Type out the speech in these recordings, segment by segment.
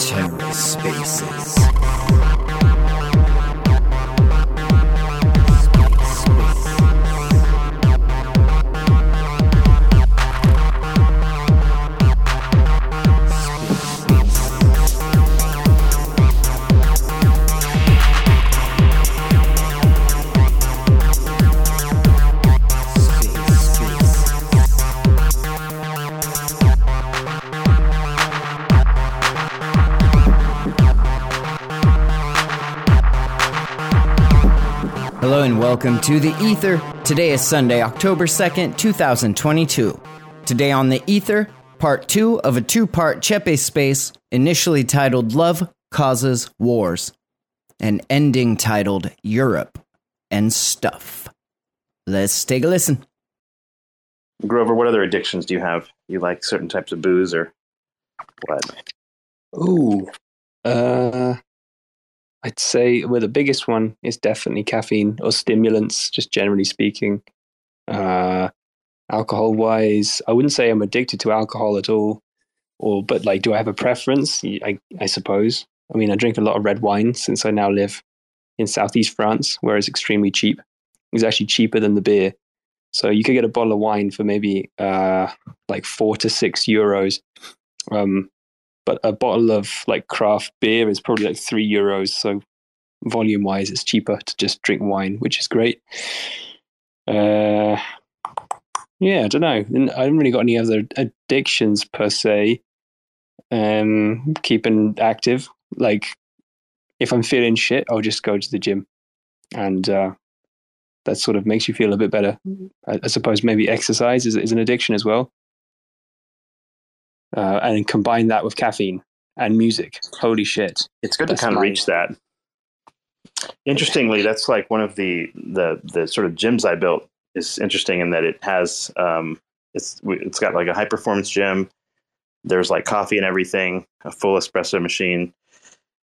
TerraSpaces. Hello and welcome to the Ether. Today is Sunday, October 2nd, 2022. Today on the Ether, part two of a two part Cephii space, initially titled Love Causes Wars, and ending titled Europe and Stuff. Let's take a listen. Grover, what other addictions do you have? You like certain types of booze or what? Ooh, uh, I'd say well the biggest one is definitely caffeine or stimulants, just generally speaking. Uh, alcohol wise, I wouldn't say I'm addicted to alcohol at all, or but like, do I have a preference? I I suppose. I mean, I drink a lot of red wine since I now live in southeast France, where it's extremely cheap. It's actually cheaper than the beer. So you could get a bottle of wine for maybe uh, like four to six euros. Um, but a bottle of like craft beer is probably like three euros. So volume wise, it's cheaper to just drink wine, which is great. Uh, yeah, I don't know. I haven't really got any other addictions per se. Um, keeping active, like if I'm feeling shit, I'll just go to the gym, and uh, that sort of makes you feel a bit better. I, I suppose maybe exercise is, is an addiction as well uh, and combine that with caffeine and music. Holy shit! It's good to kind of reach that. Interestingly, that's like one of the the the sort of gyms I built is interesting in that it has um, it's it's got like a high performance gym. There's like coffee and everything, a full espresso machine,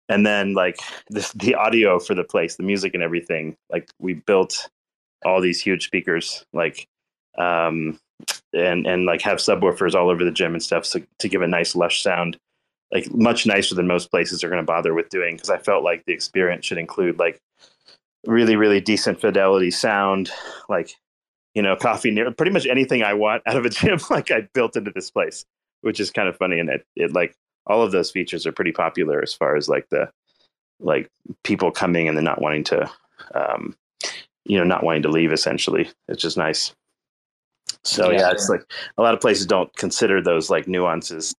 and then like the the audio for the place, the music and everything. Like we built all these huge speakers, like um, and and like have subwoofers all over the gym and stuff so, to give a nice lush sound like much nicer than most places are going to bother with doing because i felt like the experience should include like really really decent fidelity sound like you know coffee near pretty much anything i want out of a gym like i built into this place which is kind of funny and it, it like all of those features are pretty popular as far as like the like people coming and then not wanting to um you know not wanting to leave essentially. It's just nice so yeah, yeah, it's like a lot of places don't consider those like nuances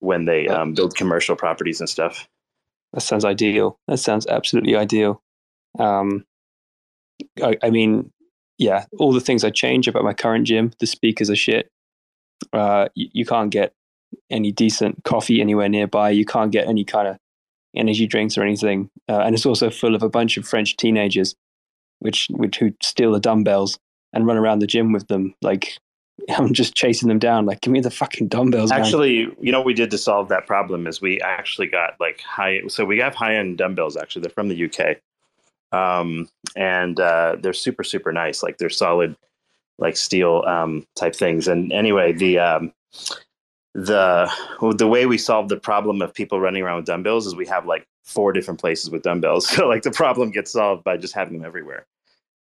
when they um, build commercial properties and stuff. That sounds ideal. That sounds absolutely ideal. Um, I, I, mean, yeah, all the things I change about my current gym, the speakers are shit. Uh, you, you can't get any decent coffee anywhere nearby. You can't get any kind of energy drinks or anything. Uh, and it's also full of a bunch of French teenagers, which which who steal the dumbbells and run around the gym with them. Like I'm just chasing them down. Like, give me the fucking dumbbells. Actually, man. you know what we did to solve that problem is we actually got like high. So we have high end dumbbells. Actually, they're from the UK, um, and uh, they're super super nice. Like they're solid, like steel um, type things. And anyway, the um, the the way we solve the problem of people running around with dumbbells is we have like four different places with dumbbells. So like the problem gets solved by just having them everywhere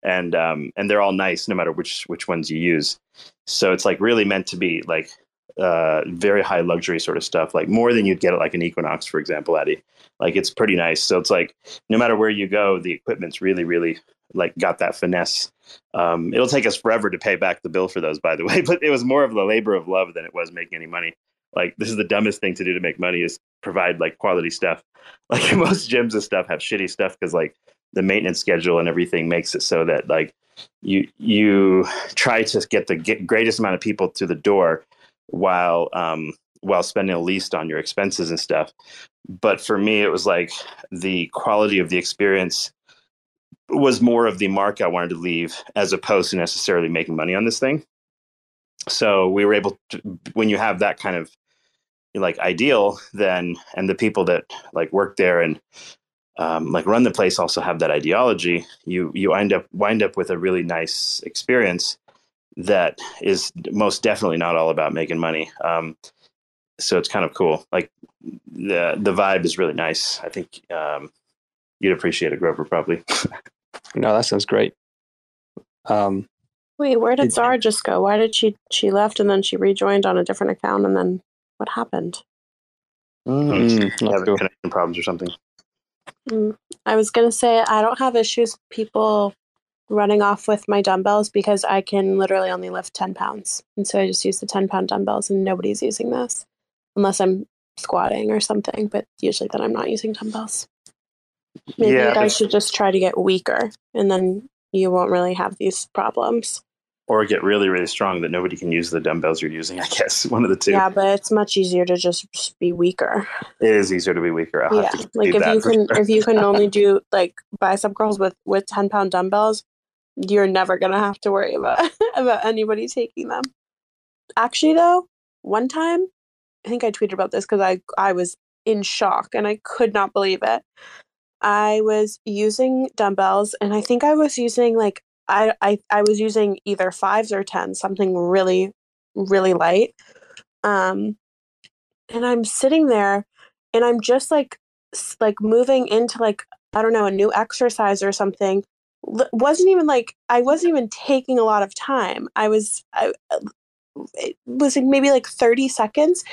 and um, and they're all nice no matter which which ones you use. So it's like really meant to be like uh, very high luxury sort of stuff, like more than you'd get at like an Equinox, for example, Eddie. Like it's pretty nice. So it's like no matter where you go, the equipment's really really like got that finesse. Um, it'll take us forever to pay back the bill for those, by the way, but it was more of the labor of love than it was making any money. Like this is the dumbest thing to do to make money is provide like quality stuff. Like most gyms and stuff have shitty stuff because like the maintenance schedule and everything makes it so that like you you try to get the get greatest amount of people to the door while um, while spending the least on your expenses and stuff. But for me, it was like the quality of the experience was more of the mark I wanted to leave as opposed to necessarily making money on this thing. So we were able to, when you have that kind of like ideal, then, and the people that like work there and um, like run the place also have that ideology, you you wind up wind up with a really nice experience that is most definitely not all about making money. Um, so it's kind of cool. Like the the vibe is really nice. I think um, you'd appreciate it, Grover, probably. no, that sounds great. Um, Wait, where did Zara just go? Why did she she left and then she rejoined on a different account and then what happened? Mm, having connection problems or something. Mm, I was gonna say I don't have issues with people running off with my dumbbells because I can literally only lift ten pounds, and so I just use the ten pound dumbbells, and nobody's using this unless I'm squatting or something. But usually, then I'm not using dumbbells. Maybe yeah, I should just try to get weaker, and then you won't really have these problems or get really really strong that nobody can use the dumbbells you're using i guess one of the two. Yeah but it's much easier to just be weaker. It is easier to be weaker. I'll yeah like if you can sure. if you can only do like bicep curls with with 10 pound dumbbells you're never gonna have to worry about about anybody taking them. Actually though one time i think i tweeted about this because i i was in shock and i could not believe it. I was using dumbbells and i think i was using like I, I I was using either fives or tens, something really, really light. Um, and I'm sitting there, and I'm just like, like moving into like I don't know a new exercise or something. L- wasn't even like I wasn't even taking a lot of time. I was I, it was maybe like 30 seconds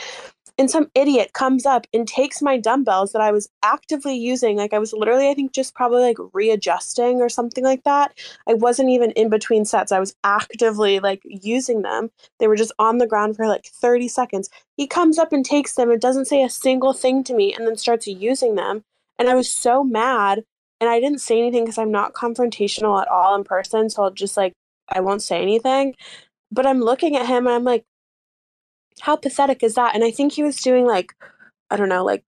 and some idiot comes up and takes my dumbbells that I was actively using. Like I was literally, I think, just probably like readjusting or something like that. I wasn't even in between sets. I was actively like using them. They were just on the ground for like 30 seconds. He comes up and takes them and doesn't say a single thing to me and then starts using them. And I was so mad. And I didn't say anything because I'm not confrontational at all in person. So I'll just like, I won't say anything. But I'm looking at him and I'm like, how pathetic is that? And I think he was doing like, I don't know, like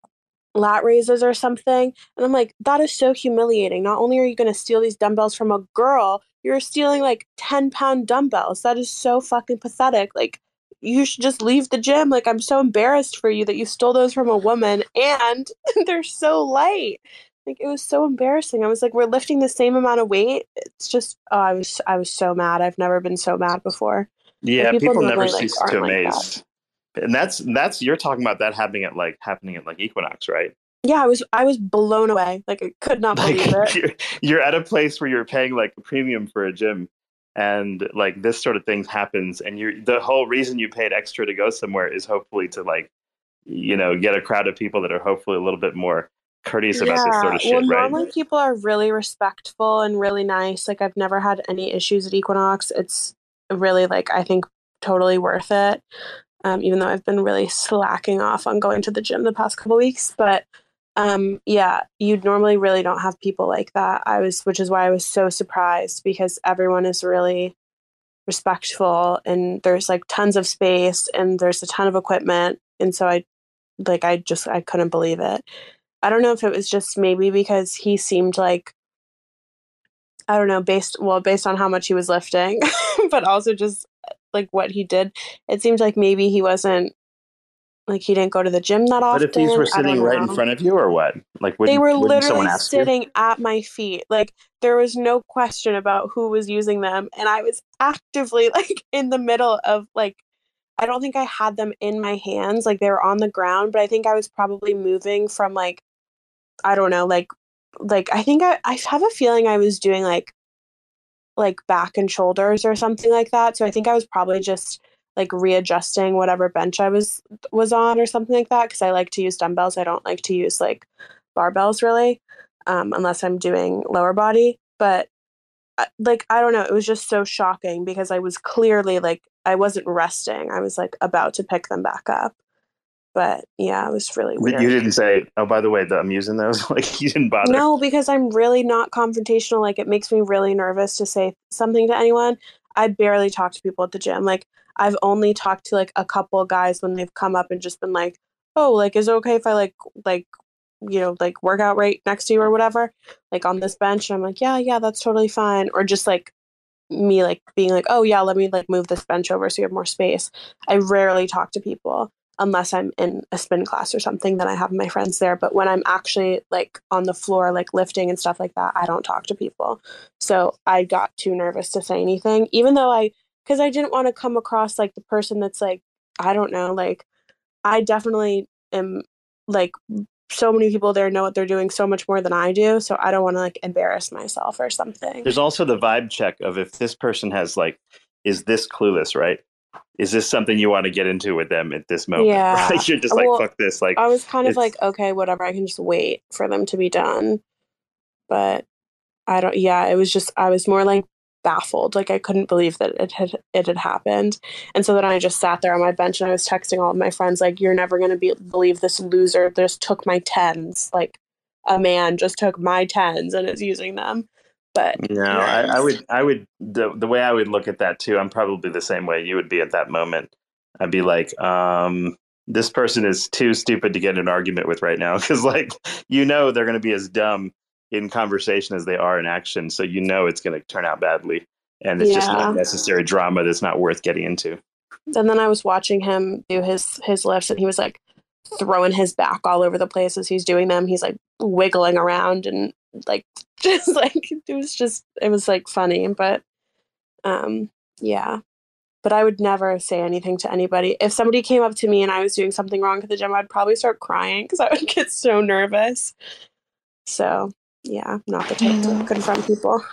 lat raises or something. And I'm like, that is so humiliating. Not only are you going to steal these dumbbells from a girl, you're stealing like 10 pound dumbbells. That is so fucking pathetic. Like, you should just leave the gym. Like, I'm so embarrassed for you that you stole those from a woman and they're so light. Like it was so embarrassing. I was like, we're lifting the same amount of weight. It's just, oh, I was, I was so mad. I've never been so mad before. Yeah, like, people, people never cease like, to amaze. Like and that's that's you're talking about that happening at like happening at like Equinox, right? Yeah, I was I was blown away. Like I could not believe like, it. You're, you're at a place where you're paying like a premium for a gym, and like this sort of thing happens, and you're the whole reason you paid extra to go somewhere is hopefully to like, you know, get a crowd of people that are hopefully a little bit more courteous yeah. about this sort of shit, well, right? Normally, people are really respectful and really nice. Like I've never had any issues at Equinox. It's really like I think totally worth it um, even though I've been really slacking off on going to the gym the past couple weeks. But um, yeah, you normally really don't have people like that. I was, which is why I was so surprised because everyone is really respectful and there's like tons of space and there's a ton of equipment. And so I, like, I just, I couldn't believe it. I don't know if it was just maybe because he seemed like I don't know, based well, based on how much he was lifting, but also just like what he did, it seems like maybe he wasn't like he didn't go to the gym that often. But if these were sitting right in front of you, or what? Like they were literally sitting you? at my feet. Like there was no question about who was using them, and I was actively like in the middle of like. I don't think I had them in my hands, like they were on the ground, but I think I was probably moving from like, I don't know, like, like I think I I have a feeling I was doing like like back and shoulders or something like that. So I think I was probably just like readjusting whatever bench I was was on or something like that because I like to use dumbbells. I don't like to use like barbells really um, unless I'm doing lower body. But uh, like I don't know, it was just so shocking because I was clearly like I wasn't resting. I was like about to pick them back up. But yeah, it was really weird. You didn't say, "Oh, by the way, I'm using those." like you didn't bother. No, because I'm really not confrontational. Like it makes me really nervous to say something to anyone. I barely talk to people at the gym. Like I've only talked to like a couple guys when they've come up and just been like, "Oh, like is it okay if I like like you know like work out right next to you or whatever, like on this bench?" And I'm like, "Yeah, yeah, that's totally fine." Or just like me like being like, "Oh yeah, let me like move this bench over so you have more space." I rarely talk to people unless I'm in a spin class or something, then I have my friends there. But when I'm actually like on the floor, like lifting and stuff like that, I don't talk to people. So I got too nervous to say anything, even though I because I didn't want to come across like the person that's like I don't know, like I definitely am like so many people there know what they're doing so much more than I do, so I don't want to like embarrass myself or something. There's also the vibe check of if this person has like, is this clueless, right? Is this something you want to get into with them at this moment? Yeah. Right? You're just like, Well, fuck this. Like, I was kind of like, okay, whatever, I can just wait for them to be done. But I don't yeah, it was just I was more like baffled. Like I couldn't believe that it had it had happened. And so then I just sat there on my bench and I was texting all of my friends like you're never going to be believe this loser just took my 10s. Like a man just took my 10s and is using them. But No, I, I would, I would, the, the way I would look at that too, I'm probably the same way you would be at that moment. I'd be like, um, this person is too stupid to get in an argument with right now. Cause like, you know, they're going to be as dumb in conversation as they are in action. So you know, it's going to turn out badly. And it's just Yeah. not necessary drama that's not worth getting into. and then I was watching him do his his lifts and he was like throwing his back all over the place as he's doing them. He's like wiggling around and like just like it was just it was like funny, but um yeah. But I would never say anything to anybody. If somebody came up to me and I was doing something wrong at the gym, I'd probably start crying because I would get so nervous. So yeah, not the type Yeah. to confront people.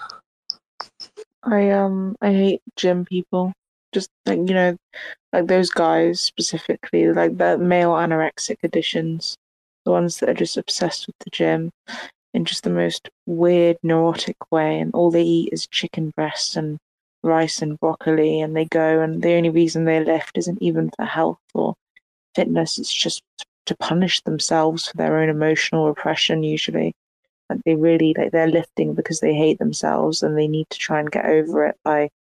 I um I hate gym people. Just like you know, like those guys specifically, like the male anorexic editions, the ones that are just obsessed with the gym in just the most weird neurotic way, and all they eat is chicken breasts and rice and broccoli, and they go and the only reason they lift isn't even for health or fitness; it's just to punish themselves for their own emotional repression usually. Like they really like they're lifting because they hate themselves and they need to try and get over it by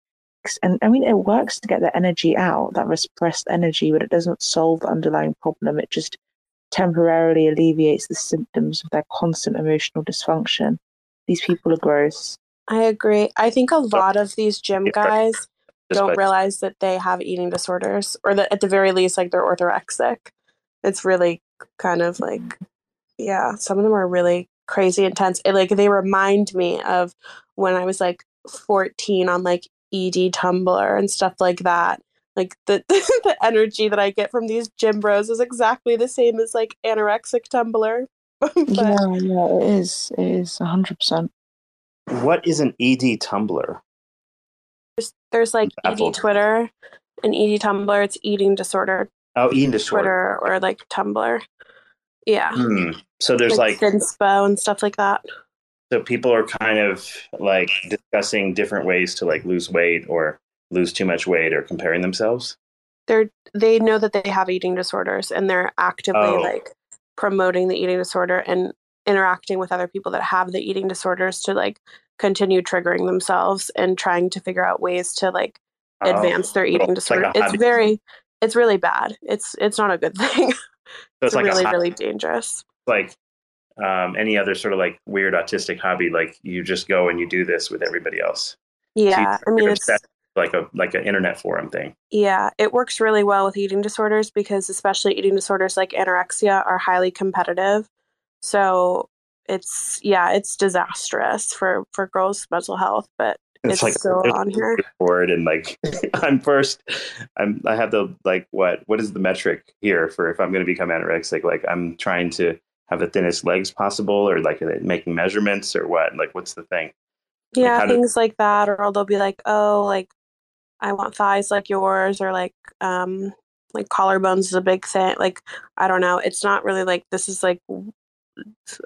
and i mean it works to get the energy out that repressed energy but it doesn't solve the underlying problem it just temporarily alleviates the symptoms of their constant emotional dysfunction. These people are gross. I agree. I think a lot of these gym guys don't realize that they have eating disorders or that at the very least like they're orthorexic. It's really kind of like mm. yeah some of them are really crazy intense. It, like they remind me of when i was like 14 on like ed tumblr and stuff like that like the the energy that i get from these gym bros is exactly the same as like anorexic tumblr but yeah yeah it is it is 100% What is an ED Tumblr? there's, there's like Apple. ed twitter and ed tumblr it's eating disorder Oh, eating disorder. Twitter or like Tumblr. Yeah. Hmm. So there's like, Thinspo and stuff like that. so people are kind of like discussing different ways to like lose weight or lose too much weight or comparing themselves. They're they know that they have eating disorders and they're actively Oh. like promoting the eating disorder and interacting with other people that have the eating disorders to like continue triggering themselves and trying to figure out ways to like Oh. advance their eating it's like disorder. it's very it's really bad. It's it's not a good thing. So it's it's like really really dangerous. like um, any other sort of like weird autistic hobby. Like you just go and you do this with everybody else. So Yeah. I mean it's like a like an internet forum thing. Yeah, it works really well with eating disorders because especially eating disorders like anorexia are highly competitive. So it's yeah, it's disastrous for for girls' mental health, but it's, still on here. board and like I'm first. I'm I have the like what what is the metric here for if I'm going to become anorexic? Like I'm trying to have the thinnest legs possible, or like making measurements, or what? Like what's the thing? Yeah, do- things like that, or they'll be like, oh, like I want thighs like yours, or like um like collarbones is a big thing. Like I don't know, it's not really like this is like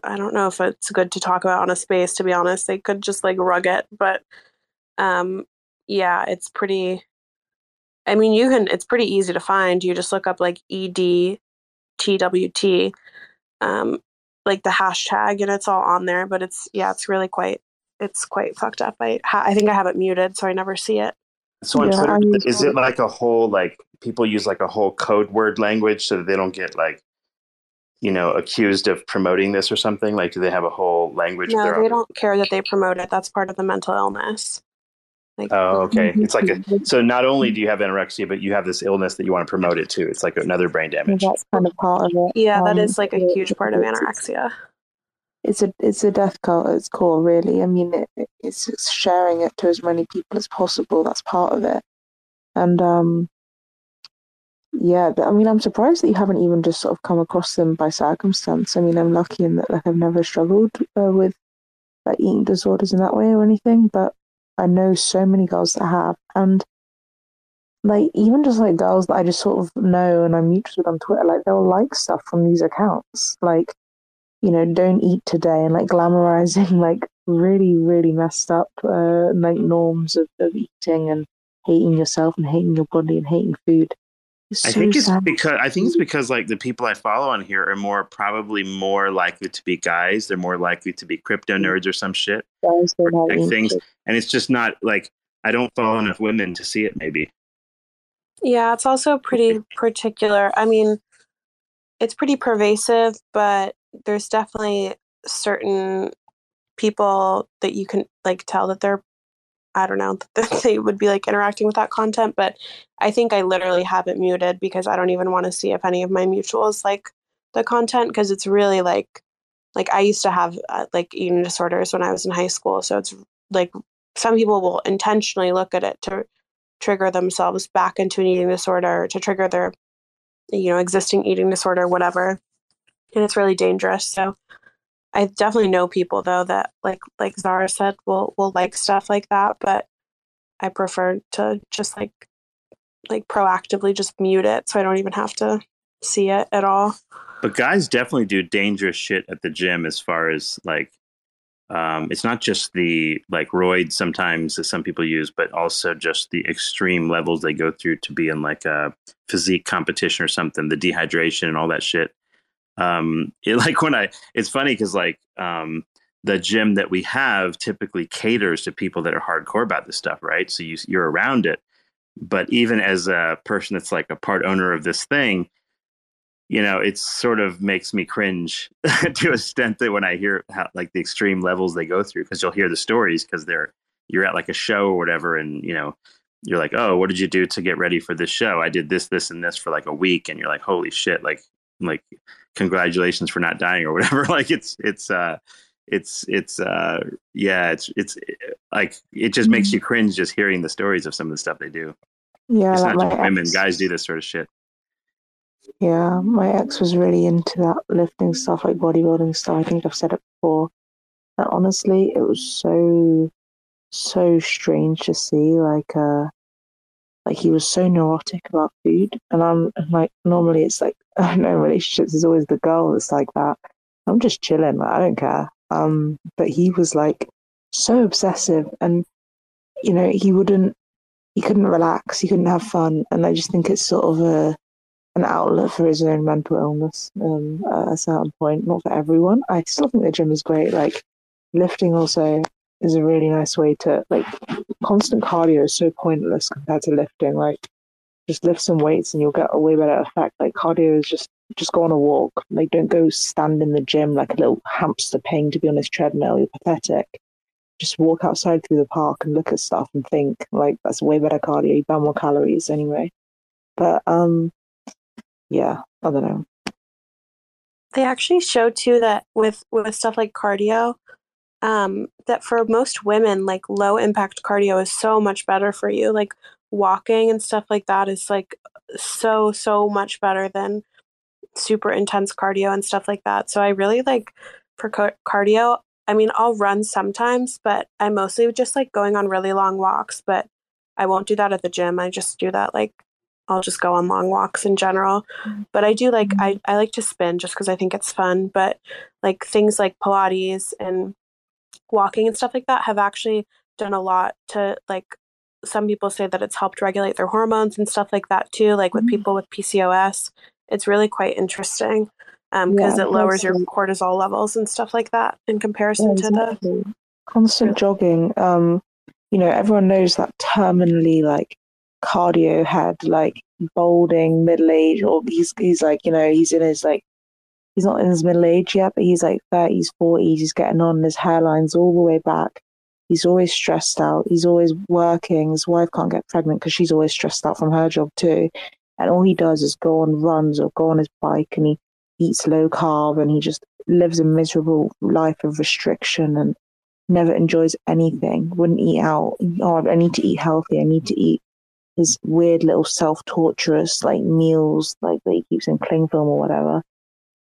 I don't know if it's good to talk about on a space. To be honest, they could just like rug it, but um yeah, it's pretty. I mean, you can. It's pretty easy to find. You just look up like ed twt, um, like the hashtag, and it's all on there. But it's yeah, it's really quite it's quite fucked up. I I think I have it muted, so I never see it. So on Yeah, Twitter, I use is it like a whole like people use like a whole code word language so that they don't get like you know accused of promoting this or something? Like, do they have a whole language? No, they own? don't care that they promote it. That's part of the mental illness. Like, Oh, okay. Mhm. It's like a, so. Not only do you have anorexia, but you have this illness that you want to promote it too. It's like another brain damage. that's kind of part of it yeah, that Um, is like a huge part of it's- anorexia. It's a it's a death cult at its core really. I mean it, it's, sharing it to as many people as possible. That's part of it. And um, yeah, I mean, I'm surprised that you haven't even just sort of come across them by circumstance. I mean, I'm lucky in that like I've never struggled uh, with like eating disorders in that way or anything, but I know so many girls that have, and like even just like girls that I just sort of know and I'm mutual with on Twitter, like they'll like stuff from these accounts, like you know, don't eat today, and like glamorizing like really, really messed up uh, like norms of, of eating and hating yourself and hating your body and hating food. I think it's sad. because I think it's because like the people I follow on here are more probably more likely to be guys. They're more likely to be crypto mm. nerds or some shit. Guys, or like things, and it's just not like I don't follow enough women to see it. Maybe. Yeah, it's also pretty particular. I mean, it's pretty pervasive, but there's definitely certain people that you can like tell that they're I don't know that they would be like interacting with that content, but I think I literally have it muted because I don't even want to see if any of my mutuals like the content because it's really like like I used to have uh, like eating disorders when I was in high school, so it's like some people will intentionally look at it to trigger themselves back into an eating disorder to trigger their you know existing eating disorder whatever and it's really dangerous so I definitely know people though that like like Zara said will will like stuff like that, but I prefer to just like like proactively just mute it so I don't even have to see it at all. But guys definitely do dangerous shit at the gym as far as like um, it's not just the like roids sometimes that some people use, but also just the extreme levels they go through to be in like a physique competition or something, the dehydration and all that shit um it, like when i it's funny because like um the gym that we have typically caters to people that are hardcore about this stuff right? So you you're around it. But even as a person that's like a part owner of this thing you know it sort of makes me cringe to a extent that when i hear how like the extreme levels they go through because you'll hear the stories because they're you're at like a show or whatever and you know you're like oh what did you do to get ready for this show? I did this this and this for like a week and you're like holy shit like like congratulations for not dying or whatever. Like it's it's uh it's it's uh yeah it's it's like it just makes mm-hmm. you cringe just hearing the stories of some of the stuff they do. Yeah it's like not just women guys do this sort of shit. Yeah my ex was really into that lifting stuff like bodybuilding stuff. I think i've said it before. And honestly it was so so strange to see like uh like he was so neurotic about food. And i'm like normally it's like I know relationships is always the girl that's like that. I'm just chilling, like, I don't care. Um, but he was like so obsessive, and you know, he wouldn't, he couldn't relax, he couldn't have fun, and I just think it's sort of a an outlet for his own mental illness um, at a certain point. Not for everyone. I still think the gym is great. Like lifting also is a really nice way to like constant cardio is so pointless compared to lifting. Like just lift some weights and you'll get a way better effect. Like cardio is just just go on a walk. Like don't go stand in the gym like a little hamster paying to be on this treadmill. You're pathetic. Just walk outside through the park and look at stuff and think. Like that's way better cardio. You burn more calories anyway. But um, yeah, I don't know. They actually show too that with with stuff like cardio, um, that for most women, like low impact cardio is so much better for you. Like walking and stuff like that is like so so much better than super intense cardio and stuff like that. So I really like for cardio. I mean, I'll run sometimes, but I mostly just like going on really long walks. But I won't do that at the gym. I just do that like I'll just go on long walks in general. Mm-hmm. But I do like mm-hmm. I I like to spin just because I think it's fun. But like things like Pilates and walking and stuff like that have actually done a lot to like some people say that it's helped regulate their hormones and stuff like that too, like with mm-hmm. people with PCOS. It's really quite interesting because um, yeah, it lowers your cortisol levels and stuff like that in comparison yeah, exactly. to the constant jogging. Um, you know, everyone knows that terminally like cardio had like balding middle age, or he's he's like you know he's in his like he's not in his middle age yet, but he's like thirties, forties. He's getting on. His hairline's all the way back He's always stressed out. He's always working. His wife can't get pregnant because she's always stressed out from her job too. And all he does is go on runs or go on his bike and he eats low carb and he just lives a miserable life of restriction and never enjoys anything. Wouldn't eat out. Oh, I need to eat healthy. I need to eat his weird little self torturous like meals like that he keeps in cling film or whatever.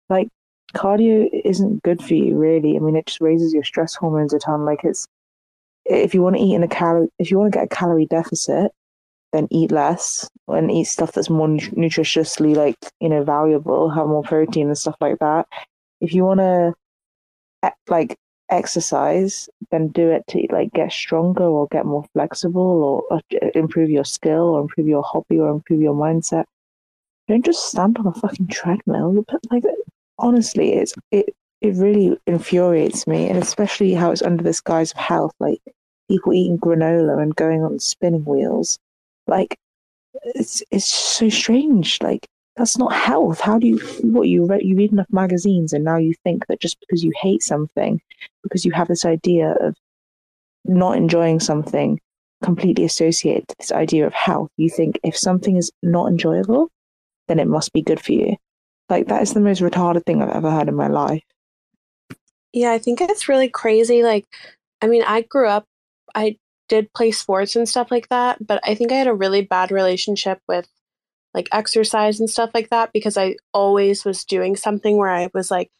Like cardio isn't good for you really. I mean it just raises your stress hormones a ton. Like it's if you want to eat in a calorie if you want to get a calorie deficit, then eat less and eat stuff that's more nutritiously like, you know, valuable, have more protein and stuff like that. If you want to like exercise, then do it to like get stronger or get more flexible or, or improve your skill or improve your hobby or improve your mindset. Don't just stand on a fucking treadmill. Like honestly, it's it it really infuriates me, and especially how it's under this guise of health, like people eating granola and going on spinning wheels. Like it's it's so strange. Like that's not health. How do you what you read you read enough magazines and now you think that just because you hate something, because you have this idea of not enjoying something completely associated to this idea of health, you think if something is not enjoyable, then it must be good for you. Like that is the most retarded thing I've ever heard in my life. Yeah, I think it's really crazy. Like, I mean, I grew up, I did play sports and stuff like that, but I think I had a really bad relationship with like exercise and stuff like that because I always was doing something where I was like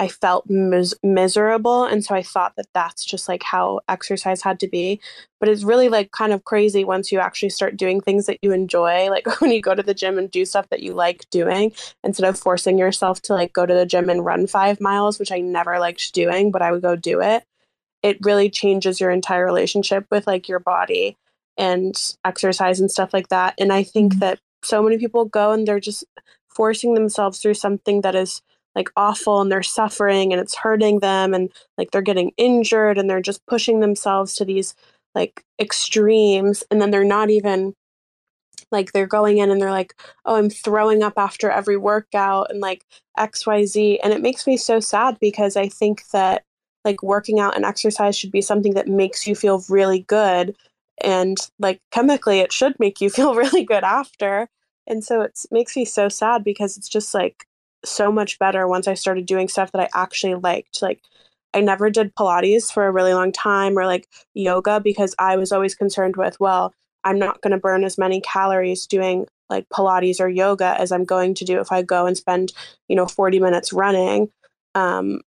I felt mis- miserable and so I thought that that's just like how exercise had to be but it's really like kind of crazy once you actually start doing things that you enjoy like when you go to the gym and do stuff that you like doing instead of forcing yourself to like go to the gym and run 5 miles which I never liked doing but I would go do it it really changes your entire relationship with like your body and exercise and stuff like that and I think mm-hmm. that so many people go and they're just forcing themselves through something that is like awful and they're suffering and it's hurting them and like they're getting injured and they're just pushing themselves to these like extremes and then they're not even like they're going in and they're like oh i'm throwing up after every workout and like xyz and it makes me so sad because i think that like working out and exercise should be something that makes you feel really good and like chemically it should make you feel really good after. And so it makes me so sad because it's just like so much better once i started doing stuff that i actually liked. Like i never did pilates for a really long time or like yoga because i was always concerned with well i'm not going to burn as many calories doing like pilates or yoga as i'm going to do if i go and spend you know 40 minutes running. Um,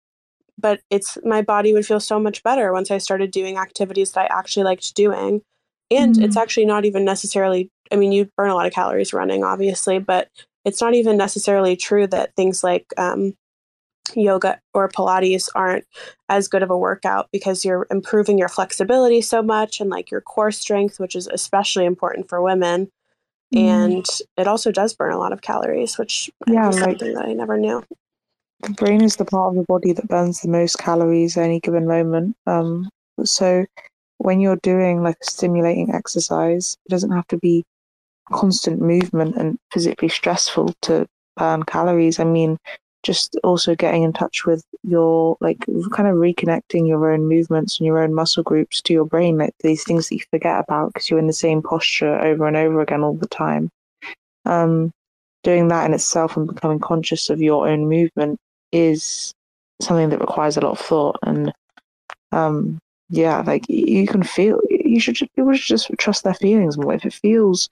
but it's my body would feel so much better once i started doing activities that i actually liked doing and mm-hmm. it's actually not even necessarily, I mean, you burn a lot of calories running, obviously, but it's not even necessarily true that things like um, yoga or Pilates aren't as good of a workout because you're improving your flexibility so much and like your core strength, which is especially important for women. Mm. And it also does burn a lot of calories, which yeah, is something that I never knew. The brain is the part of the body that burns the most calories at any given moment. Um, so when you're doing like a stimulating exercise, it doesn't have to be constant movement and physically stressful to burn calories. I mean, just also getting in touch with your like kind of reconnecting your own movements and your own muscle groups to your brain, like these things that you forget about because you're in the same posture over and over again all the time. Um, doing that in itself and becoming conscious of your own movement is something that requires a lot of thought and um, yeah, like you can feel. You should just, people should just trust their feelings more. If it feels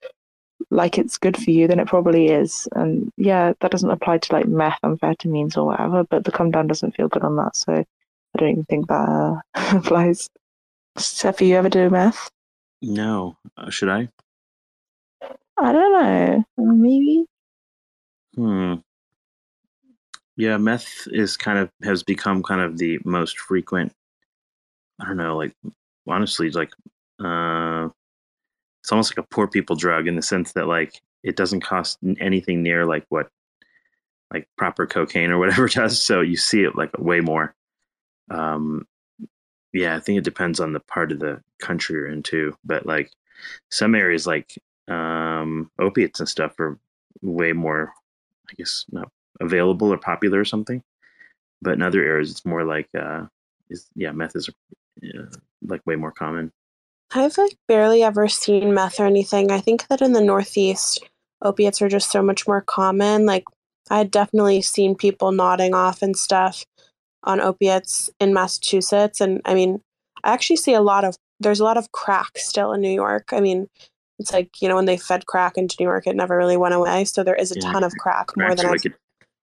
like it's good for you, then it probably is. And yeah, that doesn't apply to like meth methamphetamines or whatever. But the come down doesn't feel good on that, so I don't even think that uh, applies. Seth, you ever do meth? No. Uh, should I? I don't know. Maybe. Hmm. Yeah, meth is kind of has become kind of the most frequent I don't know, like honestly, like uh, it's almost like a poor people drug in the sense that like it doesn't cost anything near like what like proper cocaine or whatever does. So you see it like way more. Um, yeah, I think it depends on the part of the country you're in too. But like some areas like um, opiates and stuff are way more, I guess, not available or popular or something. But in other areas, it's more like, uh, is yeah, meth is yeah, like way more common. I've like barely ever seen meth or anything. I think that in the Northeast, opiates are just so much more common. Like I had definitely seen people nodding off and stuff on opiates in Massachusetts, and I mean, I actually see a lot of there's a lot of crack still in New York. I mean, it's like you know when they fed crack into New York, it never really went away. So there is a Yeah. ton of crack more Cracks than are I wicked.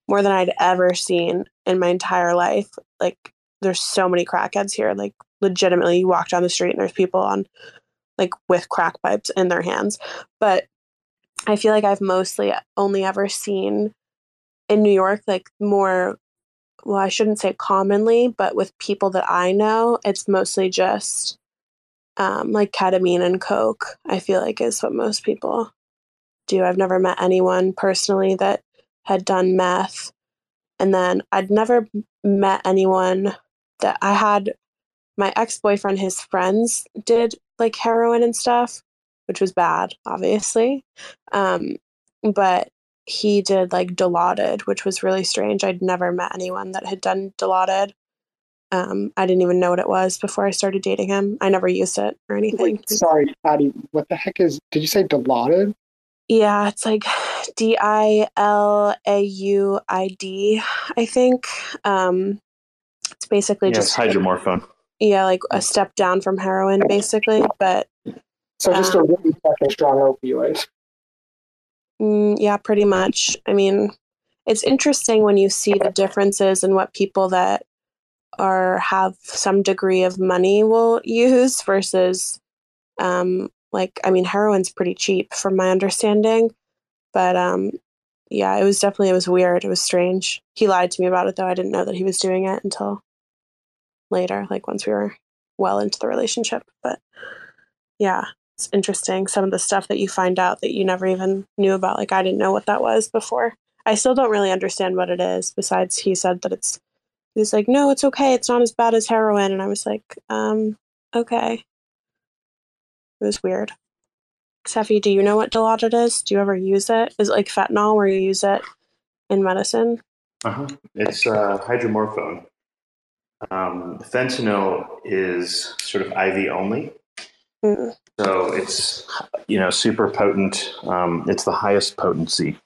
More than I'd ever seen in my entire life. Like there's so many crackheads here. Like legitimately, you walk down the street and there's people on like with crack pipes in their hands. But I feel like I've mostly only ever seen in New York like more. Well, I shouldn't say commonly, but with people that I know, it's mostly just um, like ketamine and coke. I feel like is what most people do. I've never met anyone personally that had done meth. And then I'd never met anyone that I had my ex boyfriend, his friends did like heroin and stuff, which was bad, obviously. Um, but he did like Dilaudid, which was really strange. I'd never met anyone that had done Dilaudid. Um, I didn't even know what it was before I started dating him. I never used it or anything. Wait, sorry, Patty. What the heck is? Did you say Dilaudid? Yeah, it's like D I L A U I D, I think. Um, it's basically Yeah, just hydromorphone. yeah, like a step down from heroin, basically. But So just a Um, really fucking strong opioid. mm, yeah, pretty much. I mean, it's interesting when you see the differences in what people that are have some degree of money will use versus, um, like I mean, heroin's pretty cheap from my understanding, but um, yeah, it was definitely it was weird. It was strange. He lied to me about it though. I didn't know that he was doing it until later, like once we were well into the relationship. But yeah, it's interesting. Some of the stuff that you find out that you never even knew about. Like I didn't know what that was before. I still don't really understand what it is. Besides, he said that it's. He was like, "No, it's okay. It's not as bad as heroin," and I was like, "Um, okay." It was weird. Cephii, do you know what Dilaudid is? Do you ever use it? Is it like fentanyl where you use it in medicine? Uh-huh. It's uh, hydromorphone. Um, fentanyl is sort of IV only, Mm. so it's you know super potent. Um, it's the highest potency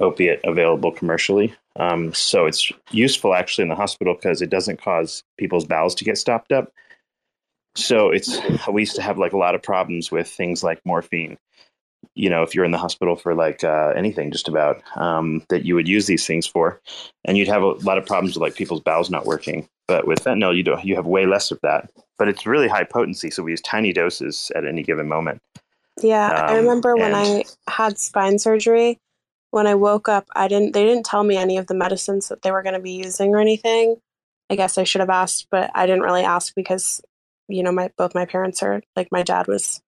opiate available commercially. Um, so it's useful actually in the hospital because it doesn't cause people's bowels to get stopped up. So it's we used to have like a lot of problems with things like morphine. You know, if you're in the hospital for like uh, anything, just about um, that you would use these things for, and you'd have a lot of problems with like people's bowels not working. But with fentanyl, you do you have way less of that. But it's really high potency, so we use tiny doses at any given moment. Yeah, I Um, remember when and- I had spine surgery. When I woke up, I didn't. They didn't tell me any of the medicines that they were going to be using or anything. I guess I should have asked, but I didn't really ask because, you know, my both my parents are like my dad was.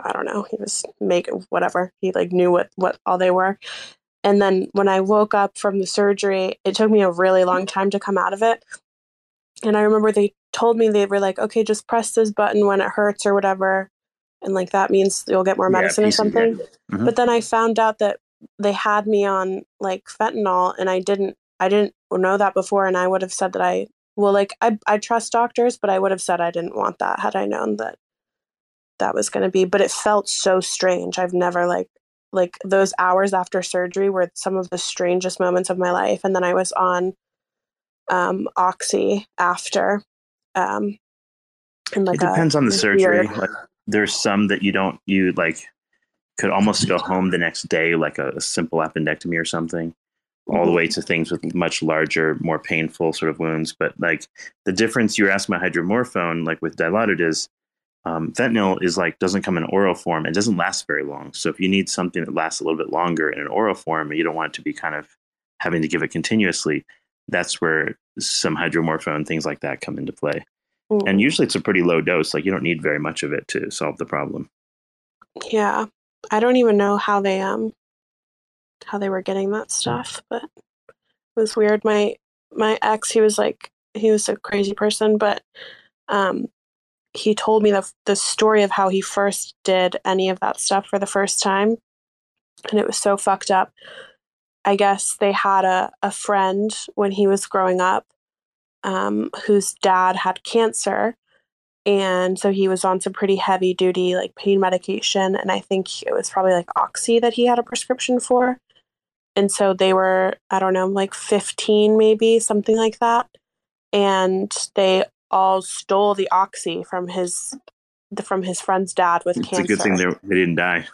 I don't know. He was make whatever. He like knew what what all they were. And then when I woke up from the surgery, it took me a really long time to come out of it. And I remember they told me they were like, okay, just press this button when it hurts or whatever. And like that means you'll get more Yeah, medicine or yeah. something. Mhm. But then I found out that they had me on like fentanyl and I didn't I didn't know that before and I would have said that I well like I I trust doctors, but I would have said I didn't want that had I known that that was going to be but it felt so strange. I've never like like those hours after surgery were some of the strangest moments of my life and then I was on um oxy after um and like it depends on the surgery. Like, there's some that you don't you like could almost go home the next day, like a, a simple appendectomy or something, all the way to things with much larger, more painful sort of wounds. But like the difference you were asking about hydromorphone, like with dilaudid, is um, fentanyl is like doesn't come in oral form and doesn't last very long. So if you need something that lasts a little bit longer in an oral form, and you don't want it to be kind of having to give it continuously, that's where some hydromorphone things like that come into play. Mm. And usually it's a pretty low dose. Like you don't need very much of it to solve the problem. Yeah. I don't even know how they um how they were getting that stuff, but it was weird. My my ex, he was like he was a crazy person, but um he told me the the story of how he first did any of that stuff for the first time. And it was so fucked up. I guess they had a, a friend when he was growing up um, whose dad had cancer and so he was on some pretty heavy duty like pain medication and i think it was probably like oxy that he had a prescription for and so they were i don't know like 15 maybe something like that and they all stole the oxy from his from his friend's dad with It's cancer. It's a good thing they, they didn't die.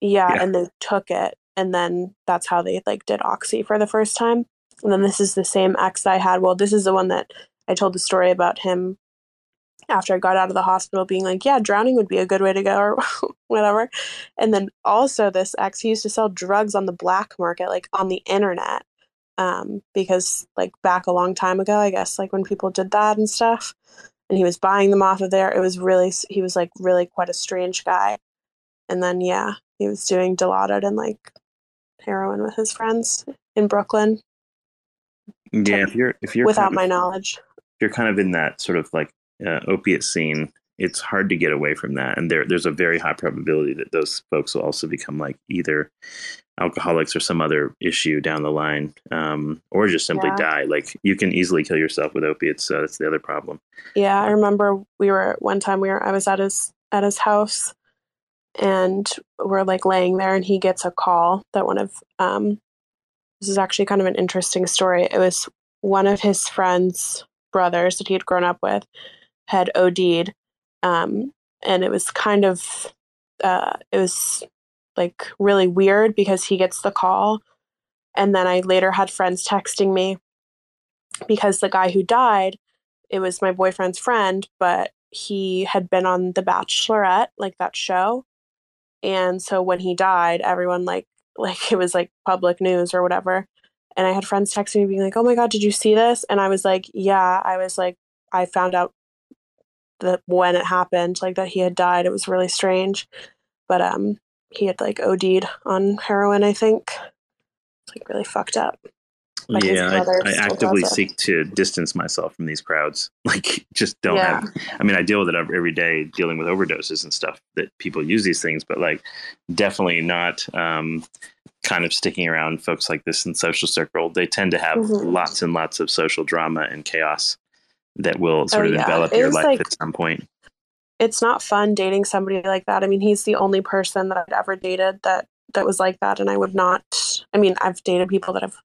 Yeah, Yeah. and they took it, and then that's how they like did oxy for the first time. And then this is the same ex I had. Well, this is the one that I told the story about him after I got out of the hospital, being like, "Yeah, drowning would be a good way to go," or whatever. And then also this ex, he used to sell drugs on the black market, like on the internet, um, because like back a long time ago, I guess, like when people did that and stuff, and he was buying them off of there. It was really, he was like really quite a strange guy. And then yeah, he was doing Dilaudid and like heroin with his friends in Brooklyn Yeah, if you're if you're without kind my knowledge. if you're kind of in that sort of like uh, opiate scene, it's hard to get away from that. And there there's a very high probability that those folks will also become like either alcoholics or some other issue down the line, um, or just simply Yeah. die. Like you can easily kill yourself with opiates. So that's the other problem. Yeah, I remember we were one time we were I was at his at his house and we're like laying there and he gets a call that one of um this is actually kind of an interesting story. It was one of his friends' brothers that he had grown up with had OD'd. Um and it was kind of uh it was like really weird because he gets the call and then I later had friends texting me because the guy who died it was my boyfriend's friend, but he had been on The Bachelorette, like that show. And so when he died, everyone like like it was like public news or whatever. And I had friends texting me being like, "Oh my god, did you see this?" And I was like, "Yeah." I was like, I found out that when it happened, like that he had died. It was really strange, but um, he had like OD'd on heroin. I think it's like really fucked up. Like yeah, I, I actively seek to distance myself from these crowds. Like, just don't Yeah. have. I mean, I deal with it every day, dealing with overdoses and stuff that people use these things, but like, definitely not um, kind of sticking around folks like this in social circle. They tend to have Mhm. lots and lots of social drama and chaos that will sort Oh, of yeah. envelop It your life like- at some point. it's not fun dating somebody like that. I mean, he's the only person that I've ever dated that that was like that, and I would not. I mean, I've dated people that have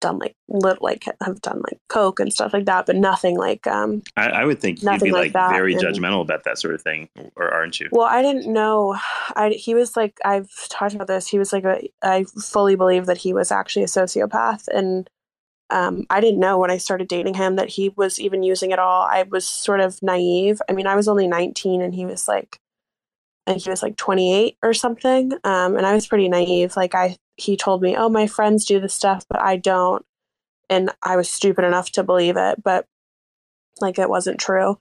done like lit, like have done like coke and stuff like that, but nothing like um. I, I would think you'd be like like, very and- judgmental about that sort of thing, or aren't you? Well, I didn't know. I he was like I've talked about this. He was like a. I fully believe that he was actually a sociopath, and um, I didn't know when I started dating him that he was even using it all. I was sort of naive. I mean, I was only nineteen, and he was like, think he was like twenty eight or something. Um, and I was pretty naive. Like I, he told me, "Oh, my friends do this stuff, but I don't," and I was stupid enough to believe it, but like it wasn't true.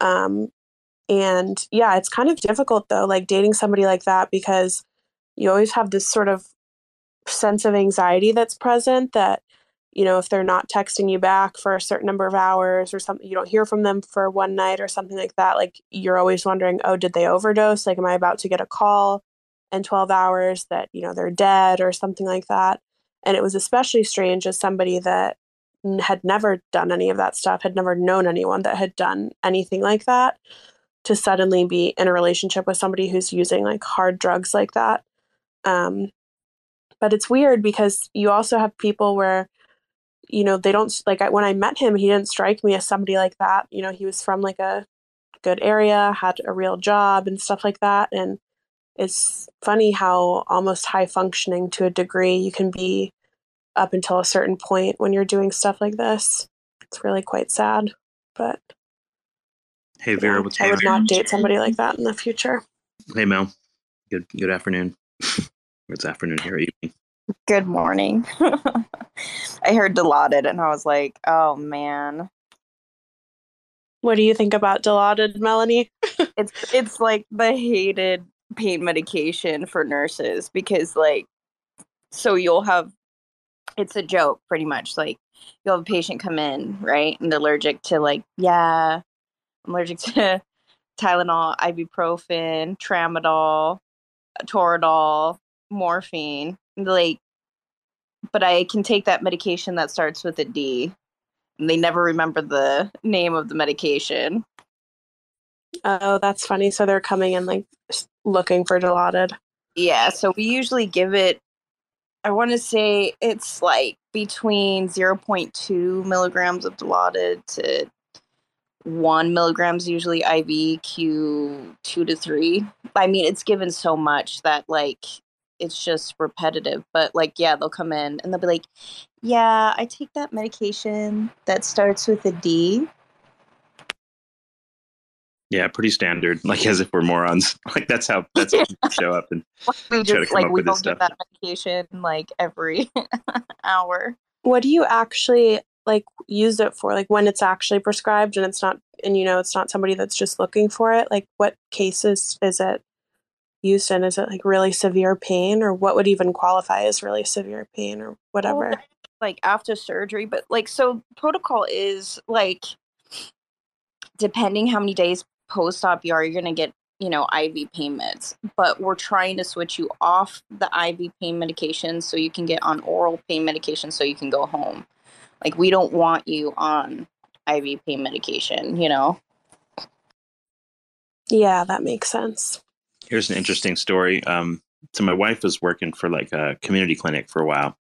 Um, and yeah, it's kind of difficult though, like dating somebody like that because you always have this sort of sense of anxiety that's present that, you know, if they're not texting you back for a certain number of hours or something, you don't hear from them for one night or something like that. Like you're always wondering, oh, did they overdose? Like, am I about to get a call in 12 hours that, you know, they're dead or something like that? And it was especially strange as somebody that had never done any of that stuff, had never known anyone that had done anything like that to suddenly be in a relationship with somebody who's using like hard drugs like that. Um, but it's weird because you also have people where, you know, they don't like I, when I met him, he didn't strike me as somebody like that. You know, he was from like a good area, had a real job and stuff like that. And it's funny how almost high functioning to a degree you can be up until a certain point when you're doing stuff like this. It's really quite sad, but Hey Vera, yeah, what's I would not date somebody like that in the future. Hey Mel, good good afternoon. it's afternoon here. Evening. Good morning. I heard Dilaudid and I was like, oh man. What do you think about Dilaudid, Melanie? It's it's like the hated pain medication for nurses because like so you'll have it's a joke pretty much. Like you'll have a patient come in, right? And they're allergic to like, yeah, I'm allergic to Tylenol, ibuprofen, tramadol, Toradol, morphine. Like but I can take that medication that starts with a D. And they never remember the name of the medication. Oh, that's funny. So they're coming in like looking for Dilaudid. Yeah, so we usually give it, I want to say it's like between 0.2 milligrams of Dilaudid to one milligrams usually IV Q two to three. I mean, it's given so much that like it's just repetitive. But like, yeah, they'll come in and they'll be like, "Yeah, I take that medication that starts with a D." Yeah, pretty standard. Like as if we're morons. Like that's how that's how people show up and We try to come like up we with this don't stuff. get that medication like every hour. What do you actually like use it for? Like when it's actually prescribed and it's not, and you know it's not somebody that's just looking for it. Like what cases is it used in? Is it like really severe pain, or what would even qualify as really severe pain, or whatever? like after surgery but like so protocol is like depending how many days post-op you are you're going to get you know iv pain meds but we're trying to switch you off the iv pain medication so you can get on oral pain medication so you can go home like we don't want you on iv pain medication you know Yeah, that makes sense. Here's an interesting story. Um, so my wife was working for like a community clinic for a while,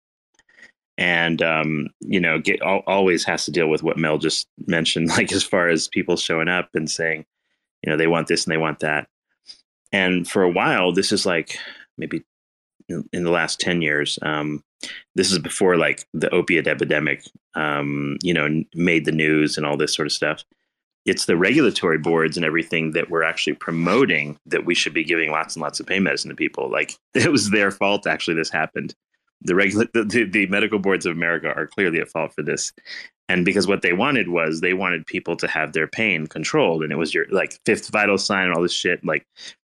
and um, you know, get al- always has to deal with what Mel just mentioned, like as far as people showing up and saying, you know, they want this and they want that. And for a while, this is like maybe in, in the last ten years. Um, this is before like the opiate epidemic, um, you know, made the news and all this sort of stuff it's the regulatory boards and everything that we're actually promoting that we should be giving lots and lots of pain medicine to people. Like it was their fault. Actually, this happened. The regular, the, the, medical boards of America are clearly at fault for this. And because what they wanted was they wanted people to have their pain controlled, and it was your like fifth vital sign and all this shit. Like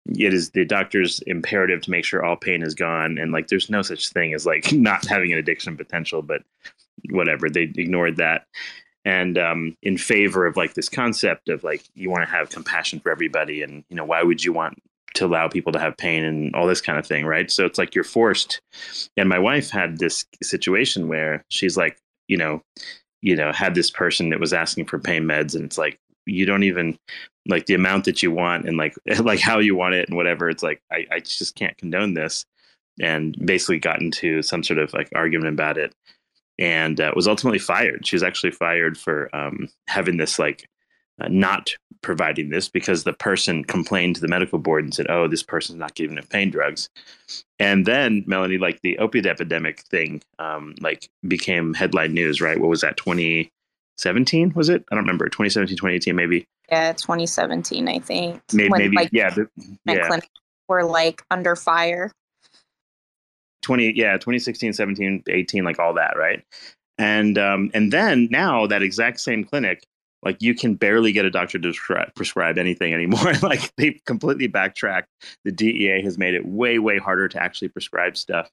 it is the doctor's imperative to make sure all pain is gone, and like there's no such thing as like not having an addiction potential. But whatever, they ignored that and um, in favor of like this concept of like you want to have compassion for everybody and you know why would you want to allow people to have pain and all this kind of thing right? So it's like you're forced and my wife had this situation where she's like you know you know had this person that was asking for pain meds and it's like you don't even like the amount that you want and like like how you want it and whatever it's like i, I just can't condone this and basically got into some sort of like argument about it and uh, was ultimately fired. She was actually fired for um, having this like uh, not providing this because the person complained to the medical board and said, "Oh, this person's not giving enough pain drugs." And then Melanie, like the opiate epidemic thing, um, like became headline news. Right? What was that? Twenty seventeen? Was it? I don't remember. 2017, 2018, maybe. yeah 2017 i think Maybe, when maybe. like yeah. The, yeah. clinics were like under fire 20 yeah 2016 17 18 like all that right? And um and then now that exact same clinic like you can barely get a doctor to prescri- prescribe anything anymore. Like they've completely backtracked. The dea has made it way way harder to actually prescribe stuff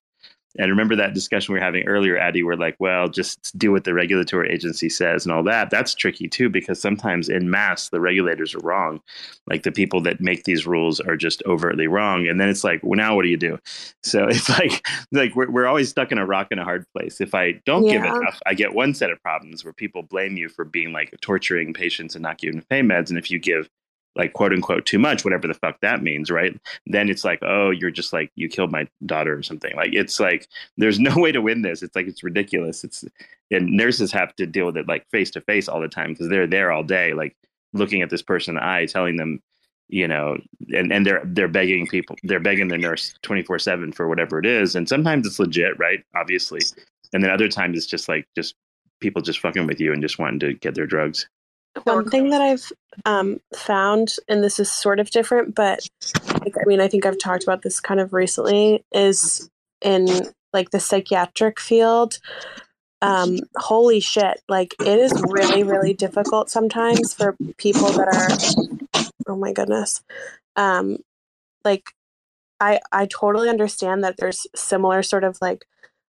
and remember that discussion we were having earlier Addie where like well just do what the regulatory agency says and all that. That's tricky too because sometimes in mass the regulators are wrong. Like the people that make these rules are just overtly wrong. And then it's like well now what do you do? So it's like like we're, we're always stuck in a rock and a hard place. If i don't give enough i get one set of problems where people blame you for being like torturing patients and not giving them pain meds. And if you give like quote unquote too much whatever the fuck that means right? Then it's like oh you're just like you killed my daughter or something. Like it's like there's no way to win this. It's like it's ridiculous. It's and nurses have to deal with it like face to face all the time because they're there all day like looking at this person in the eye telling them you know and, and they're they're begging people they're begging their nurse 24 7 for whatever it is. And sometimes it's legit right? Obviously. And then other times it's just like just people just fucking with you and just wanting to get their drugs One thing that I've um, found, and this is sort of different, but like, I mean, I think I've talked about this kind of recently, is in like the psychiatric field. Um, holy shit! Like it is really, really difficult sometimes for people that are. Oh my goodness. Um, like I I totally understand that there's similar sort of like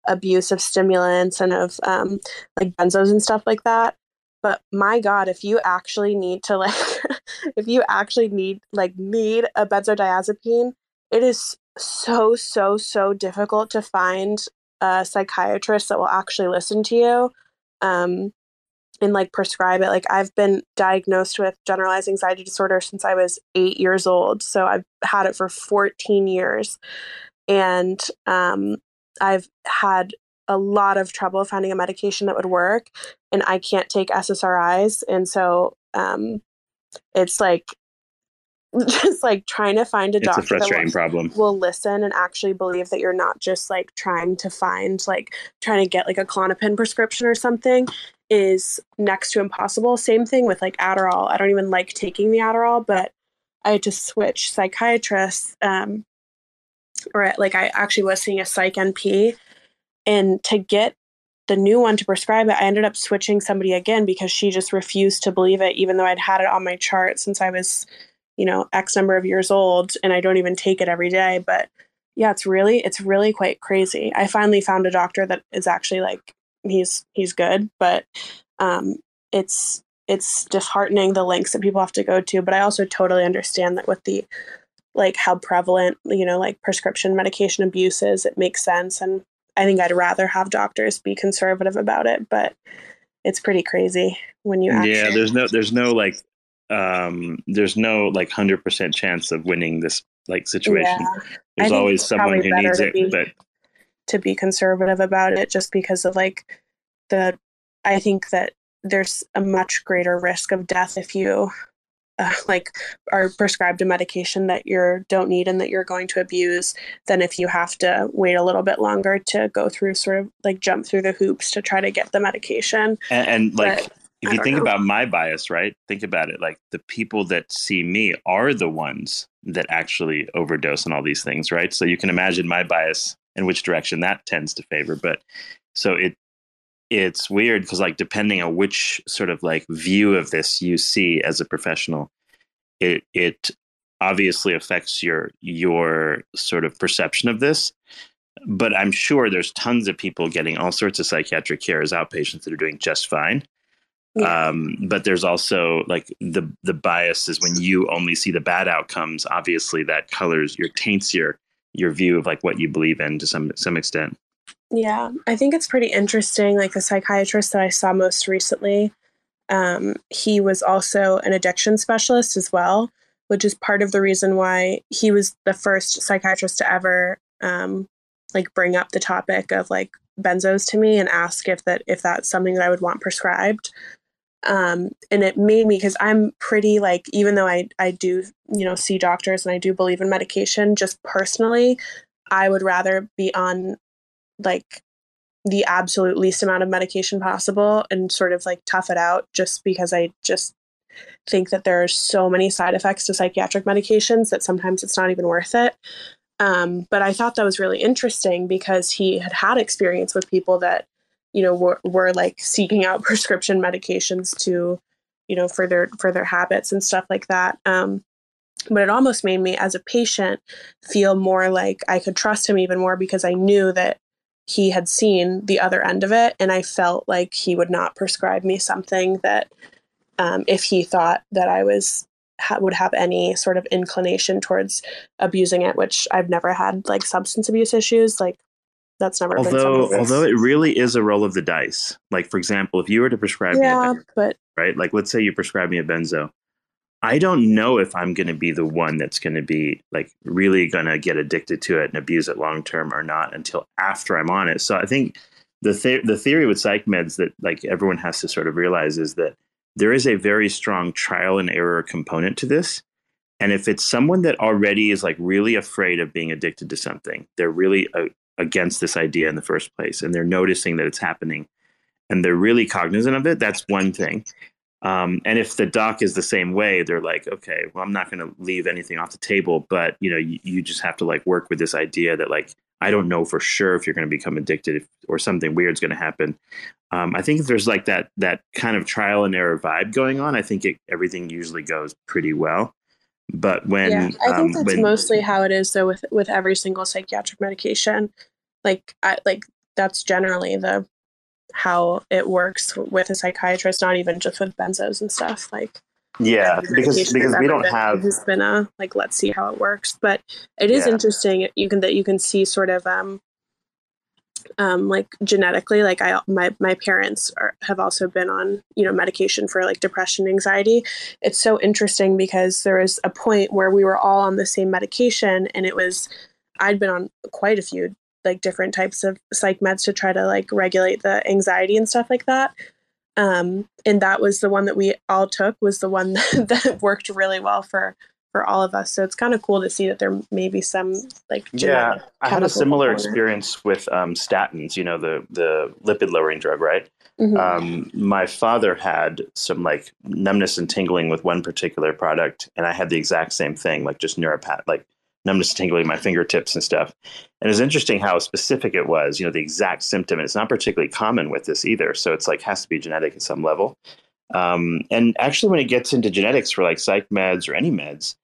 abuse of stimulants and of um, like benzos and stuff like that but my god if you actually need to like if you actually need like need a benzodiazepine it is so so so difficult to find a psychiatrist that will actually listen to you um and like prescribe it. Like i've been diagnosed with generalized anxiety disorder since i was 8 years old so i've had it for 14 years. And um i've had a lot of trouble finding a medication that would work and I can't take SSRIs. And so um, it's like just like trying to find a It's doctor a frustrating that problem. will, will listen and actually believe that you're not just like trying to find like trying to get like a Klonopin prescription or something is next to impossible. Same thing with like Adderall. I don't even like taking the Adderall, but I had to switch psychiatrists. Um, or like I actually was seeing a psych NP, and to get the new one to prescribe it, I ended up switching somebody again because she just refused to believe it, even though I'd had it on my chart since I was, you know, X number of years old, and I don't even take it every day. But yeah, it's really it's really quite crazy. I finally found a doctor that is actually like he's he's good, but um, it's it's disheartening the lengths that people have to go to. But I also totally understand that with the like how prevalent you know like prescription medication abuse is, it makes sense, and I think I'd rather have doctors be conservative about it. But it's pretty crazy when you actually yeah, there's no there's no like um there's no like 100% chance of winning this like situation. Yeah. There's always someone who needs it, be- but to be conservative about it just because of like the i think that there's a much greater risk of death if you uh, like are prescribed a medication that you don't need and that you're going to abuse than if you have to wait a little bit longer to go through sort of like jump through the hoops to try to get the medication and, and like But if you think know. about my bias, right? Think about it. Like the people that see me are the ones that actually overdose on all these things, right? So you can imagine my bias and which direction that tends to favor. But so it it's weird because like depending on which sort of like view of this you see as a professional, it it obviously affects your your sort of perception of this. But I'm sure there's tons of people getting all sorts of psychiatric care as outpatients that are doing just fine. Yeah. Um, but there's also like the the bias is when you only see the bad outcomes. Obviously, that colors your taints your your view of like what you believe in to some some extent. Yeah, I think it's pretty interesting. Like the psychiatrist that I saw most recently, um, he was also an addiction specialist as well, which is part of the reason why he was the first psychiatrist to ever um, like bring up the topic of like benzos to me and ask if that if that's something that I would want prescribed. Um, and it made me because I'm pretty like even though I I do you know see doctors and I do believe in medication, just personally, I would rather be on like the absolute least amount of medication possible and sort of like tough it out just because I just think that there are so many side effects to psychiatric medications that sometimes it's not even worth it. Um, but I thought that was really interesting because he had had experience with people that, you know, were, were like seeking out prescription medications to, you know, for their for their habits and stuff like that. Um, but it almost made me, as a patient, feel more like I could trust him even more because I knew that he had seen the other end of it and i felt like he would not prescribe me something that um, if he thought that i was ha- would have any sort of inclination towards abusing it which i've never had like substance abuse issues like that's never been Although something although it really is a roll of the dice. Like for example, if you were to prescribe me a yeah benzo, but right? Like let's say you prescribe me a benzo. I don't know if I'm going to be the one that's going to be like really going to get addicted to it and abuse it long term or not until after I'm on it. So I think the the the theory with psych meds that like everyone has to sort of realize is that there is a very strong trial and error component to this. And if it's someone that already is like really afraid of being addicted to something, they're really uh, against this idea in the first place, and they're noticing that it's happening, and they're really cognizant of it. That's one thing. Um, and if the doc is the same way, they're like, okay, well, I'm not going to leave anything off the table, but you know, you, you just have to like work with this idea that like I don't know for sure if you're going to become addicted if, or something weird's going to happen. Um, I think if there's like that that kind of trial and error vibe going on, I think it, everything usually goes pretty well. But when yeah i think um, that's when, mostly how it is though with with every single psychiatric medication like i like that's generally the how it works with a psychiatrist not even just with benzos and stuff like yeah, because because we don't have has been a like let's see how it works. But it is Yeah. interesting you can that you can see sort of um um like genetically like i my my parents are, have also been on you know medication for like depression anxiety. It's so interesting because there was a point where we were all on the same medication and it was i'd been on quite a few like different types of psych meds to try to like regulate the anxiety and stuff like that um, and that was the one that we all took was the one that, that worked really well for for all of us. So it's kind of cool to see that there may be some like yeah. I had a similar component. experience with um, statins. You know, the the lipid lowering drug, right? Mhm. Um, my father had some like numbness and tingling with one particular product, and I had the exact same thing, like just neuropath, like and tingling in my fingertips and stuff. And it's interesting how specific it was. You know, the exact symptom, and it's not particularly common with this either. So it's like has to be genetic at some level. Um, and actually, when it gets into genetics for like psych meds or any meds,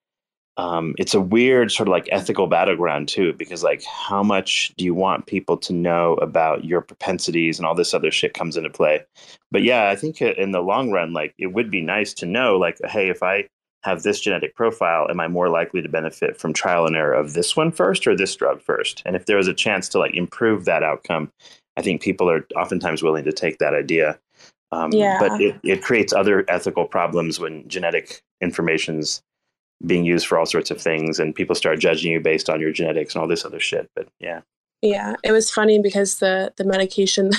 um, it's a weird sort of like ethical battleground too, because like how much do you want people to know about your propensities and all this other shit comes into play. But yeah, I think in the long run, like it would be nice to know, like, hey, if I have this genetic profile, am I more likely to benefit from trial and error of this one first or this drug first? And if there was a chance to like improve that outcome, I think people are oftentimes willing to take that idea. Um, Yeah. But it, it creates other ethical problems when genetic information's being used for all sorts of things and people start judging you based on your genetics and all this other shit. But yeah. Yeah, it was funny because the the medication,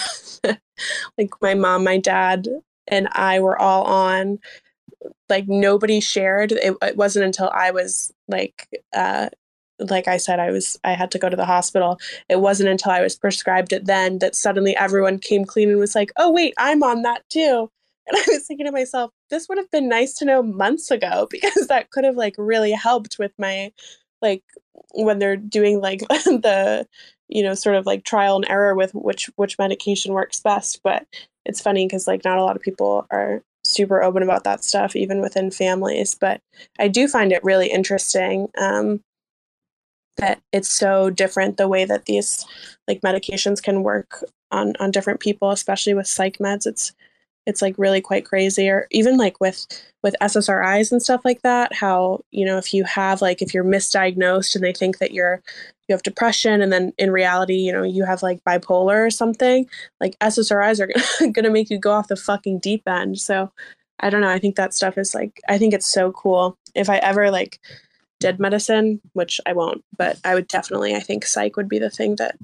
like my mom, my dad, and I were all on, like nobody shared. It, it wasn't until I was like, uh, like I said, I was I had to go to the hospital. It wasn't until I was prescribed it then that suddenly everyone came clean and was like, "Oh wait, I'm on that too." And I was thinking to myself, this would have been nice to know months ago because that could have like really helped with my like when they're doing like the you know sort of like trial and error with which which medication works best but it's funny because like not a lot of people are super open about that stuff even within families but i do find it really interesting um, that it's so different the way that these like medications can work on on different people especially with psych meds. It's it's like really quite crazy or even like with with ssris and stuff like that how you know if you have like if you're misdiagnosed and they think that you're you have depression and then in reality you know you have like bipolar or something like ssris are to make you go off the fucking deep end. So i don't know i think that stuff is like i think it's so cool. If i ever like did medicine which i won't but i would definitely i think psych would be the thing that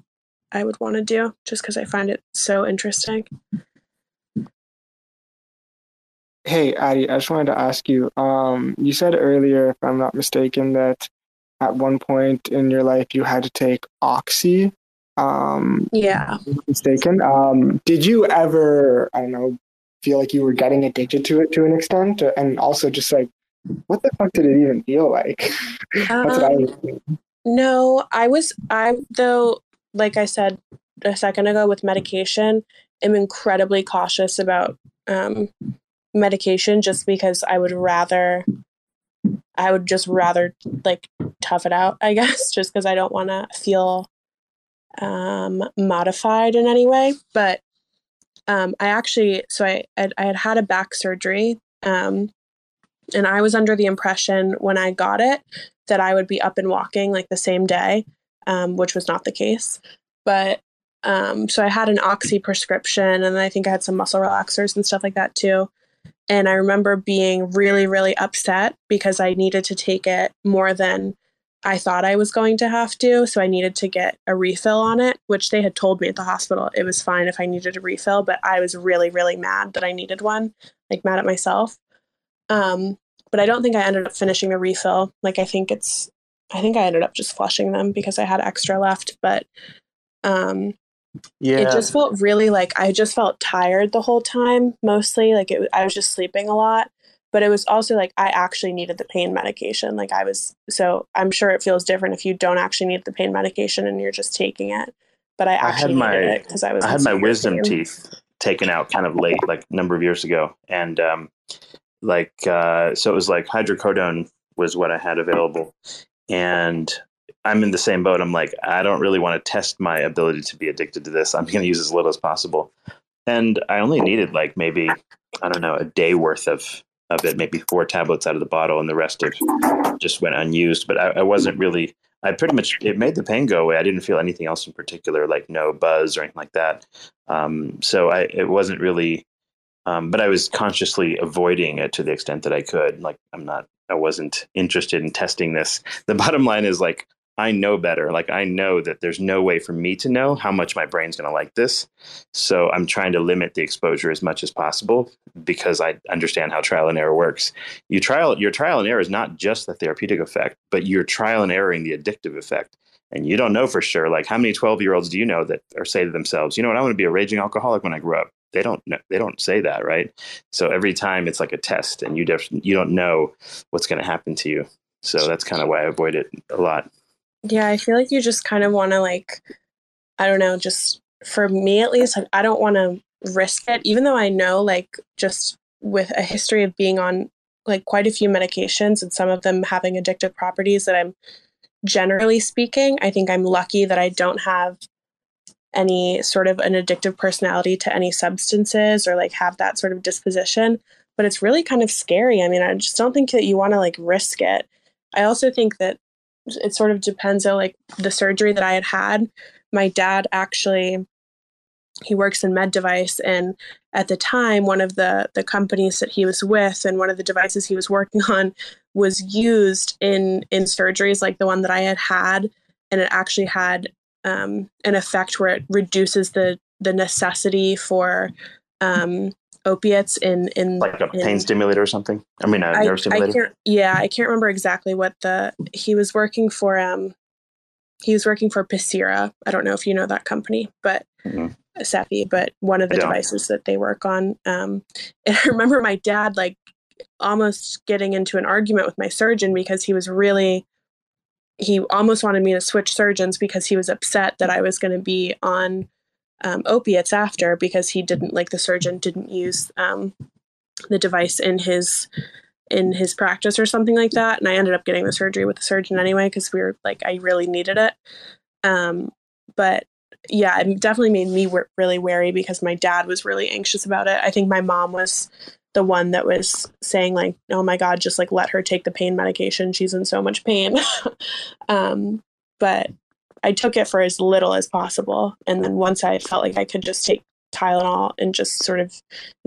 i would want to do just because i find it so interesting Hey, Addie, I just wanted to ask you. Um, you said earlier, if I'm not mistaken, that at one point in your life you had to take oxy. Um, yeah mistaken. Um, did you ever, I don't know, feel like you were getting addicted to it to an extent, and also just like, what the fuck did it even feel like? That's what I Um, was thinking. No, I was I though like I said a second ago with medication, I'm incredibly cautious about um medication just because I would rather I would just rather like tough it out, I guess, just because I don't want to feel um modified in any way. But um I actually so I I I had had a back surgery um and I was under the impression when I got it that I would be up and walking like the same day, um, which was not the case. But um, so I had an oxy prescription, and I think I had some muscle relaxers and stuff like that too. And I remember being really, really upset because I needed to take it more than I thought I was going to have to. So I needed to get a refill on it, which they had told me at the hospital it was fine if I needed a refill, but I was really, really mad that I needed one, like mad at myself. Um, but I don't think I ended up finishing the refill. Like I think it's I think I ended up just flushing them because I had extra left, but um Yeah. it just felt really like I just felt tired the whole time mostly like it I was just sleeping a lot, but it was also like I actually needed the pain medication. Like I was so I'm sure it feels different if you don't actually need the pain medication and you're just taking it. But I had actually my- needed it because I was I had my wisdom pain. teeth taken out kind of late, like a number of years ago, and um, like uh, so it was like hydrocodone was what I had available, and I'm in the same boat. I'm like, I don't really want to test my ability to be addicted to this. I'm going to use as little as possible, and I only needed like maybe I don't know a day worth of of it, maybe four tablets out of the bottle, and the rest of just went unused. But I, I wasn't really. I pretty much it made the pain go away. I didn't feel anything else in particular, like no buzz or anything like that. Um, so I it wasn't really. Um, but I was consciously avoiding it to the extent that I could. Like I'm not. I wasn't interested in testing this. The bottom line is like I know better. Like I know that there's no way for me to know how much my brain's going to like this. So I'm trying to limit the exposure as much as possible because I understand how trial and error works. You trial your trial and error is not just the therapeutic effect, but you're trial and erroring the addictive effect. And you don't know for sure. Like how many 12 year olds do you know that are say to themselves, you know what, I want to be a raging alcoholic when I grow up. They don't know, they don't say that, right? So every time it's like a test and you def- you don't know what's going to happen to you. So that's kind of why I avoid it a lot. Yeah, I feel like you just kind of want to like I don't know, just for me at least, like I don't want to risk it even though I know like just with a history of being on like quite a few medications and some of them having addictive properties that I'm generally speaking, I think I'm lucky that I don't have any sort of an addictive personality to any substances or like have that sort of disposition. But it's really kind of scary. I mean, I just don't think that you want to like risk it. I also think that it sort of depends on like the surgery that I had had. My dad actually he works in med device and at the time one of the the companies that he was with and one of the devices he was working on was used in in surgeries like the one that I had had and it actually had um, an effect where it reduces the the necessity for um, opiates in in like a in, pain stimulator or something. I mean, a I, nerve stimulator. I yeah, I can't remember exactly what the he was working for. Um, he was working for Pacira. I don't know if you know that company, but mm-hmm. Cephii, but one of the devices that they work on. Um, and I remember my dad like almost getting into an argument with my surgeon because he was really he almost wanted me to switch surgeons because he was upset that I was going to be on um, opiates after because he didn't like the surgeon didn't use um, the device in his in his practice or something like that. And i ended up getting the surgery with the surgeon anyway because we were like i really needed it. Um, but yeah it definitely made me really wary because my dad was really anxious about it. I think my mom was the one that was saying like oh my god just like let her take the pain medication. She's in so much pain. Um, but I took it for as little as possible. And then once I felt like I could just take Tylenol and just sort of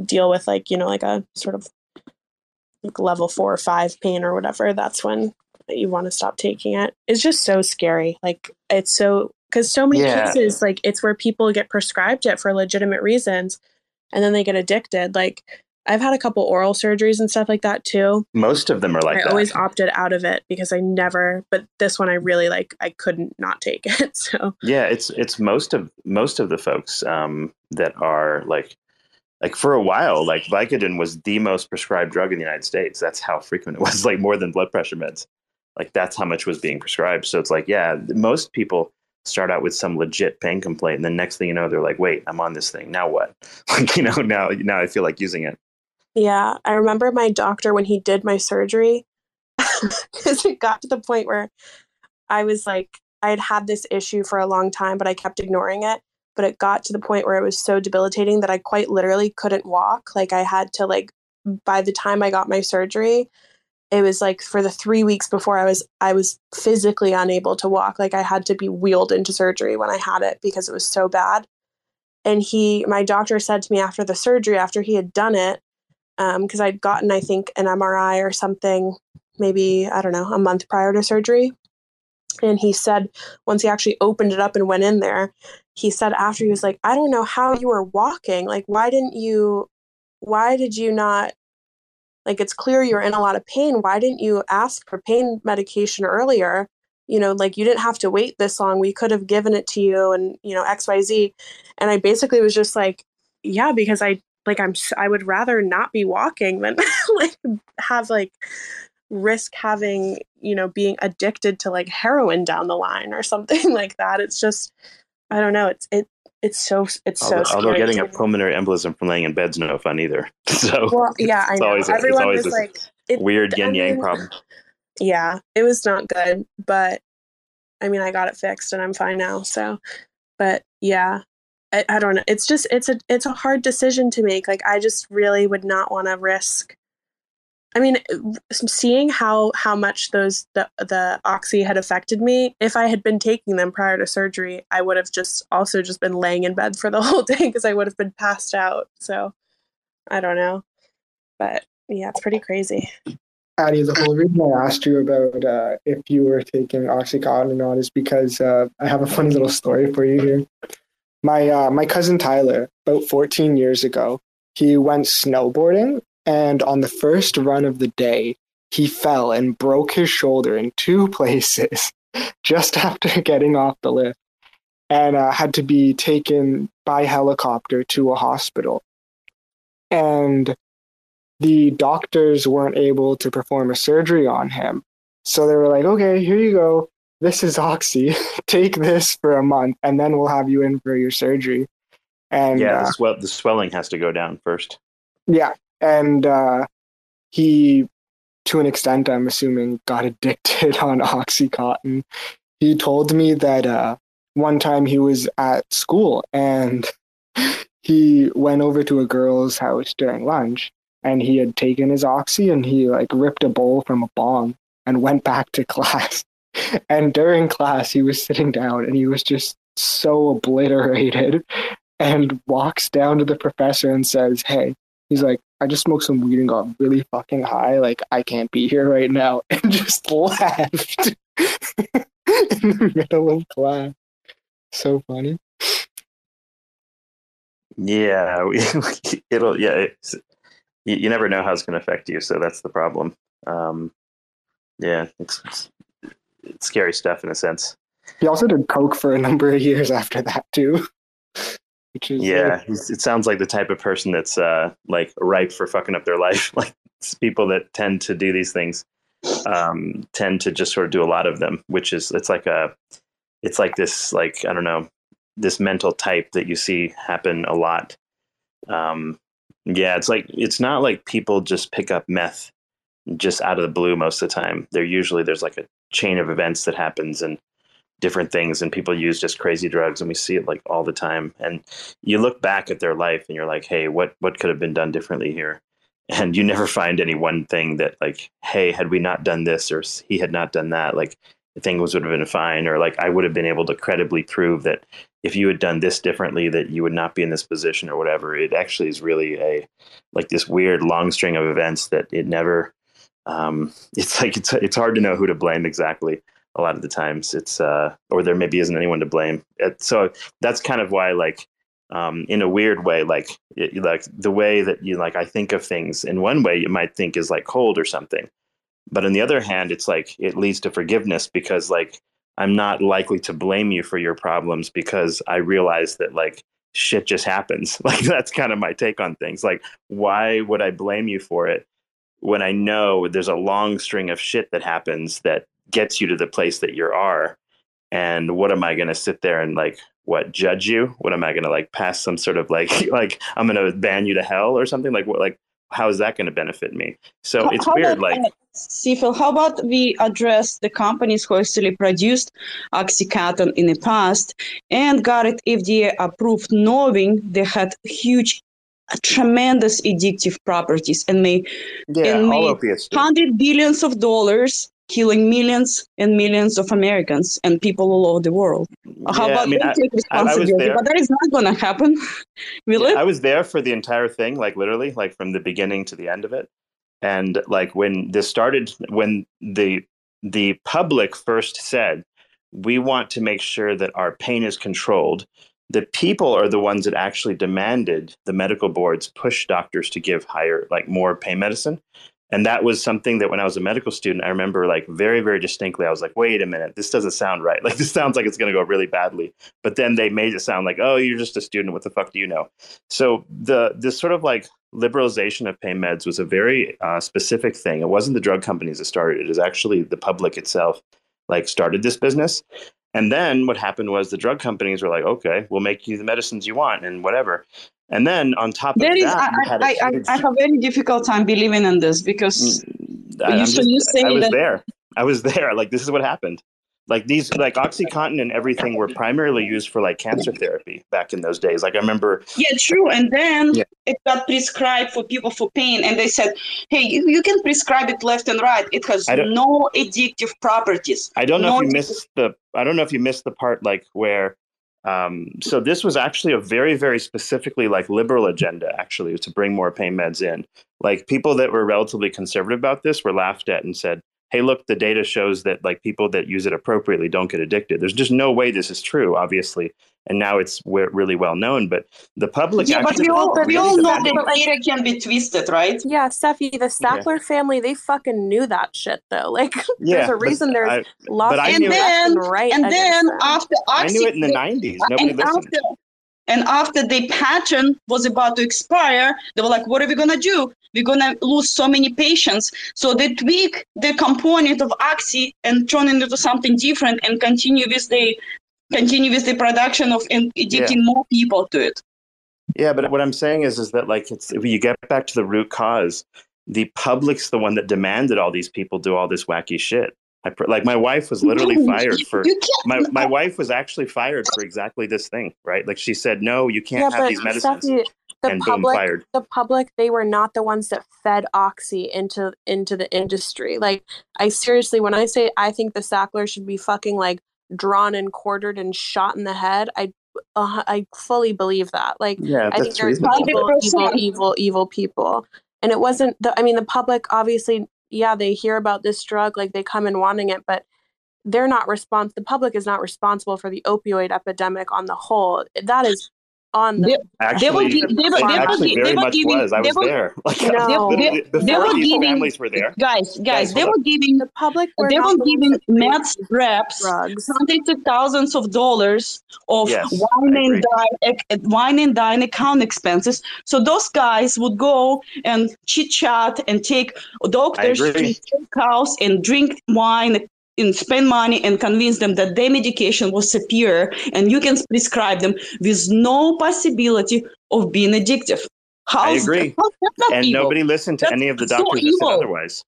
deal with like, you know, like a sort of like level four or five pain or whatever, that's when you want to stop taking it. It's just so scary. Like it's so because so many yeah. cases, like it's where people get prescribed it for legitimate reasons and then they get addicted. Like I've had a couple oral surgeries and stuff like that too. Most of them are like I that. always opted out of it because I never but this one I really like I couldn't not take it. So Yeah, it's it's most of most of the folks um that are like like for a while, like Vicodin was the most prescribed drug in the United States. That's how frequent it was, like more than blood pressure meds. Like that's how much was being prescribed. So it's like, yeah, most people start out with some legit pain complaint and then next thing you know they're like wait i'm on this thing now what like you know now now i feel like using it yeah, I remember my doctor when he did my surgery because it got to the point where I was like, I had had this issue for a long time, but I kept ignoring it. But it got to the point where it was so debilitating that I quite literally couldn't walk. Like I had to like by the time I got my surgery, it was like for the 3 weeks before I was I was physically unable to walk. Like I had to be wheeled into surgery when I had it because it was so bad. And he my doctor said to me after the surgery after he had done it, because um, I'd gotten, I think, an MRI or something, maybe, I don't know, a month prior to surgery. And he said, once he actually opened it up and went in there, he said after he was like, I don't know how you were walking. Like, why didn't you, why did you not, like, it's clear you're in a lot of pain. Why didn't you ask for pain medication earlier? You know, like, you didn't have to wait this long. We could have given it to you and, you know, XYZ. And I basically was just like, yeah, because I like i'm i would rather not be walking than like have like risk having you know being addicted to like heroin down the line or something like that. It's just i don't know it's it it's so it's so although, although getting a pulmonary embolism from laying in bed's no fun either. So well yeah i know. always, everyone was like it, weird yin yang problem. yeah it was not good but i mean i got it fixed and i'm fine now so but yeah I, I don't know. It's just it's a it's a hard decision to make. Like I just really would not want to risk I mean, seeing how how much those the the oxy had affected me, if I had been taking them prior to surgery, I would have just also just been laying in bed for the whole day because I would have been passed out. So, I don't know, but yeah, it's pretty crazy. Addie, the whole reason I asked you about uh, if you were taking Oxycontin or not is because uh, I have a funny little story for you here. My uh, my cousin Tyler, about 14 years ago, he went snowboarding, and on the first run of the day, he fell and broke his shoulder in two places just after getting off the lift, and uh, had to be taken by helicopter to a hospital. And the doctors weren't able to perform a surgery on him. So they were like, okay, here you go. This is Oxy. Take this for a month, and then we'll have you in for your surgery. And yeah, uh, the, swell, the swelling has to go down first. yeah, and uh, he, to an extent, I'm assuming, got addicted on OxyContin. He told me that uh, one time he was at school and he went over to a girl's house during lunch and he had taken his oxy and he like ripped a bowl from a bong and went back to class. And during class, he was sitting down and he was just so obliterated and walks down to the professor and says, Hey, he's like, I just smoked some weed and got really fucking high. Like, I can't be here right now. And just left in the middle of class. So funny. Yeah, it'll yeah. You, never know how it's going to affect you, so that's the problem. Um, yeah, it's it's scary stuff in a sense. He also did coke for a number of years after that too. Which is Yeah, he's, it sounds like the type of person that's uh, like ripe for fucking up their life. Like people that tend to do these things um, tend to just sort of do a lot of them, which is it's like a it's like this like I don't know this mental type that you see happen a lot. Um, yeah, it's like it's not like people just pick up meth just out of the blue most of the time. They're usually there's like a chain of events that happens and different things and people use just crazy drugs and we see it like all the time. And you look back at their life and you're like hey what what could have been done differently here? And you never find any one thing that like hey had we not done this or he had not done that like things would have been fine. Or like i would have been able to credibly prove that if you had done this differently that you would not be in this position or whatever. It actually is really a like this weird long string of events that it never um, it's like it's it's hard to know who to blame exactly a lot of the times. It's uh or there maybe isn't anyone to blame. It, so that's kind of why like um in a weird way like it, like the way that you like i think of things in one way you might think is like cold or something. But on the other hand it's like it leads to forgiveness because like i'm not likely to blame you for your problems because i realize that like shit just happens. Like that's kind of my take on things. Like why would i blame you for it when I know there's a long string of shit that happens that gets you to the place that you are. And what am I going to sit there and like, what, judge you? What am I going to like pass some sort of like, like, I'm going to ban you to hell or something? Like, what, like, how is that going to benefit me? So it's how weird. about, Like, uh, Cephii, how about we address the companies who actually produced Oxycontin in the past and got it FDA approved, knowing they had huge, tremendous addictive properties and may yeah, and opiates. hundred billions of dollars, killing millions and millions of Americans and people all over the world. How Yeah, about I mean, I- take I- I was responsibility? but that is not going to happen. Will Yeah, it? I was there for the entire thing, like literally, like from the beginning to the end of it. And like when this started, when the the public first said, "We want to make sure that our pain is controlled," the people are the ones that actually demanded the medical boards push doctors to give higher, like more pain medicine. And that was something that when I was a medical student, I remember like very, very distinctly. I was like, wait a minute, this doesn't sound right. Like, this sounds like it's going to go really badly. But then they made it sound like, oh, you're just a student. What the fuck do you know? So the this sort of like liberalization of pain meds was a very uh, specific thing. It wasn't the drug companies that started it. It was actually the public itself like started this business. And then what happened was the drug companies were like, okay, we'll make you the medicines you want and whatever. And then on top of There is. that, I, a I, I, huge- I have a very difficult time believing in this because mm, I- you- so you say I was that- there. I was there. Like this is what happened. Like these, like OxyContin and everything were primarily used for like cancer therapy back in those days. Like I remember, Yeah, true. And then Yeah. it got prescribed for people for pain, and they said, "Hey, you, you can prescribe it left and right. It has no addictive properties." I don't know No if you addictive- missed the, I don't know if you missed the part like where Um, so this was actually a very, very specifically like liberal agenda, actually, to bring more pain meds in. Like people that were relatively conservative about this were laughed at and said, hey, look, the data shows that like people that use it appropriately don't get addicted. There's just no way this is true, obviously. And now it's really well known, but the public. Yeah, but we all, we all know that data can be twisted, right? Yeah, Cephii, the Sackler yeah. family, they fucking knew that shit though. Like, yeah, there's a reason there's I, lots of and then, right and then after I knew it in the 90s. Nobody and listened. After, and after the patent was about to expire, they were like, what are we going to do? We're going to lose so many patients. So they tweak the component of Oxy and turn it into something different and continue with the continue with the production of and addicting yeah. more people to it. Yeah, but what I'm saying is, is that like it's if you get back to the root cause, the public's the one that demanded all these people do all this wacky shit. I, like my wife was literally fired for my, my wife was actually fired for exactly this thing, right? Like she said, no, you can't yeah, have these medicines. Stephanie, the and public, boom, fired. The public, they were not the ones that fed Oxy into into the industry. Like I seriously, when I say I think the Sackler should be fucking like drawn and quartered and shot in the head, I uh, I fully believe that. Like yeah, I think there's evil, evil, evil, evil people. And it wasn't the I mean the public obviously yeah, they hear about this drug, like they come in wanting it, but they're not responsible. The public is not responsible for the opioid epidemic on the whole. That is on the. Actually, they were, they were, they actually very much giving, was. I was were, there. Like, no. they, they, they were giving, families were there. Guys, guys, guys they were giving the public. Were they were giving meds reps drugs. hundreds of thousands of dollars of yes, wine and dine, wine and dine account expenses. So those guys would go and chit chat and take doctors to house and drink wine and spend money and convince them that their medication was superior and you can prescribe them with no possibility of being addictive. How's I agree. That, and evil? nobody listened to that's any of the doctors so that said otherwise.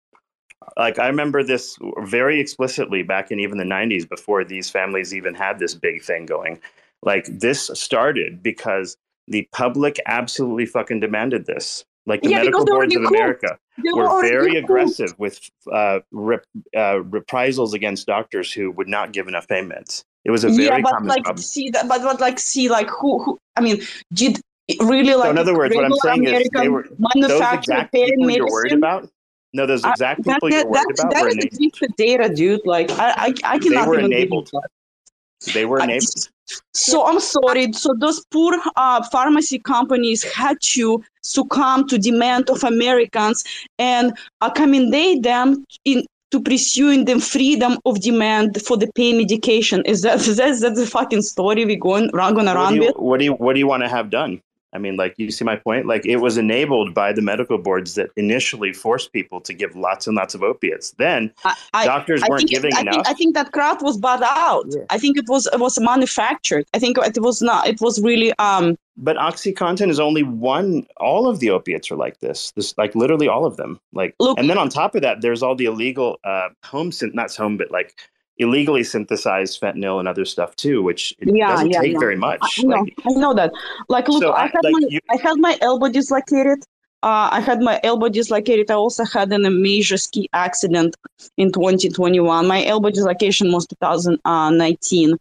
Like I remember this very explicitly back in even the 90s before these families even had this big thing going. Like this started because the public absolutely fucking demanded this. Like the yeah, medical boards of America were, were very aggressive with uh, rep, uh, reprisals against doctors who would not give enough payments. It was a very yeah, but common like problem. see that, but, but like see like who who I mean did really like so in other words what I'm saying American is they were those exact people you're worried about. No, those exact I, people that, you're worried about that is enabled. data, dude. Like I, I, I cannot they were enabled. They were enabled. So I'm sorry. So those poor uh, pharmacy companies had to succumb to demand of Americans and accommodate them in to pursuing the freedom of demand for the pain medication. Is that is that, the fucking story we're going around going around with? What do you what do you want to have done? I mean, like, you see my point? Like, it was enabled by the medical boards that initially forced people to give lots and lots of opiates. Then I, doctors I, weren't think, giving I enough. Think, I think that crowd was bought out. Yeah. I think it was it was manufactured. I think it was not. It was really. um But OxyContin is only one. All of the opiates are like this. This, like, literally all of them. Like, Look, and then on top of that, there's all the illegal uh, home, not home, but like illegally synthesized fentanyl and other stuff too, which it yeah, doesn't yeah, take yeah. very much. I know, like, I know that. Like, look, so I, had like my you, I had my elbow dislocated. Uh, I had my elbow dislocated. I also had an, a major ski accident in 2021. My elbow dislocation was 2019,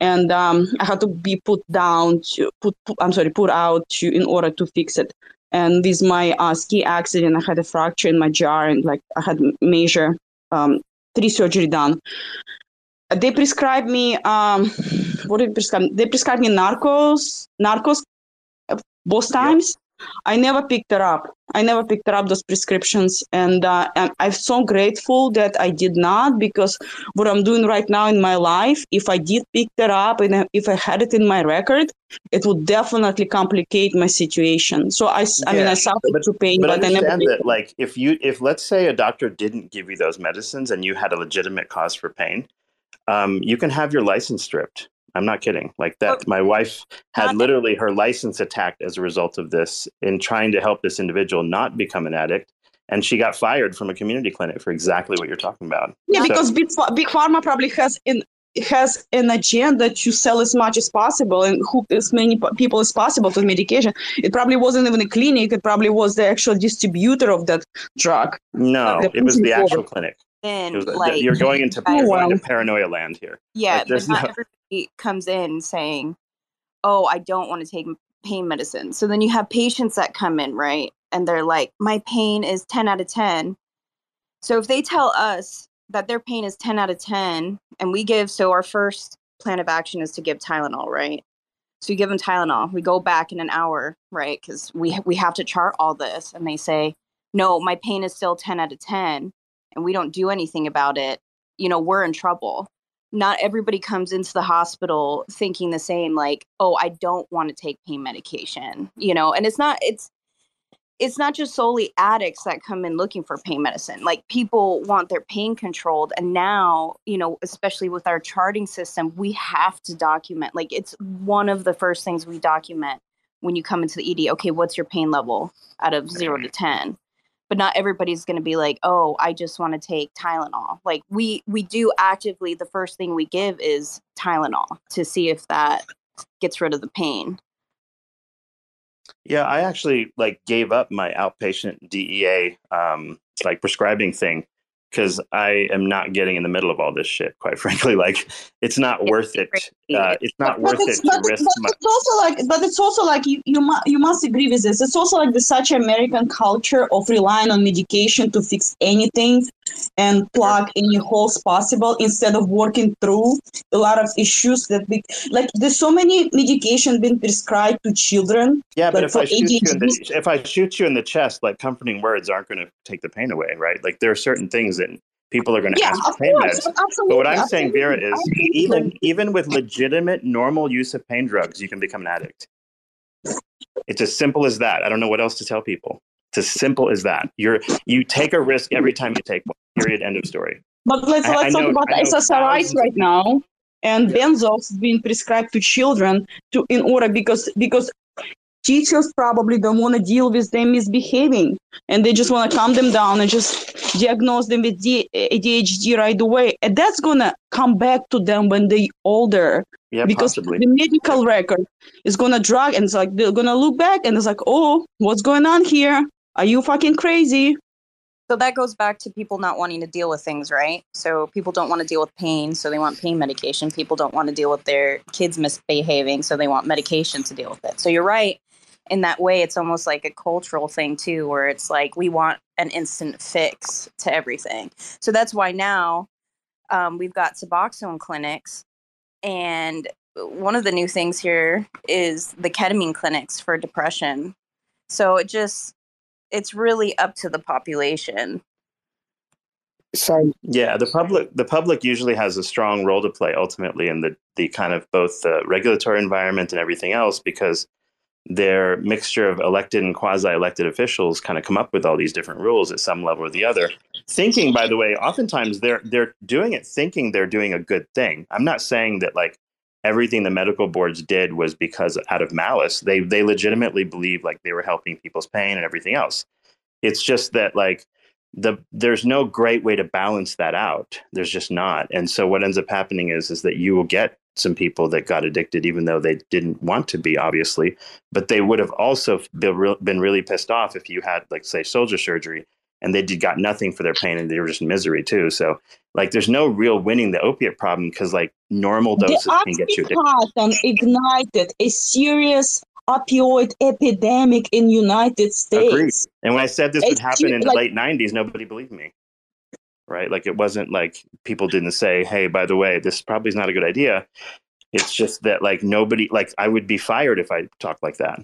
and um, I had to be put down to put, put. I'm sorry, put out to in order to fix it. And with my uh, ski accident, I had a fracture in my jaw, and like I had major um, three surgery done. They prescribed me um, what did they prescribe? They prescribed me Norcos, Norcos, uh, both times. I never picked it up. I never picked up those prescriptions, and, uh, and I'm so grateful that I did not because what I'm doing right now in my life, if I did pick it up and if I had it in my record, it would definitely complicate my situation. So I, I mean, I suffered but, through pain, but, but understand I never. That, like, if you, if let's say a doctor didn't give you those medicines and you had a legitimate cause for pain, um, you can have your license stripped. I'm not kidding. Like that, oh, my wife had literally her license attacked as a result of this in trying to help this individual not become an addict. And she got fired from a community clinic for exactly what you're talking about. Yeah, so, because big, big pharma probably has in has an agenda to sell as much as possible and hook as many people as possible to medication. It probably wasn't even a clinic. It probably was the actual distributor of that drug. No, it was the actual clinic. In, was, like, you're going into, oh, you're going into paranoia land here. Yeah, like, but not no... everybody comes in saying, oh, I don't want to take pain medicine. So then you have patients that come in, right? And they're like, my pain is 10 out of 10. So if they tell us that their pain is 10 out of 10, and we give, so our first plan of action is to give Tylenol, right? So you give them Tylenol. We go back in an hour, right? Because we we have to chart all this, and they say, no, my pain is still 10 out of 10, and we don't do anything about it. You know, we're in trouble not everybody comes into the hospital thinking the same like oh i don't want to take pain medication you know? And it's not it's it's not just solely addicts that come in looking for pain medicine. Like people want their pain controlled and now you know especially with our charting system we have to document like it's one of the first things we document when you come into the ed okay what's your pain level out of 0 to 10 but not everybody's going to be like oh i just want to take tylenol. Like we we do actively the first thing we give is tylenol to see if that gets rid of the pain. Yeah i actually like gave up my outpatient dea um like prescribing thing because I am not getting in the middle of all this shit. Quite frankly, like it's not worth it. Uh, it's not but, worth but it to but, risk but my. it's also like but it's also like you you, mu- you must agree with this it's also like the such american culture of relying on medication to fix anything and plug any holes possible instead of working through a lot of issues that we like there's so many medication being prescribed to children Yeah, but if I shoot you in the if I shoot you in the chest, like comforting words aren't going to take the pain away, right? Like there are certain things that people are going to yeah ask for pain course meds. But what I'm saying, Vera, is absolutely. even even with legitimate normal use of pain drugs, you can become an addict. It's as simple as that. I don't know what else to tell people. It's as simple as that. You're you take a risk every time you take one. Period. End of story. But let's I- I let's talk know- about SSRIs right now, and benzos being prescribed to children to in order because because teachers probably don't want to deal with them misbehaving, and they just want to calm them down and just diagnose them with ADHD right away, and that's gonna come back to them when they older Yeah, because possibly. the medical record is gonna drag and it's like they're gonna look back and it's like oh what's going on here are you fucking crazy? So that goes back to people not wanting to deal with things right? So people don't want to deal with pain so they want pain medication. People don't want to deal with their kids misbehaving so they want medication to deal with it. So you're right in that way. It's almost like a cultural thing too where it's like we want an instant fix to everything. So that's why now um, we've got suboxone clinics and one of the new things here is the ketamine clinics for depression. So it just it's really up to the population So Yeah, the public the public usually has a strong role to play ultimately in the the kind of both the regulatory environment and everything else because their mixture of elected and quasi-elected officials kind of come up with all these different rules at some level or the other. Thinking, by the way, oftentimes they're they're doing it thinking they're doing a good thing. I'm not saying that like everything the medical boards did was because out of malice. They they legitimately believed like they were helping people's pain and everything else. It's just that like the there's no great way to balance that out. There's just not. And so what ends up happening is is that you will get some people that got addicted even though they didn't want to be obviously, but they would have also been, real, been really pissed off if you had like say soldier surgery and they did got nothing for their pain and they were just misery too. So like there's no real winning the opiate problem because like normal doses the can get you addicted. Oxycontin ignited a serious opioid epidemic in United States. Agreed. And when I said this would happen in the like- late '90s, nobody believed me. Right? Like it wasn't like people didn't say, "Hey, by the way, this probably is not a good idea." It's just that like nobody, like I would be fired if I talked like that.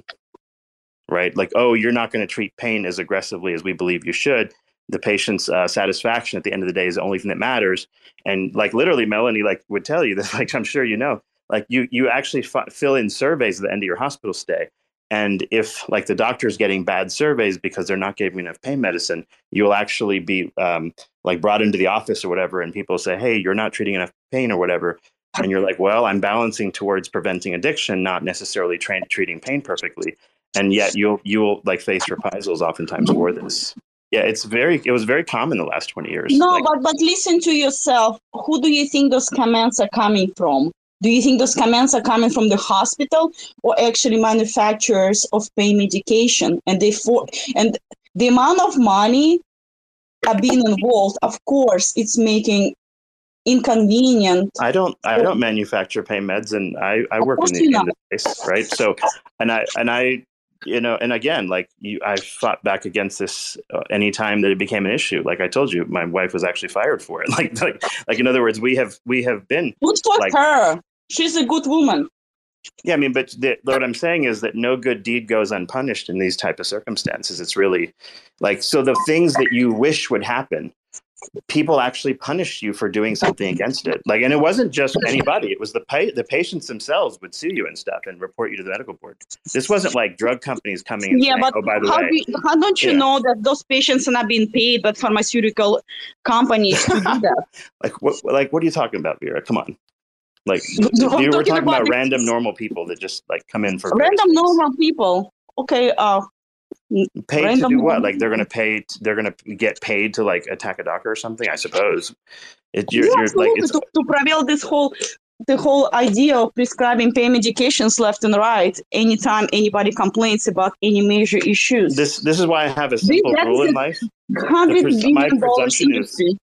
Right? Like, oh, you're not going to treat pain as aggressively as we believe you should. The patient's uh, satisfaction at the end of the day is the only thing that matters. And like literally, Melanie like would tell you that. Like I'm sure you know, like you you actually f- fill in surveys at the end of your hospital stay and if like the doctor's getting bad surveys because they're not giving enough pain medicine you'll actually be um, like brought into the office or whatever and people say hey you're not treating enough pain or whatever and you're like well i'm balancing towards preventing addiction not necessarily tra- treating pain perfectly and yet you'll you'll like face reprisals oftentimes for this yeah it's very it was very common the last 20 years No, Like, but but listen to yourself. Who do you think those comments are coming from? Do you think those comments are coming from the hospital or actually manufacturers of pain medication? And they for and the amount of money are being involved, of course, it's making inconvenient. I don't I don't manufacture pain meds and I, I work in the, in the space, right? So and I and I you know and again like you I fought back against this uh, anytime that it became an issue. Like I told you my wife was actually fired for it. Like like like in other words we have we have been Good for Like- her. She's a good woman. Yeah, I mean, but the, what I'm saying is that no good deed goes unpunished in these type of circumstances. It's really like so the things that you wish would happen, people actually punish you for doing something against it. Like, and it wasn't just anybody; it was the pa- the patients themselves would sue you and stuff and report you to the medical board. This wasn't like drug companies coming and Yeah, saying, but "Oh, by the how, way." do you- how don't you Yeah. know that those patients are not being paid by pharmaceutical companies to do that? Like what? Like what are you talking about, Vera? Come on. Like you were talking about, about- random normal people that just like come in for Random normal people. Okay, uh, paid to do what? Like they're going to pay. They're going to get paid to like attack a doctor or something. I suppose. It, you're, yeah, you're like absolutely. To, to prevail this whole the whole idea of prescribing pain medications left and right anytime anybody complains about any major issues. this. This is why I have a simple rule in life. Hundred pres- billion my dollars presumption is-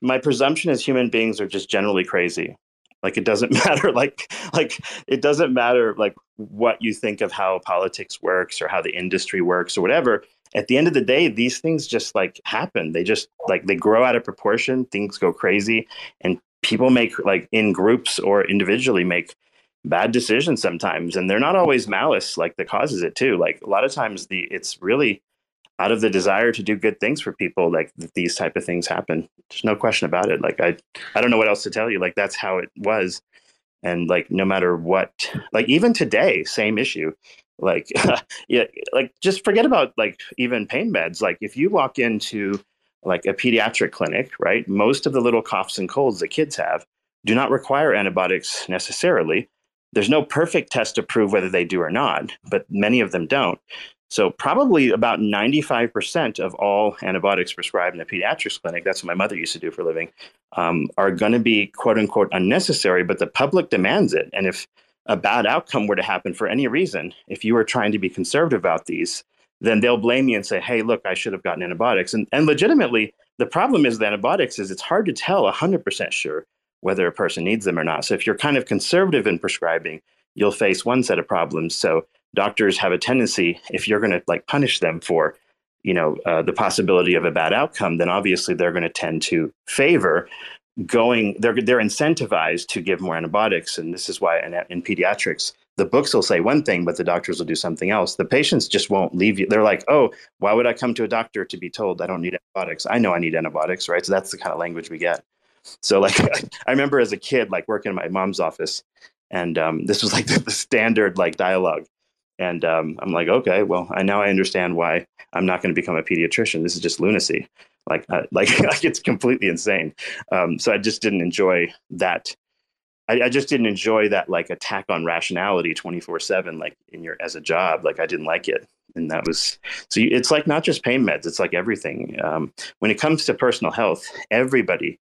My presumption is human beings are just generally crazy. Like it doesn't matter. Like like it doesn't matter like what you think of how politics works or how the industry works or whatever. At the end of the day, these things just like happen. They just like they grow out of proportion. Things go crazy, and people make like in groups or individually make bad decisions sometimes and they're not always malice like that causes it too like a lot of times the it's really out of the desire to do good things for people like these type of things happen. There's no question about it. Like i i don't know what else to tell you. Like that's how it was. And like no matter what like even today same issue. Like yeah like just forget about like even pain meds. Like if you walk into like a pediatric clinic right most of the little coughs and colds that kids have do not require antibiotics necessarily. There's no perfect test to prove whether they do or not but many of them don't so probably about 95% of all antibiotics prescribed in a pediatrics clinic, that's what my mother used to do for a living, um, are going to be quote unquote unnecessary, but the public demands it. And if a bad outcome were to happen for any reason, if you were trying to be conservative about these, then they'll blame you and say, hey, look, I should have gotten antibiotics. And, and legitimately, the problem is the antibiotics is it's hard to tell 100% sure whether a person needs them or not. So if you're kind of conservative in prescribing, you'll face one set of problems. So doctors have a tendency if you're going to like punish them for you know uh, the possibility of a bad outcome then obviously they're going to tend to favor going they're they're incentivized to give more antibiotics and this is why in, in pediatrics the books will say one thing but the doctors will do something else. The patients just won't leave you they're like oh why would i come to a doctor to be told i don't need antibiotics? I know i need antibiotics right? So that's the kind of language we get. So like i remember as a kid like working in my mom's office and um, this was like the, the standard like dialogue and um, I'm like, okay, well, I now I understand why I'm not going to become a pediatrician. This is just lunacy. Like, uh, like, like it's completely insane. Um, so I just didn't enjoy that. I, I just didn't enjoy that like attack on rationality 24 seven, like in your as a job. Like I didn't like it, and that was so. You, it's like not just pain meds. It's like everything. Um, when it comes to personal health, everybody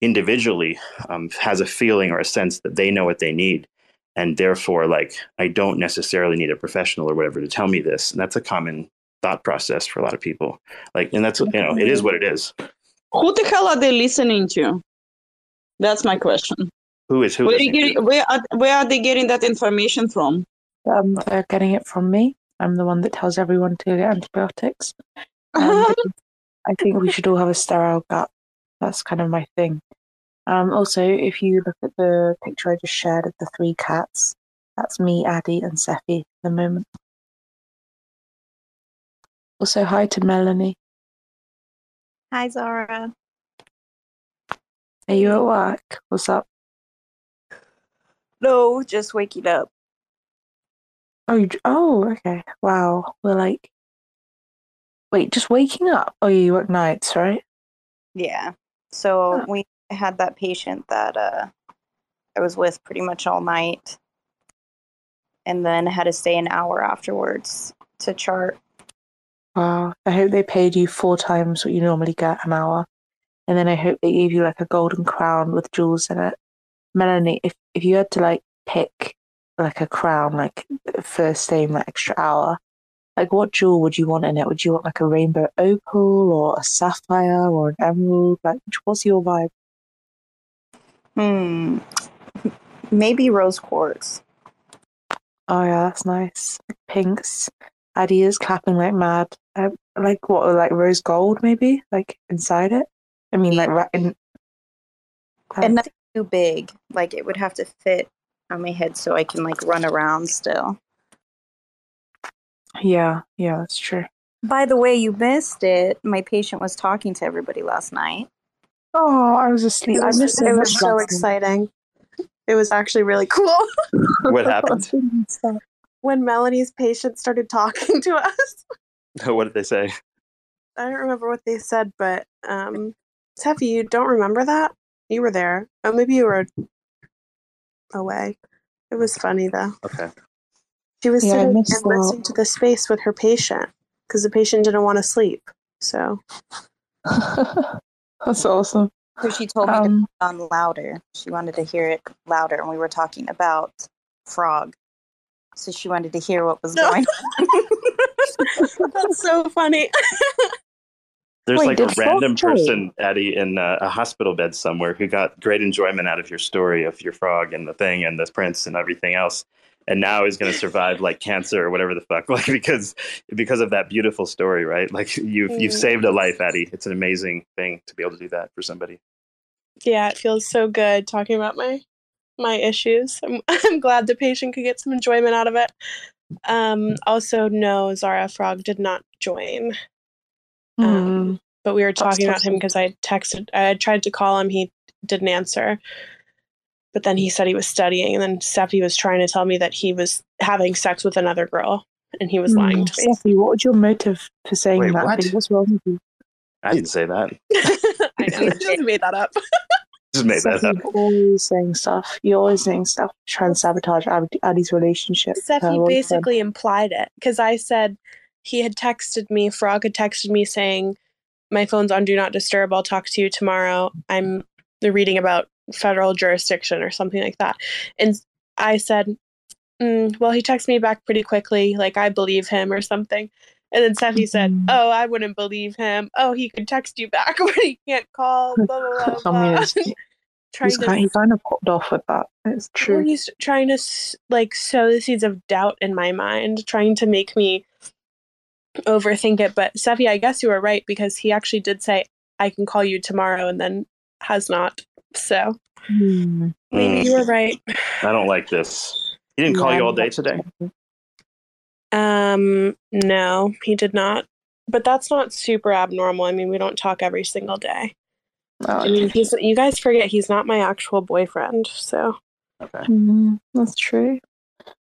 individually um, has a feeling or a sense that they know what they need and therefore like i don't necessarily need a professional or whatever to tell me this and that's a common thought process for a lot of people like and that's you know it is what it is Who the hell are they listening to? That's my question. who is who Where, are, you getting, where, are, where are they getting that information from? Um, they're getting it from me. I'm the one that tells everyone to get antibiotics. Um, I think we should all have a sterile gut. That's kind of my thing. Um, also, if you look at the picture I just shared of the three cats, that's me, Addie, and Cephii at the moment. Also, hi to Melanie. Hi, Zara. Are you at work? What's up? No, just waking up. Oh, you, oh, okay. Wow. We're like, wait, just waking up? Oh, you work nights, right? Yeah. So Huh. we had that patient that uh, I was with pretty much all night, and then had to stay an hour afterwards to chart. Wow. I hope they paid you four times what you normally get an hour. And then I hope they gave you like a golden crown with jewels in it. Melanie, if, if you had to like pick like a crown, like for staying that extra hour, like what jewel would you want in it? Would you want like a rainbow opal or a sapphire or an emerald? Like, what's your vibe? Hmm. Maybe rose quartz. Oh yeah, that's nice. Pinks. Addie is clapping like mad. Uh, like what? Like rose gold, maybe? Like inside it. I mean, like right in. and nothing too big. Like it would have to fit on my head so I can like run around still. yeah, yeah, that's true. By the way, you missed it. My patient was talking to everybody last night. Oh, I was asleep. It I was, missed it so was so exciting. It was actually really cool What happened? when Melanie's patient started talking to us. what did they say? I don't remember what they said, but um, Cephii, you don't remember that? You were there. Oh, maybe you were away. It was funny though. Okay. She was Yeah, sitting missed and that. listening to the space with her patient because the patient didn't want to sleep. So That's awesome. So she told me to Um, put it on louder. She wanted to hear it louder, and we were talking about frog. So she wanted to hear what was No. going on. that's so funny. There's Wait, like a random join? person, Addie, in uh, a hospital bed somewhere who got great enjoyment out of your story of your frog and the thing and the prince and everything else, and now he's going to survive like cancer or whatever the fuck, like because because of that beautiful story, right? Like you've you've Mm. saved a life, Addie. It's an amazing thing to be able to do that for somebody. yeah, it feels so good talking about my my issues. I'm, I'm glad the patient could get some enjoyment out of it. Um, also, no, Zara Frog did not join. Um, Mm. but we were talking about him because I texted, I tried to call him, he didn't answer. But then he said he was studying, and then Cephii was trying to tell me that he was having sex with another girl, and he was mm. lying to me. Cephii, what was your motive for saying Wait, that? what? What's wrong with you? I didn't say that. I know, she just made that up. Just made that up. you're always saying stuff. You're always saying stuff Trying to sabotage Ad- Addie's relationship. Cephii boyfriend. basically implied it because I said he had texted me, Frog had texted me saying, My phone's on Do Not Disturb. I'll talk to you tomorrow. I'm reading about federal jurisdiction or something like that. And I said, mm, Well, he texted me back pretty quickly. Like, I believe him or something. And then Cephii said, Mhm. Oh, I wouldn't believe him. Oh, he could text you back, but he can't call. Blah, blah, blah. Blah. trying He's to kind, he kind of popped off with that. It's true. he's trying to like sow the seeds of doubt in my mind, trying to make me overthink it. But Cephii, I guess you were right because he actually did say I can call you tomorrow, and then has not. So Hmm. maybe Mm, you were right. I don't like this. He didn't call Yeah, you all day today. Um, no, he did not. But that's not super abnormal. I mean, we don't talk every single day. Oh, I mean, he's you guys forget he's not my actual boyfriend. So Okay. Mhm, that's true.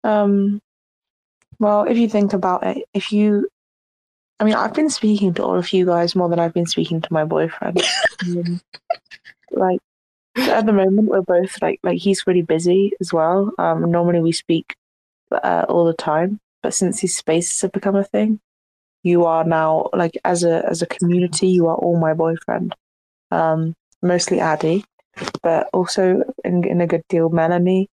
Um, well, if you think about it, if you, I mean, I've been speaking to all of you guys more than I've been speaking to my boyfriend. Um, like at the moment, we're both like like he's really busy as well. Um, normally we speak uh, all the time, but since these spaces have become a thing, you are now like as a as a community, you are all my boyfriend. Um, mostly Addy, but also in, in a good deal Melanie,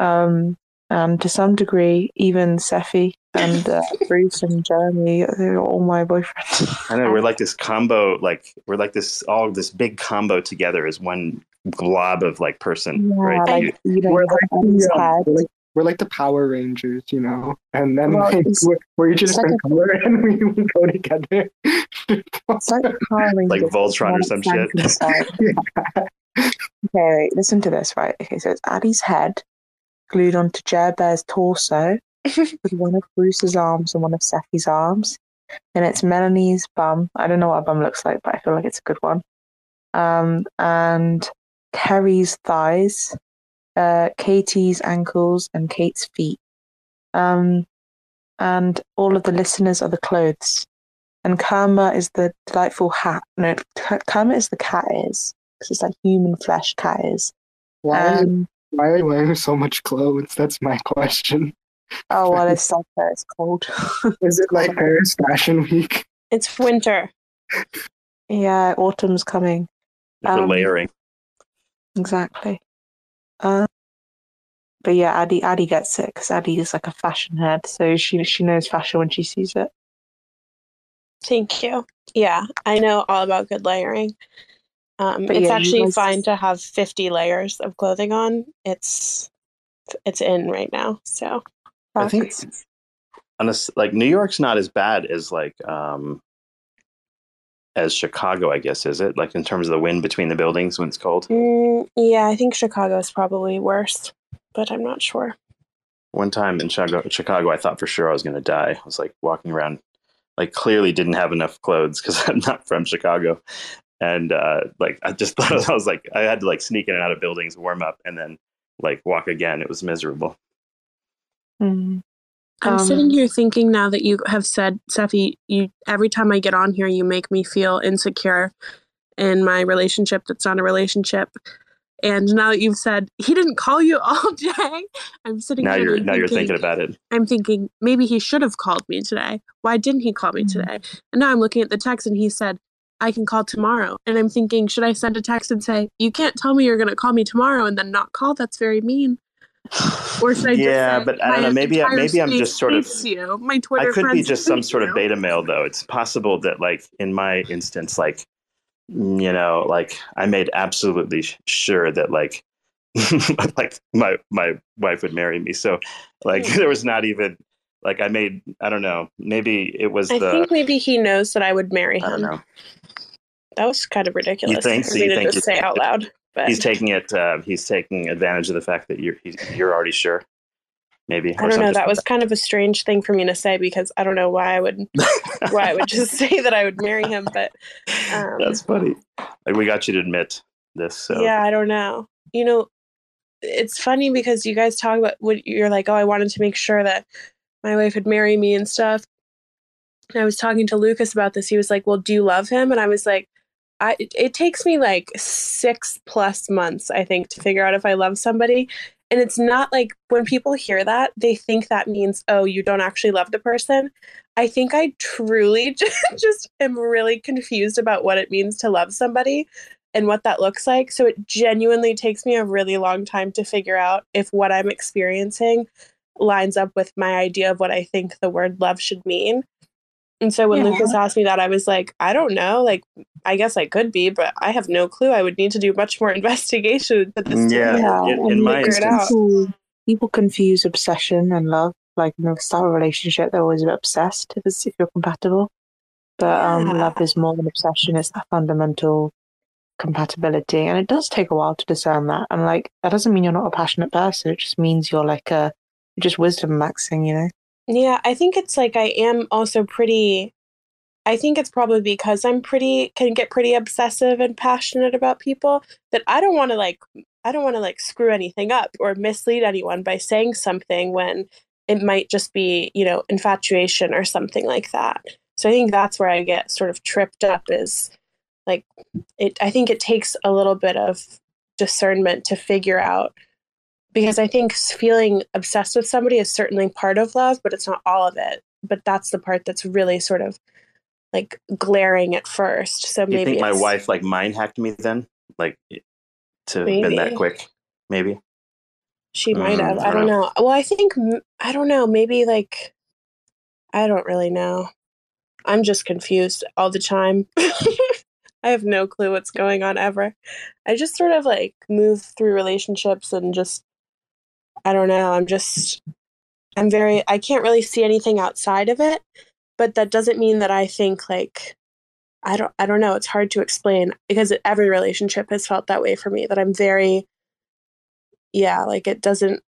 um, and to some degree even Cephii and uh, Bruce and Jeremy. They're all my boyfriends. I know we're like this combo, like we're like this all this big combo together as one glob of like person, Yeah, right? like You- you We're like, have Addy's the, we're like we're like the Power Rangers, you know, and then Well, like, we're, we're each a it's like different color, and we, we go together. Like Like Voltron or some shit. Okay, listen to this, right? Okay, so it's Addie's head glued onto Jerbear's torso with one of Bruce's arms and one of Cephii's arms. And it's Melanie's bum. I don't know what a bum looks like, but I feel like it's a good one. Um, and Kerry's thighs, uh, Katie's ankles, and Kate's feet. Um, and all of the listeners are the clothes. And Karma is the delightful hat. No, Karma is the cat is. Because it's like human flesh cat is. why, are you, Um, why are you wearing so much clothes? That's my question. oh, well, it's like that. It's cold. Is it like Paris Fashion Week? it's winter. yeah, autumn's coming. for Um, layering. Exactly. Uh, but yeah, Addie Addie gets it because Addie is like a fashion head, so she she knows fashion when she sees it. Thank you. Yeah, I know all about good layering. Um, But it's yeah, actually guys- fine to have 50 layers of clothing on. It's it's in right now. So I think on a s like New York's not as bad as like um as Chicago, I guess, is it? Like in terms of the wind between the buildings when it's cold. Mm, yeah, I think Chicago is probably worse, but I'm not sure. One time in Chicago, Chicago, I thought for sure I was going to die. I was like walking around, like clearly didn't have enough clothes because I'm not from Chicago, and uh, like I just thought I was like I had to like sneak in and out of buildings, warm up, and then like walk again. It was miserable. Mm. I'm Um, sitting here thinking now that you have said, Cephii, you every time I get on here, you make me feel insecure in my relationship that's not a relationship. And now that you've said he didn't call you all day, I'm sitting Now here you're now you're thinking, thinking about it. I'm thinking maybe he should have called me today. Why didn't he call me Mhm. today? And now I'm looking at the text and he said, I can call tomorrow. And I'm thinking, should I send a text and say, You can't tell me you're going to call me tomorrow and then not call? That's very mean. Or should I yeah, just say, but I don't know. Maybe I, maybe I'm just sort of. hates you. My Twitter I could be just some hate sort of beta male, though. It's possible that, like in my instance, like you know, like I made absolutely sure that, like, like my my wife would marry me. So, like, Hmm. there was not even like I made. I don't know. Maybe it was the. I the. think maybe he knows that I would marry I don't him. know. That was kind of ridiculous. think- for so me you to think just you- say out loud. But He's taking it. Uh, he's taking advantage of the fact that you're he's, you're already sure. Maybe. I don't know. That was kind of a strange thing for me to say because I don't know why I would why I would just say that I would marry him. But um, That's funny. Like we got you to admit this. So yeah, I don't know. You know, it's funny because you guys talk about what you're like. Oh, I wanted to make sure that my wife would marry me and stuff. And I was talking to Lucas about this. He was like, "Well, do you love him?" And I was like, "I." It, it takes me like six plus months, I think, to figure out if I love somebody. And it's not like when people hear that, they think that means, oh, you don't actually love the person. I think I truly just am really confused about what it means to love somebody and what that looks like. So it genuinely takes me a really long time to figure out if what I'm experiencing lines up with my idea of what I think the word love should mean. And so when Yeah. Lucas asked me that, I was like, I don't know. Like, I guess I could be, but I have no clue. I would need to do much more investigation to this. Yeah, Yeah, in, in my instance, people, people confuse obsession and love. Like in a start a relationship, they're always a bit obsessed if, it's, if you're compatible. But um, Yeah. love is more than obsession. It's that fundamental compatibility, and it does take a while to discern that. And like that doesn't mean you're not a passionate person. It just means you're like a just wisdom maxing. You know. Yeah, I think it's like I am also pretty. I think it's probably because I'm pretty can get pretty obsessive and passionate about people that I don't want to like I don't want to like screw anything up or mislead anyone by saying something when it might just be, you know, infatuation or something like that. So I think that's where I get sort of tripped up is like it I think it takes a little bit of discernment to figure out because I think feeling obsessed with somebody is certainly part of love, but it's not all of it. But that's the part that's really sort of like glaring at first. So you maybe think my it's- wife like mind hacked me then, like to have been that quick? Maybe. she might Mm, have. I I don't don't know. Well, I think I don't know. Maybe like I don't really know. I'm just confused all the time. I have no clue what's going on ever. I just sort of like move through relationships and just I don't know. I'm just I'm very I can't really see anything outside of it, but that doesn't mean that I think like I don't I don't know, it's hard to explain because every relationship has felt that way for me that I'm very yeah, like it doesn't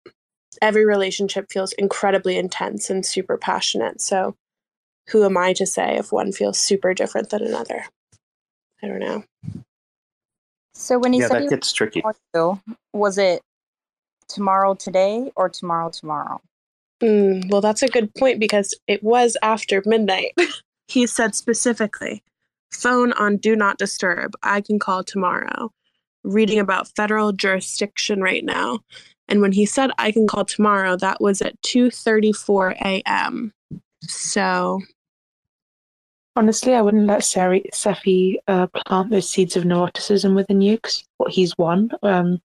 every relationship feels incredibly intense and super passionate. So who am I to say if one feels super different than another? I don't know. So when he yeah, said that he gets tricky. you, was it tomorrow today or tomorrow tomorrow? Mm, well, that's a good point because it was after midnight. he said specifically, phone on do not disturb. I can call tomorrow. Reading about federal jurisdiction right now. And when he said I can call tomorrow, that was at 2:34 a.m. So, Honestly, I wouldn't let Sari, Cephii uh, plant those seeds of neuroticism within you because what he's won. Um,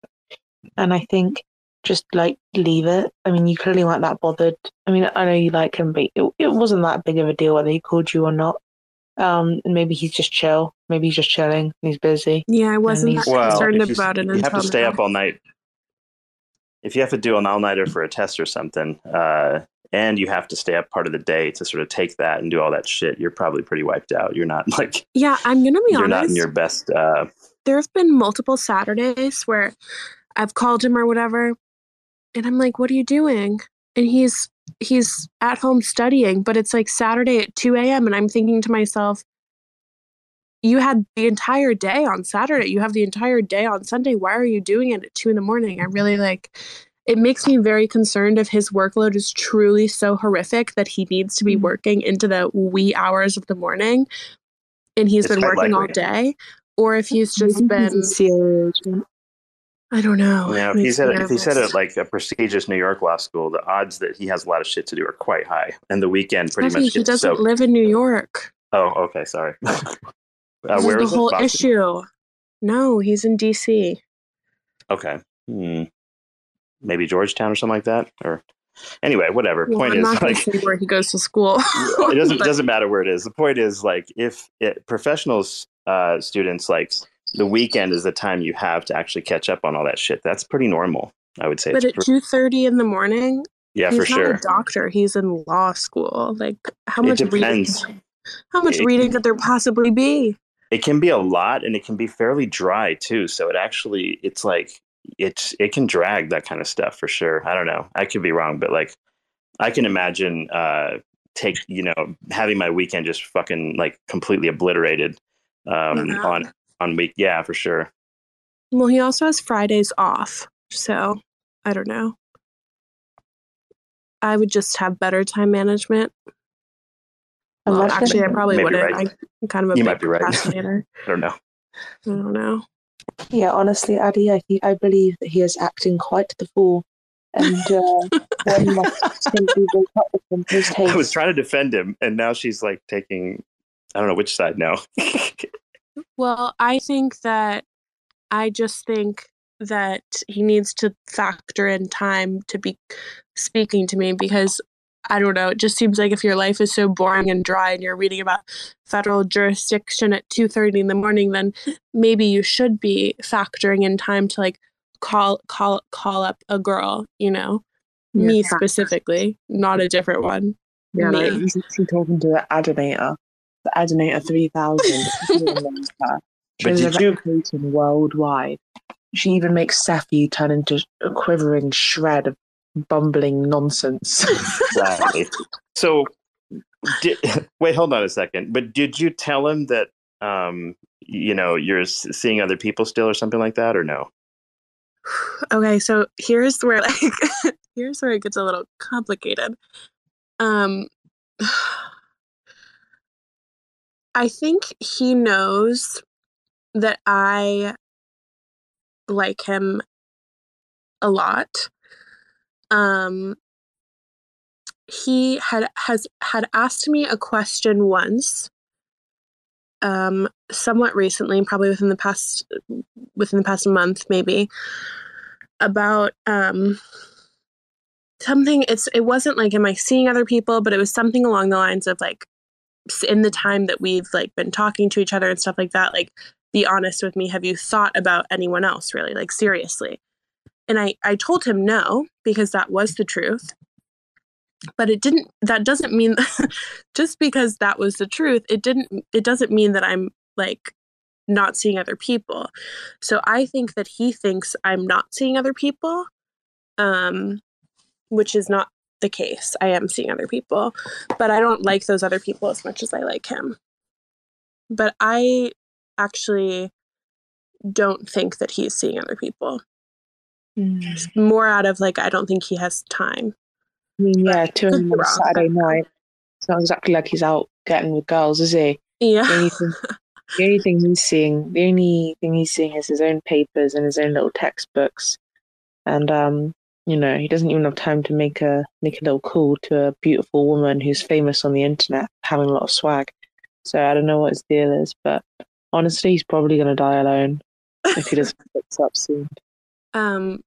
and I think just like leave it. I mean, you clearly weren't that bothered. I mean, I know you like him, but it, it wasn't that big of a deal whether he called you or not. Um, and maybe he's just chill. Maybe he's just chilling and he's busy. Yeah, I wasn't that Well, concerned you, about it you until have to stay now. up all night. If you have to do an all nighter for a test or something, uh, and you have to stay up part of the day to sort of take that and do all that shit, you're probably pretty wiped out. You're not like Yeah, I'm gonna be you're honest. not in your best. Uh, there have been multiple Saturdays where I've called him or whatever, and I'm like, "What are you doing?" And he's he's at home studying, but it's like Saturday at 2 a.m. and I'm thinking to myself, "You had the entire day on Saturday. You have the entire day on Sunday. Why are you doing it at two in the morning?" I really like. It makes me very concerned if his workload is truly so horrific that he needs to be Mm-hmm. working into the wee hours of the morning, and he's It's been working all day, or if he's just been a serial agent. I don't know. you know, It if he's at if he's at a, like a prestigious New York law school, the odds that he has a lot of shit to do are quite high, and the weekend pretty Cephii, much he doesn't soaked. live in New York. Oh, okay, sorry. uh, This where is the whole issue. No, he's in DC. Okay. Hmm. Maybe Georgetown or something like that. Or anyway, whatever. Well, Point I'm is, not like, where he goes to school. it doesn't But- doesn't matter where it is. The point is, like, if it, professionals uh, students like the weekend is the time you have to actually catch up on all that shit. That's pretty normal. I would say. But It's at two thirty in the morning, yeah, he's for not sure. a doctor. He's in law school. Like, how It much reading? How much It- reading could there possibly be? It can be a lot, and it can be fairly dry too. So it actually, it's like it's it can drag that kind of stuff for sure. I don't know. I could be wrong, but like I can imagine uh take you know having my weekend just fucking like completely obliterated um Yeah. on on week yeah for sure Well, he also has Fridays off, so I don't know. I would just have better time management. Well, actually, I probably wouldn't. right. I'm kind of a You big might be right. procrastinator. I don't know I don't know. Yeah, honestly, Addy, I think I believe that he is acting quite the fool, and uh, one must simply wake up with him post I was trying to defend him and now she's like taking I don't know which side now Well, I think that I just think that he needs to factor in time to be speaking to me because I don't know, it just seems like if your life is so boring and dry and you're reading about federal jurisdiction at 2:30 in the morning then maybe you should be factoring in time to like call call call up a girl, you know. me specifically, not a different one. Yeah, he's actually talking to the Adinator, the Adinator 3000. Everyone knows her. But She's did you- reputation worldwide. She even makes Cephii turn into a quivering shred of bumbling nonsense. exactly so did, wait hold on a second but did you tell him that um you know you're seeing other people still or something like that or no okay, so here's where like here's where it gets a little complicated. Um I think he knows that I like him a lot. Um he had has had asked me a question once um somewhat recently probably within the past within the past month maybe about um something it's it wasn't like am i seeing other people but it was something along the lines of like in the time that we've like been talking to each other and stuff like that like be honest with me have you thought about anyone else really? Like seriously. And i i told him no because that was the truth. But it didn't that doesn't mean just because that was the truth it didn't it doesn't mean that i'm like not seeing other people. So i think that he thinks i'm not seeing other people um which is not the case i am seeing other people but i don't like those other people as much as i like him but i actually don't think that he's seeing other people Mm. More out of like i don't think he has time I mean, yeah, two on. Saturday night. It's not exactly like he's out getting with girls, is he? The yeah only thing, the only thing he's seeing, the only thing he's seeing is his own papers and his own little textbooks, and um, you know, he doesn't even have time to make a make a little call to a beautiful woman who's famous on the internet, having a lot of swag. So I don't know what his deal is, but honestly, he's probably gonna die alone if he doesn't fix up soon. um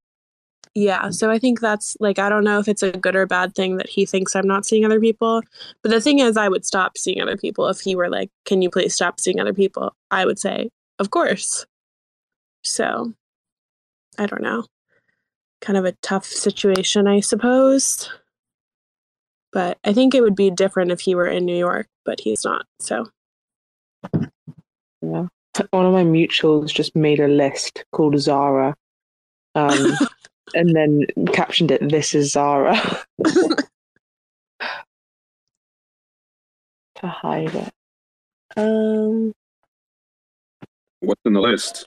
Yeah, so I think that's like I don't know if it's a good or bad thing that he thinks I'm not seeing other people. But the thing is I would stop seeing other people if he were like, "Can you please stop seeing other people?" I would say, "Of course." So, I don't know. Kind of a tough situation, I suppose. But I think it would be different if he were in New York, but he's not. So, Yeah. One of my mutuals just made a list called Zara. Um, and then captioned it, This is Zara. to hide it. Um, What's in the list?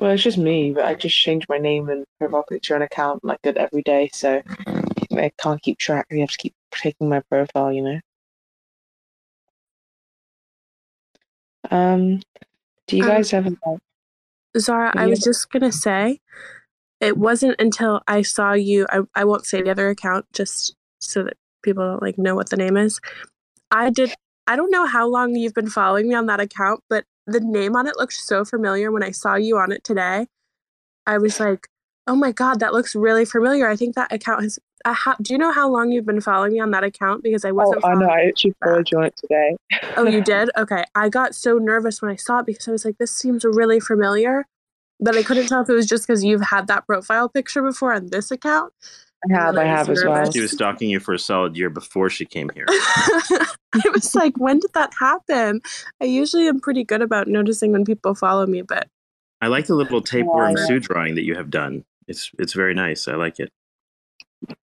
Well, it's just me, but I just change my name and profile picture and account like that every day, so I can't keep track. You have to keep taking my profile, you know. Um, do you Um, guys have like, Zara, I was just gonna say, it wasn't until I saw you. I I won't say the other account just so that people don't like know what the name is. I did. I don't know how long you've been following me on that account, but the name on it looked so familiar when I saw you on it today. I was like, "Oh my god, that looks really familiar." I think that account has. Uh, how, do you know how long you've been following me on that account? Because I Oh, wasn't. Oh, I know. I actually followed you on it today. Oh, you did? Okay. I got so nervous when I saw it because I was like, this seems really familiar. But I couldn't tell if it was just because you've had that profile picture before on this account. I have. And I I was have as well. She was stalking you for a solid year before she came here. it was like, when did that happen? I usually am pretty good about noticing when people follow me, but I like the little tapeworm Yeah. Sue drawing that you have done. It's it's very nice. I like it.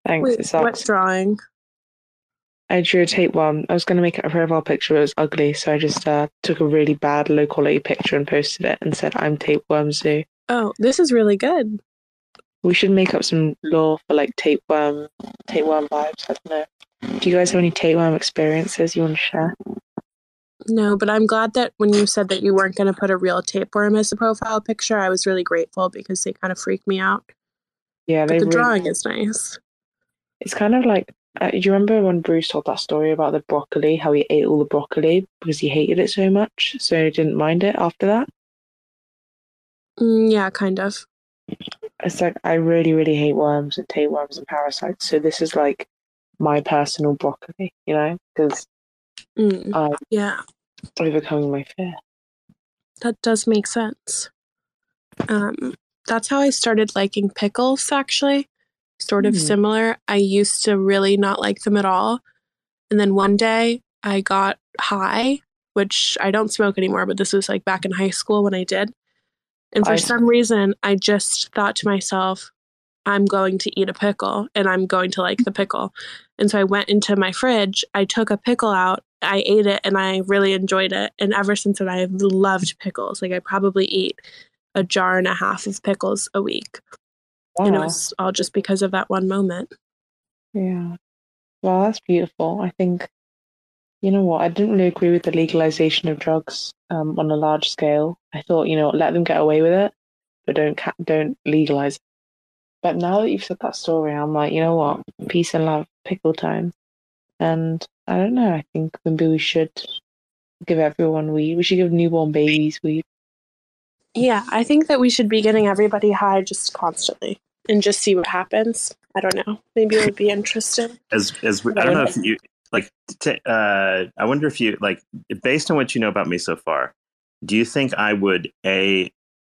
Thanks. wait, it what sucks. drawing? I drew a tapeworm. I was going to make it a profile picture, but it was ugly, so I just uh, took a really bad low quality picture and posted it and said, "I'm tapeworm Zoo." Oh, this is really good. We should make up some lore for like tapeworm, tapeworm vibes. I don't know. Do you guys have any tapeworm experiences you want to share? No, but I'm glad that when you said that you weren't going to put a real tapeworm as a profile picture, I was really grateful because they kind of freaked me out. Yeah, But the really- drawing is nice. It's kind of like. Uh, do you remember when Bruce told that story about the broccoli? How he ate all the broccoli because he hated it so much, so he didn't mind it after that. Mm, yeah, kind of. It's like I really, really hate worms and tapeworms and parasites. So this is like my personal broccoli, you know, because Mm, I'm yeah. overcoming my fear. That does make sense. Um, that's how I started liking pickles, actually. Sort of Hmm. similar. I used to really not like them at all. And then one day I got high, which I don't smoke anymore, but this was like back in high school when I did. And for I some reason, I just thought to myself, I'm going to eat a pickle and I'm going to like the pickle. And so I went into my fridge, I took a pickle out, I ate it, and I really enjoyed it. And ever since then, I've loved pickles. Like I probably eat a jar and a half of pickles a week. And it was all just because of that one moment. Yeah. Well, that's beautiful. I think, you know what? I didn't really agree with the legalization of drugs um, on a large scale. I thought, you know, let them get away with it, but don't ca- don't legalize it. But now that you've said that story, I'm like, you know what? Peace and love, pickle time. And I don't know. I think maybe we should give everyone weed. We should give newborn babies weed. Yeah, I think that we should be getting everybody high just constantly and just see what happens. I don't know. Maybe it would be interesting. As as we, I don't know if you like. T- uh, I wonder if you like based on what you know about me so far. Do you think I would a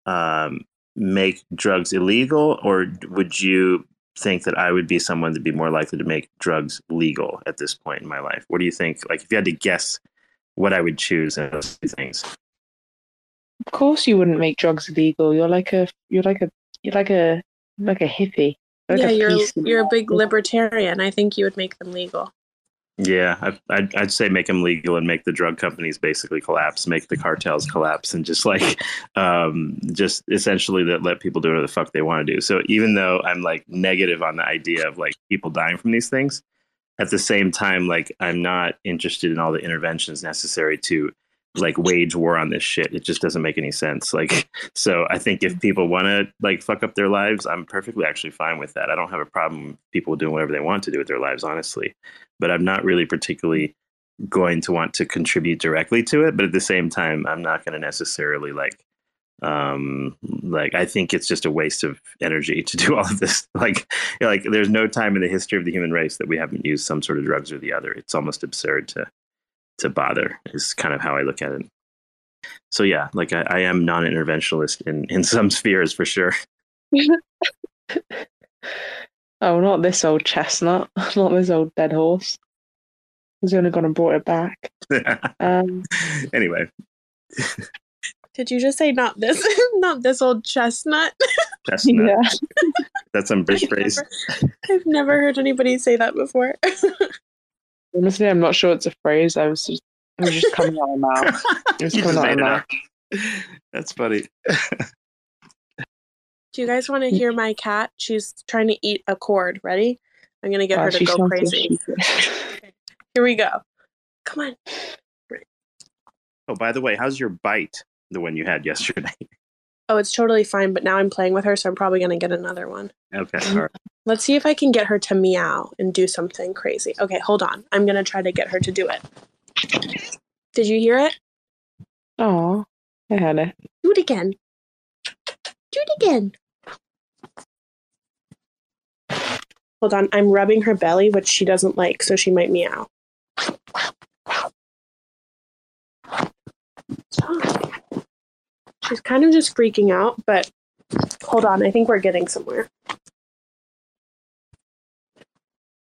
um, make drugs illegal, or would you think that I would be someone that'd be more likely to make drugs legal at this point in my life? What do you think? Like, if you had to guess what I would choose in those two things. Of course, you wouldn't make drugs illegal. You're like a you're like a you're like a like a hippie. Like yeah, a you're you're a big libertarian. I think you would make them legal. Yeah, I'd, I'd say make them legal and make the drug companies basically collapse, make the cartels collapse, and just like, um, just essentially that let people do whatever the fuck they want to do. So even though I'm like negative on the idea of like people dying from these things, at the same time, like I'm not interested in all the interventions necessary to like wage war on this shit. It just doesn't make any sense. Like, so I think if people want to like fuck up their lives, I'm perfectly actually fine with that. I don't have a problem people doing whatever they want to do with their lives, honestly but I'm not really particularly going to want to contribute directly to it. But at the same time, I'm not going to necessarily like Um, like I think it's just a waste of energy to do all of this. Like, like there's no time in the history of the human race that we haven't used some sort of drugs or the other. It's almost absurd to to bother. Is kind of how I look at it. So yeah, like I, I am non-interventionalist in in some spheres for sure. oh, not this old chestnut, not this old dead horse. He's only gone and brought it back. Um, anyway, Did you just say not this, not this old chestnut? chestnut. yeah. That's some British phrase. never, I've never heard anybody say that before. Honestly, I'm not sure it's a phrase. I was just, it was just coming out of my mouth. It was You coming out of my mouth. That's funny. Do you guys want to mm. hear my cat? She's trying to eat a cord. Ready? I'm gonna get Wow, her to go crazy. stupid. Here we go. Come on. Oh, by the way, how's your bite? The one you had yesterday. Oh, it's totally fine, but now I'm playing with her, so I'm probably gonna get another one. Okay. Mm. All right. Let's see if I can get her to meow and do something crazy. Okay, hold on. I'm gonna try to get her to do it. Did you hear it? Oh, I had it. Do it again. Do it again. Hold on, I'm rubbing her belly, which she doesn't like, so she might meow. She's kind of just freaking out, but hold on, I think we're getting somewhere.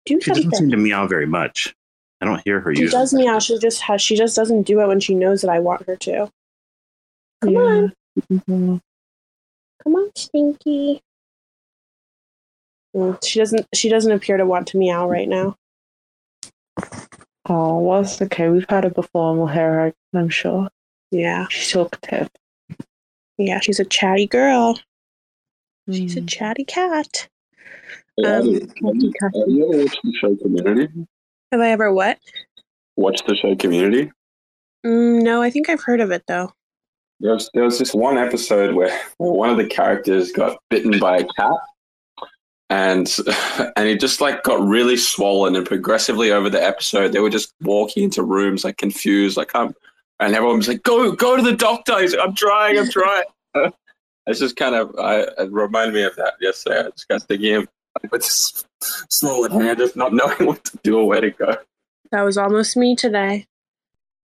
Do She doesn't something. seem to meow very much. I don't hear her She usually. does meow. She just has. She just doesn't do it when she knows that I want her to. Come on, Mhm. Come on, Stinky. Mm, She doesn't. She doesn't appear to want to meow right now. Oh, well, it's okay. We've had her before and we'll hear her, I'm sure. Yeah, She's talkative. yeah. She's a chatty girl. She's a Mm. chatty cat. Hey, Um, have have you ever watched the show Community? Have I ever what? Watched the show Community? Mm, no, I think I've heard of it though. There was, there was this one episode where, one of the characters got bitten by a cat, and and he just like got really swollen, and progressively over the episode, they were just walking into rooms like confused, like I'm, and everyone was like, "Go, go to the doctor!" He's like, "I'm trying, I'm trying." it's just kind of, I it reminded me of that yesterday. I just got thinking of with swollen hand, just not knowing what to do or where to go. That was almost me today.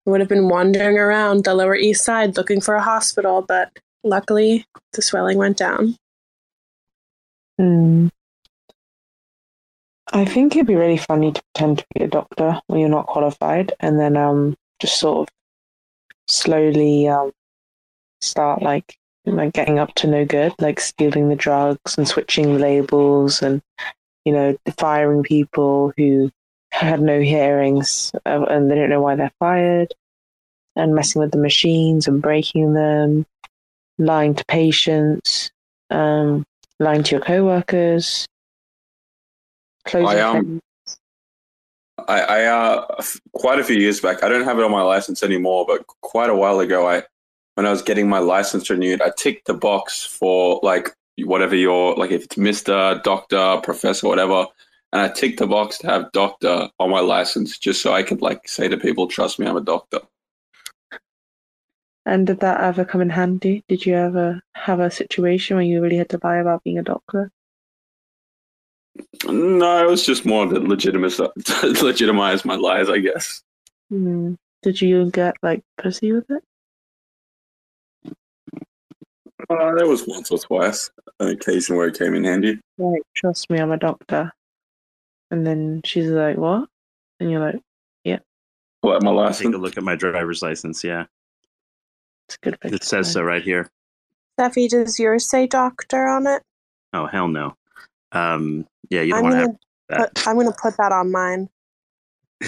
Would have been wandering around the Lower East Side looking for a hospital, but luckily the swelling went down. Hmm. I think it'd be really funny to pretend to be a doctor when you're not qualified, and then um just sort of slowly um start like like getting up to no good, like stealing the drugs and switching labels, and you know firing people who had no hearings uh, and they don't know why they're fired, and messing with the machines and breaking them, lying to patients, um, lying to your coworkers. Closing I, um. I, I uh, quite a few years back. I don't have it on my license anymore, but quite a while ago, I when I was getting my license renewed, I ticked the box for like whatever your like if it's Mister, Doctor, Professor, whatever, and I ticked the box to have Doctor on my license just so I could like say to people, "Trust me, I'm a doctor." And did that ever come in handy? Did you ever have a situation where you really had to lie about being a doctor? No, it was just more to legitimize legitimize my lies, I guess. Hmm. Did you get like pussy with it? Uh, there was once or twice an occasion where it came in handy. Like, trust me, I'm a doctor. And then she's like, what? And you're like, Yeah. out my license? Take license. a look at my driver's license. Yeah, it's a good picture. it says so right here. Steffi, does yours say doctor on it? Oh hell no. Um, yeah, you don't want to gonna have put, I'm gonna put that on mine.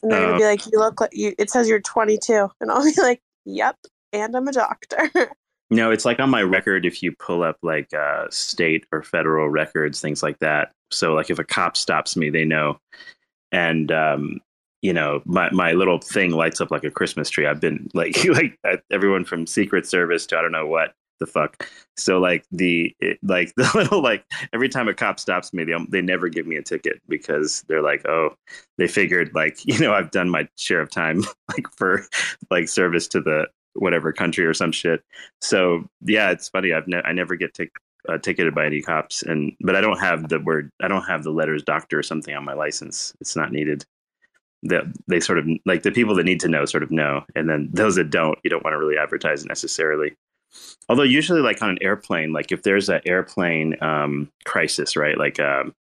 And they're gonna Um, be like, "You look like you." It says you're 22, and I'll be like, "Yep," and I'm a doctor. No, it's like on my record if you pull up like uh, state or federal records, things like that. So like if a cop stops me, they know. And um, you know, my my little thing lights up like a Christmas tree. I've been like like uh, everyone from Secret Service to I don't know what the fuck. So like the it, like the little like every time a cop stops me, they they never give me a ticket because they're like, oh, they figured like you know I've done my share of time like for like service to the whatever country or some shit. So yeah, it's funny. I've ne- I never get uh, ticketed by any cops, and but I don't have the word. I don't have the letters doctor or something on my license. It's not needed. That they sort of like the people that need to know sort of know, and then those that don't, you don't want to really advertise necessarily. Although usually, like on an airplane, like if there's an airplane um, crisis, right? Like um,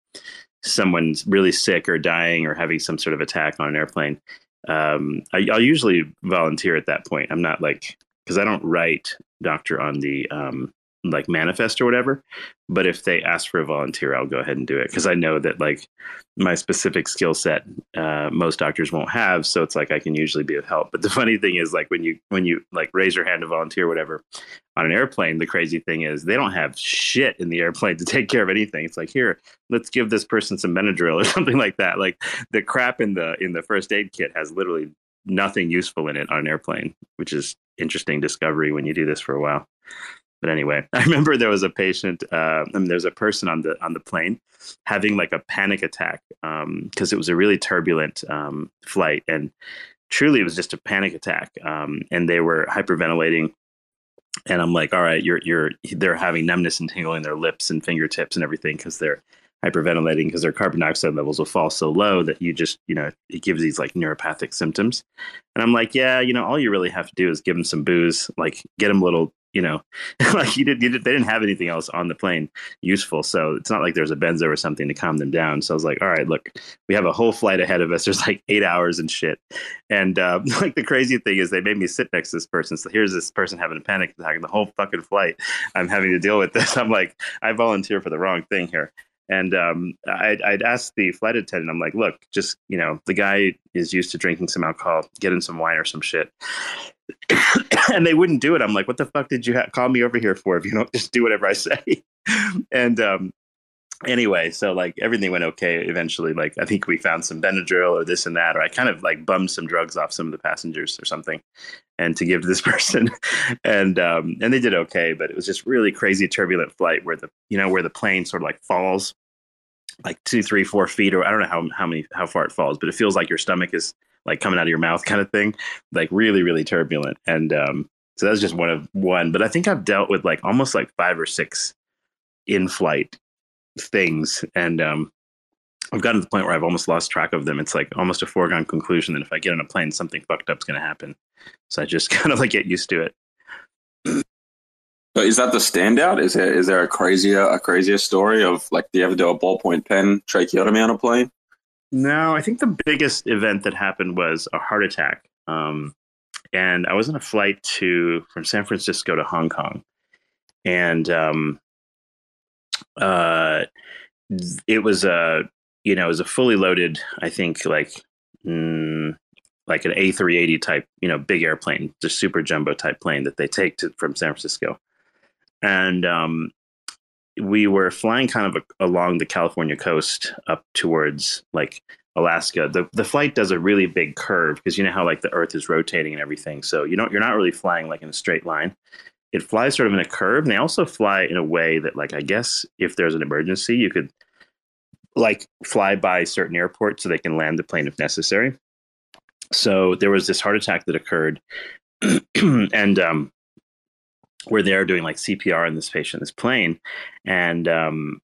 someone's really sick or dying or having some sort of attack on an airplane, um, I, will usually volunteer at that point. I'm not like because I don't write doctor on the um, like manifest or whatever. But if they ask for a volunteer, I'll go ahead and do it because I know that like my specific skill set, uh, most doctors won't have. So it's like I can usually be of help. But the funny thing is, like when you when you like raise your hand to volunteer, whatever, on an airplane, the crazy thing is they don't have shit in the airplane to take care of anything. It's like here, let's give this person some Benadryl or something like that. Like the crap in the in the first aid kit has literally nothing useful in it on an airplane, which is interesting discovery when you do this for a while. But anyway, I remember there was a patient, uh, I mean, there was a person on the on the plane having like a panic attack because um, it was a really turbulent um, flight, and truly it was just a panic attack. Um, and they were hyperventilating, and I'm like, all right, you're you're they're having numbness and tingling their lips and fingertips and everything because they're hyperventilating because their carbon dioxide levels will fall so low that you just, you know, it gives these like neuropathic symptoms. And I'm like, yeah, you know, all you really have to do is give them some booze, like get them a little you know, like you did, you did, they didn't have anything else on the plane useful. So it's not like there's a benzo or something to calm them down. So I was like, all right, look, we have a whole flight ahead of us. There's like eight hours and shit. And uh, like the crazy thing is they made me sit next to this person. So here's this person having a panic attack the whole fucking flight. I'm having to deal with this. I'm like, I volunteer for the wrong thing here. And um, I'd, I'd asked the flight attendant, I'm like, look, just, you know, the guy is used to drinking some alcohol, get him some wine or some shit. and they wouldn't do it. I'm like, what the fuck did you ha- call me over here for if you don't just do whatever I say? and um, anyway, so like everything went okay eventually. Like I think we found some Benadryl or this and that, or I kind of like bummed some drugs off some of the passengers or something, and to give to this person, and um, and they did okay, but it was just really crazy turbulent flight where the you know where the plane sort of like falls like two, three, four feet, or I don't know how how many how far it falls, but it feels like your stomach is like coming out of your mouth kind of thing, like really, really turbulent. And um, so that's just one of one. But I think I've dealt with like almost like five or six in flight things. And um, I've gotten to the point where I've almost lost track of them. It's like almost a foregone conclusion that if I get on a plane, something fucked up is going to happen. So I just kind of like get used to it. Is that the standout? Is there is there a crazier a crazier story of like do you ever do a ballpoint pen tracheotomy on a plane? No, I think the biggest event that happened was a heart attack. Um, and I was on a flight to from San Francisco to Hong Kong, and um, uh, it was a you know it was a fully loaded. I think like mm, like an A380 type, you know, big airplane, just super jumbo type plane that they take to from San Francisco, and um, we were flying kind of along the California coast up towards like Alaska. The the flight does a really big curve because you know how like the Earth is rotating and everything. So you know you're not really flying like in a straight line. It flies sort of in a curve, and they also fly in a way that like I guess if there's an emergency, you could like fly by certain airports so they can land the plane if necessary. So there was this heart attack that occurred, and um, we're there doing like CPR on this patient, this plane, and um,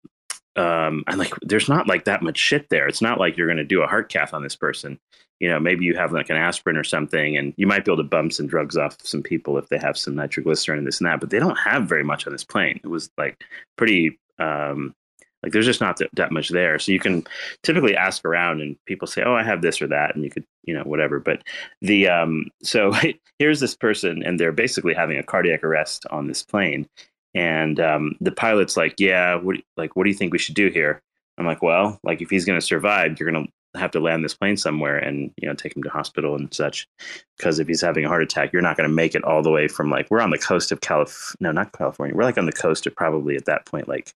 um, I'm like, there's not like that much shit there. It's not like you're going to do a heart cath on this person. You know, maybe you have like an aspirin or something, and you might be able to bump some drugs off some people if they have some nitroglycerin and this and that. But they don't have very much on this plane. It was like pretty um, like there's just not that, that much there. So you can typically ask around and people say, "Oh, I have this or that," and you could, you know, whatever. But the um, so here's this person, and they're basically having a cardiac arrest on this plane, and um, the pilot's like, "Yeah, what like what do you think we should do here?" I'm like, "Well, like if he's going to survive, you're going to have to land this plane somewhere and you know take him to hospital and such because if he's having a heart attack you're not going to make it all the way from like we're on the coast of Calif no not California we're like on the coast of probably at that point like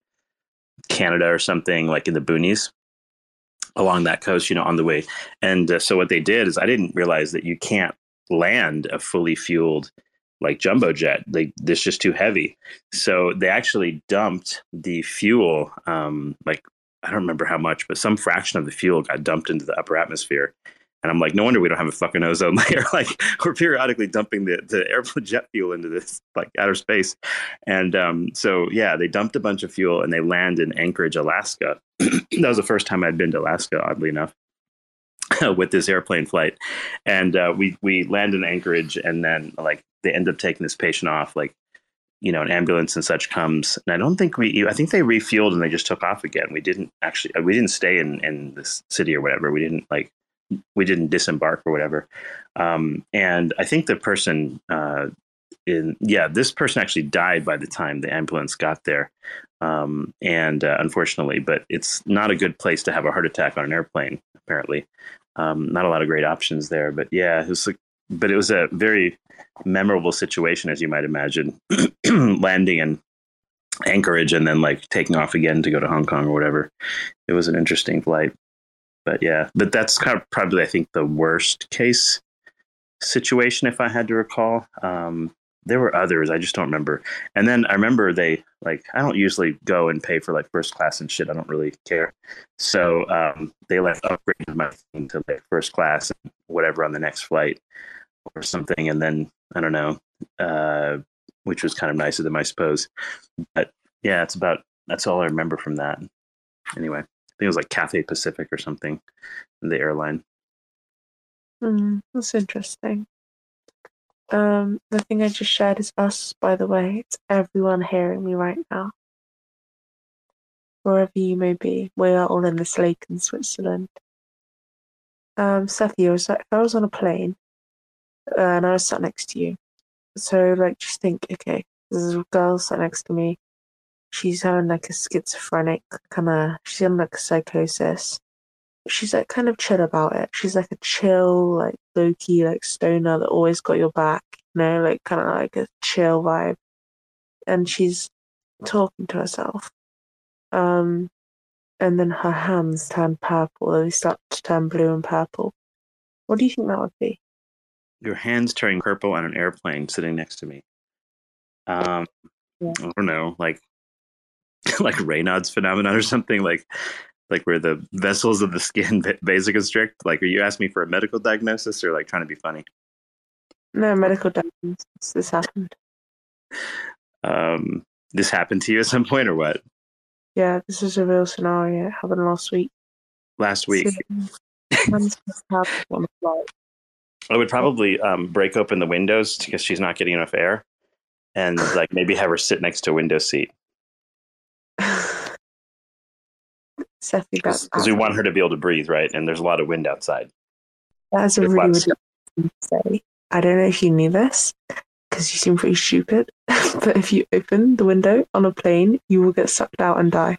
Canada or something, like in the boonies along that coast, you know, on the way. And uh, so what they did is I didn't realize that you can't land a fully fueled like jumbo jet. Like this just too heavy. So they actually dumped the fuel, um, like I don't remember how much, but some fraction of the fuel got dumped into the upper atmosphere. And I'm like, no wonder we don't have a fucking ozone layer. like we're periodically dumping the, the airplane jet fuel into this like outer space. And um, so yeah, they dumped a bunch of fuel and they land in Anchorage, Alaska. that was the first time I'd been to Alaska, oddly enough. with this airplane flight, and uh, we we land in Anchorage, and then like they end up taking this patient off. Like you know, an ambulance and such comes, and I don't think we. I think they refueled and they just took off again. We didn't actually. We didn't stay in in this city or whatever. We didn't like. We didn't disembark or whatever. Um, and I think the person uh, in yeah, this person actually died by the time the ambulance got there. Um, and uh, unfortunately, but it's not a good place to have a heart attack on an airplane. Apparently, um, not a lot of great options there, but yeah, it was. But it was a very memorable situation, as you might imagine, landing in Anchorage and then like taking off again to go to Hong Kong or whatever. It was an interesting flight, but yeah, but that's kind of probably I think the worst case situation if I had to recall. Um, there were others i just don't remember. And then i remember they like i don't usually go and pay for like first class and shit. I don't really care. So um, they like upgraded my thing to like first class and whatever on the next flight or something. And then i don't know uh, which was kind of nice of them i suppose. But yeah it's about that's all i remember from that. Anyway think it was like cathay pacific or something the airline Mm, that's interesting. Um, the thing I just shared is us, by the way. It's everyone hearing me right now. Wherever you may be, we are all in this lake in Switzerland. Um, Cephii, I was like, if I was on a plane uh, and I was sat next to you, so like, just think, okay, there's a girl sat next to me. She's having like a schizophrenic kind of, she's having like a psychosis she's like kind of chill about it. She's like a chill, like low key, like stoner that always got your back, you know, like kind of like a chill vibe. And she's talking to herself. Um, and then her hands turn purple. They start to turn blue and purple. What do you think that would be? Your hands turning purple on an airplane sitting next to me. Um, yeah. I don't know, like like Raynaud's phenomenon or something. Like like where the vessels of the skin vasoconstrict? Like, are you asking me for a medical diagnosis or like trying to be funny? No, medical diagnosis. This happened. Um, this happened to you at some point or what? Yeah, this is a real scenario. It happened last week. Last week. So, I would probably um, break open the windows because she's not getting enough air, and like maybe have her sit next to a window seat. Cephii, that's because we want her to be able to breathe, right? And there's a lot of wind outside. That's a really lots- ridiculous thing to say. I don't know if you knew this because you seem pretty stupid. but if you open the window on a plane, you will get sucked out and die.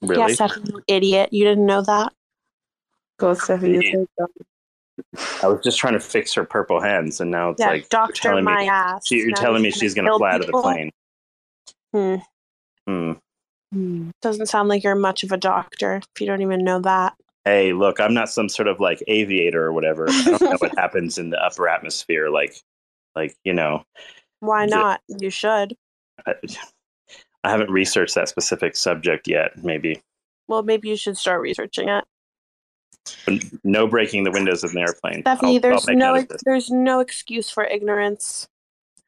Really? Yeah, Seth, you idiot. You didn't know that? God, Cephii, you're so dumb. I was just trying to fix her purple hands, and now it's Yeah, like doctor telling my me, ass. she- you're Now telling me she's gonna going to kill fly out of the plane. Hmm. Hmm. Hmm. Doesn't sound like you're much of a doctor if you don't even know that. Hey, look, I'm not some sort of like aviator or whatever. I don't know what happens in the upper atmosphere. Like, like you know, Why not? You should. I, I haven't researched that specific subject yet. Maybe Well, maybe you should start researching it. But no breaking the windows of an airplane. Stephanie, I'll- I'll there's no of this. there's no excuse for ignorance.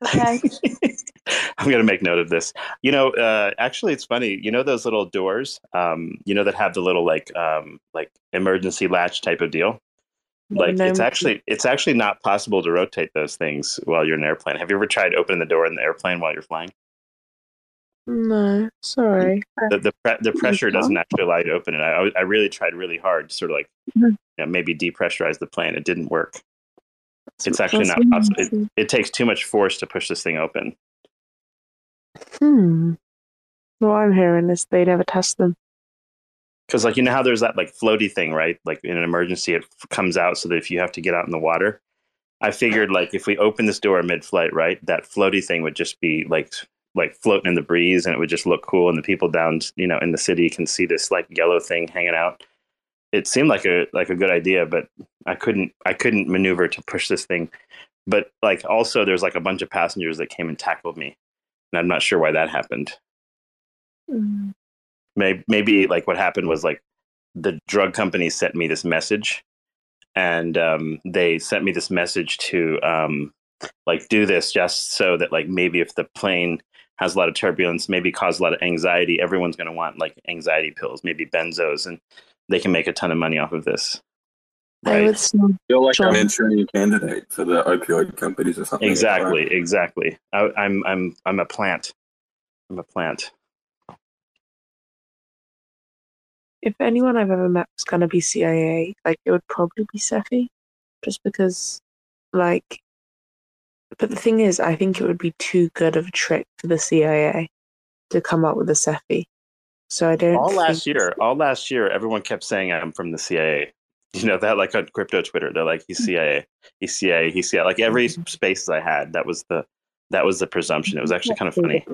Okay. I'm going to make note of this. You know, uh, actually, it's funny. You know those little doors, um, you know, that have the little like um, like emergency latch type of deal. Like No, it's no. actually it's actually not possible to rotate those things while you're in an airplane. Have you ever tried opening the door in the airplane while you're flying? No, sorry. The the, pre- the pressure doesn't actually allow you to open it. I I really tried really hard to sort of like Mhm. you know, maybe depressurize the plane. It didn't work. It's actually not possible. It, it takes too much force to push this thing open. Hmm. What I'm hearing is they never test them. because like you know how there's that like floaty thing right like in an emergency it f- comes out so that if you have to get out in the water i figured like if we open this door mid-flight right that floaty thing would just be like like floating in the breeze and it would just look cool and the people down you know in the city can see this like yellow thing hanging out it seemed like a like a good idea but i couldn't i couldn't maneuver to push this thing but like also there's like a bunch of passengers that came and tackled me and i'm not sure why that happened Hmm. maybe, maybe like what happened was like the drug company sent me this message and um, they sent me this message to um, like do this just so that like maybe if the plane has a lot of turbulence, maybe cause a lot of anxiety, everyone's going to want like anxiety pills, maybe benzos, and they can make a ton of money off of this. I would still You're like Sure. an Manchurian candidate for the opioid companies or something. Exactly, exactly. I, I'm I'm I'm a plant. I'm a plant. if anyone I've ever met was gonna be CIA, like it would probably be Cephii, just because, like. But the thing is, I think it would be too good of a trick for the CIA to come up with a Cephii. So I don't. All think- last year, all last year, everyone kept saying I'm from the CIA. You know that like on crypto Twitter, they're like he's mm-hmm. CIA, he's CIA, he's CIA. Like every mm-hmm. spaces I had, that was the that was the presumption. It was actually kind of funny.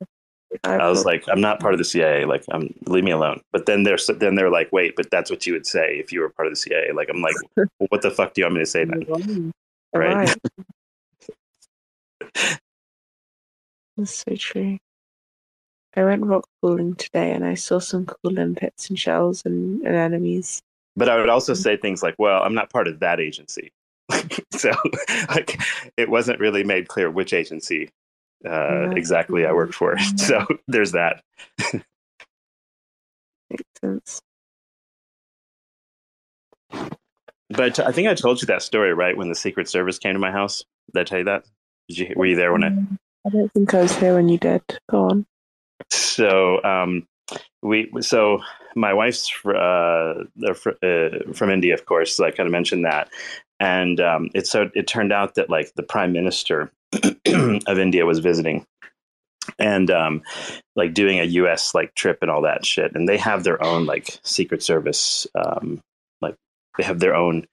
I was like, I'm not part of the CIA. Like, I'm leave me alone. But then they're then they're like, wait, but that's what you would say if you were part of the CIA. Like, I'm like, well, what the fuck do you want me to say then? Right. That's so true. I went rock pooling today and I saw some cool limpets and shells and, anemones. But I would also say things like, well, I'm not part of that agency. so, like, it wasn't really made clear which agency uh, Yeah. exactly I worked for. So there's that. Makes sense. But I think I told you that story, right? When the Secret Service came to my house. Did I tell you that? Did you? Were you there when I? I don't think I was here when you did. Go on. So um, we so my wife's uh, fr- uh, from India, of course. So I kind of mentioned that, and um, it so it turned out that like the prime minister of India was visiting, and um, like doing a U.S. like trip and all that shit, and they have their own like Secret Service, um, like they have their own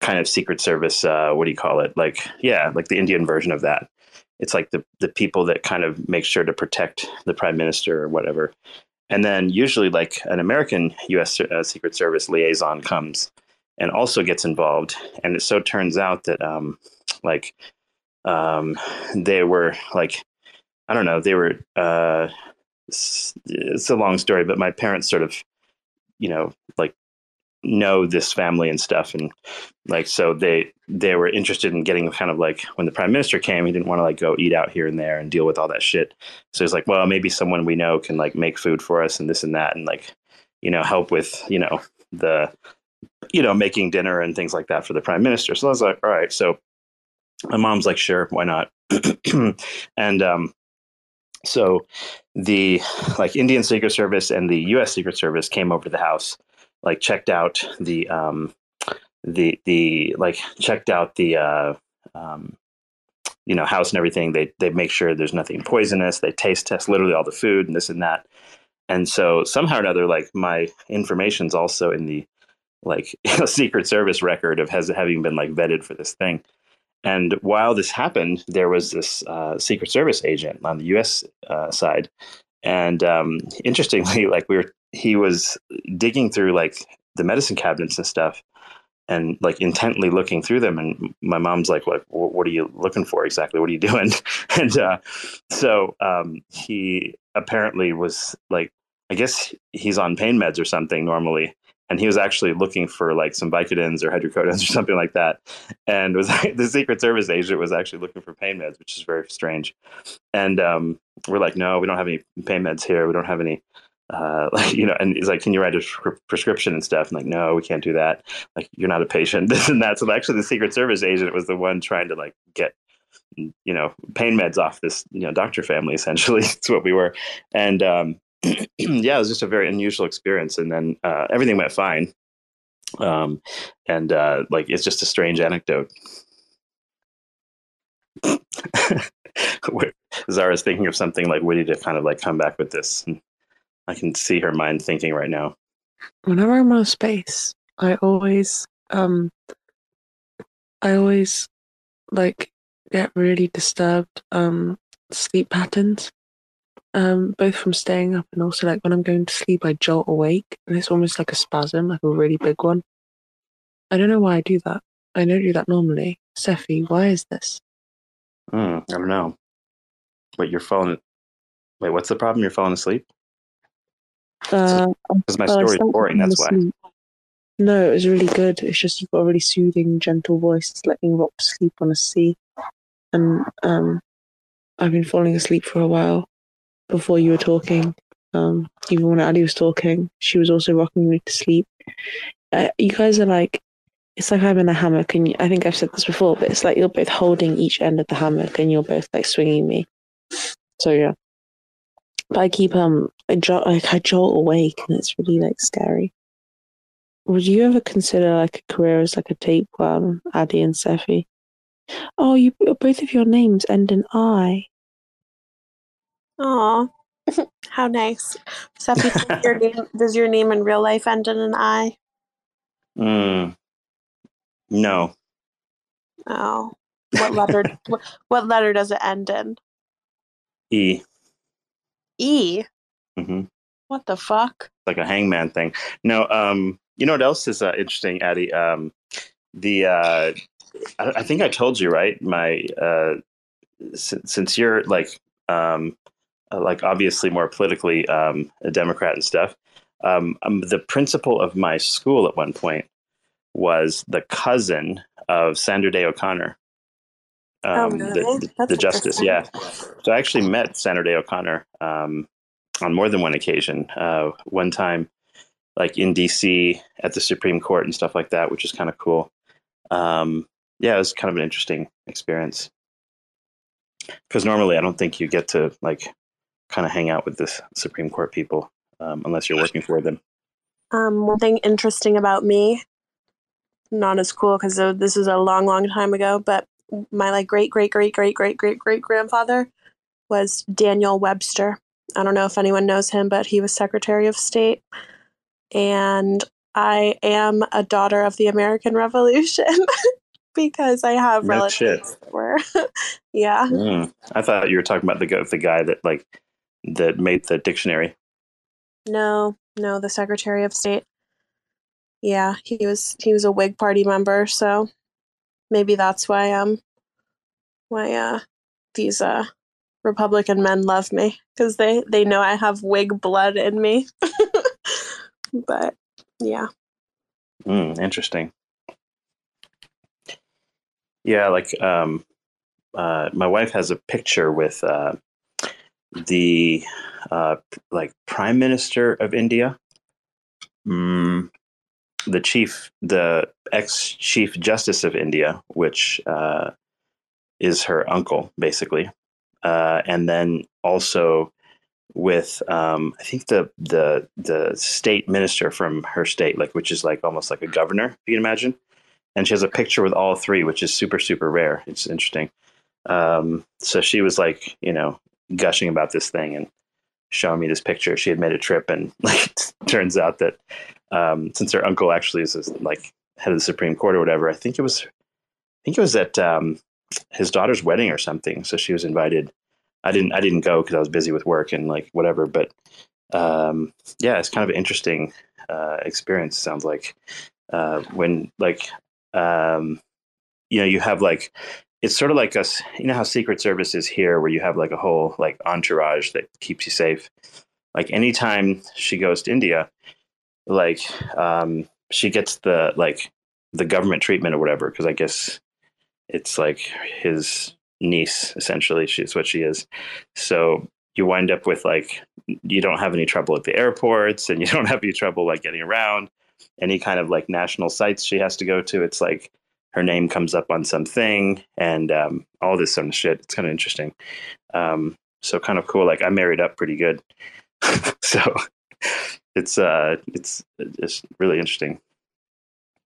kind of Secret Service. Uh, what do you call it? Like yeah, like the Indian version of that it's like the the people that kind of make sure to protect the prime minister or whatever. And then usually, like an American U.S. Uh, Secret Service liaison comes and also gets involved. And it so turns out that, um, like, um, they were like, I don't know, they were. Uh, s- it's a long story, but my parents sort of, you know, like know this family and stuff and like so they they were interested in getting kind of like when the prime minister came he didn't want to like go eat out here and there and deal with all that shit. So he's like well maybe someone we know can like make food for us and this and that and like you know help with you know the you know making dinner and things like that for the prime minister. So i was like all right so my mom's like sure why not? And um so the like indian secret service and the us secret service came over to the house like checked out the um the the like checked out the uh um you know house and everything. They they make sure there's nothing poisonous. They taste test literally all the food and this and that. And so somehow or another like my information's also in the like secret service record of has having been like vetted for this thing. And while this happened there was this uh, secret service agent on the us uh, side. And um, interestingly like we were he was digging through like the medicine cabinets and stuff and like intently looking through them and my mom's like what what are you looking for exactly? What are you doing? And uh, so um, he apparently was like i guess he's on pain meds or something normally and he was actually looking for like some Vicodins or hydrocodone or something like that and was the secret service agent was actually looking for pain meds which is very strange. And um, we're like no we don't have any pain meds here. We don't have any uh, like you know, and he's like, "Can you write a prescri- prescription and stuff?" I'm like, "No, we can't do that. Like, you're not a patient. This and that." So actually, the Secret Service agent was the one trying to like get you know pain meds off this you know doctor family. Essentially, it's what we were, and um, yeah, it was just a very unusual experience. And then uh, everything went fine. Um, and uh, like, it's just a strange anecdote. Where Zara's thinking of something like witty to kind of like come back with this. I can see her mind thinking right now. Whenever I'm on a space, I always um I always like get really disturbed um sleep patterns. Um both from staying up and also like when I'm going to sleep I jolt awake and it's almost like a spasm, like a really big one. I don't know why I do that. I don't do that normally. Cephii, why is this? Hmm, I don't know. Wait, you're falling. Wait, what's the problem? You're falling asleep? Uh, Because my well, I story's started boring. That's why. No, it was really good. It's just you've got a really soothing, gentle voice, it's letting Rob sleep on a sea. And um, I've been falling asleep for a while before you were talking. Um, even when Ali was talking, she was also rocking me to sleep. Uh, you guys are like, it's like I'm in a hammock, and I think I've said this before, but it's like you're both holding each end of the hammock, and you're both like swinging me. So yeah, but I keep um, I jolt, like I jolt awake, and it's really like scary. Would you ever consider like a career as like a tapeworm, Addi and Cephii? Oh, you both of your names end in I. Aw, how nice. Cephii, does your name does your name in real life end in an I? Mm. No. Oh, what letter? what, what letter does it end in? E. E. hmm What the fuck? Like a hangman thing. No. Um. You know what else is uh, interesting, Addi? Um. The. Uh, I, I think I told you right. My. Uh. Since, since you're like. Um. uh, Like obviously more politically um, a Democrat and stuff. Um, um, the principal of my school at one point was the cousin of Sandra Day O'Connor. Oh, Um, really? the, That's the justice, yeah. So I actually met Sandra Day O'Connor um, on more than one occasion. Uh, one time, like in DC at the Supreme Court and stuff like that, which is kind of cool. Um, yeah, it was kind of an interesting experience because normally I don't think you get to like kind of hang out with the Supreme Court people um, unless you're working for them. Um, one thing interesting about me, not as cool because this is a long, long time ago, but my like great, great, great, great, great, great, great grandfather was Daniel Webster. I don't know if anyone knows him, but he was Secretary of State. And I am a daughter of the American Revolution because I have No relatives that were, yeah. Mm. I thought you were talking about the the guy that like that made the dictionary. No, no, the Secretary of State. Yeah, he was he was a Whig Party member, so maybe that's why um why uh these uh Republican men love me because they they know I have Whig blood in me. but yeah, Mm, interesting. Yeah, like um, uh, my wife has a picture with uh, the uh, like Prime Minister of India, mm, the chief, the ex Chief Justice of India, which uh, is her uncle, basically, uh, and then also with um, I think the the the state minister from her state, like which is like almost like a governor, if you can imagine. And she has a picture with all three, which is super super rare. It's interesting. Um, so she was like, you know, gushing about this thing and showing me this picture. She had made a trip, and like, turns out that um, since her uncle actually is like head of the Supreme Court or whatever, I think it was, I think it was at um, his daughter's wedding or something. So she was invited. I didn't, I didn't go because I was busy with work and like whatever. But um, yeah, it's kind of an interesting uh, experience. Sounds like uh, when like um, you know you have like it's sort of like us you know how secret service is here where you have like a whole like entourage that keeps you safe like anytime she goes to india like um she gets the like the government treatment or whatever because i guess it's like his niece essentially she's what she is so you wind up with like you don't have any trouble at the airports and you don't have any trouble like getting around any kind of like national sites she has to go to it's like her name comes up on something and um, all this sort of shit. It's kind of interesting. Um, so kind of cool. Like I married up pretty good. so it's uh it's it's really interesting.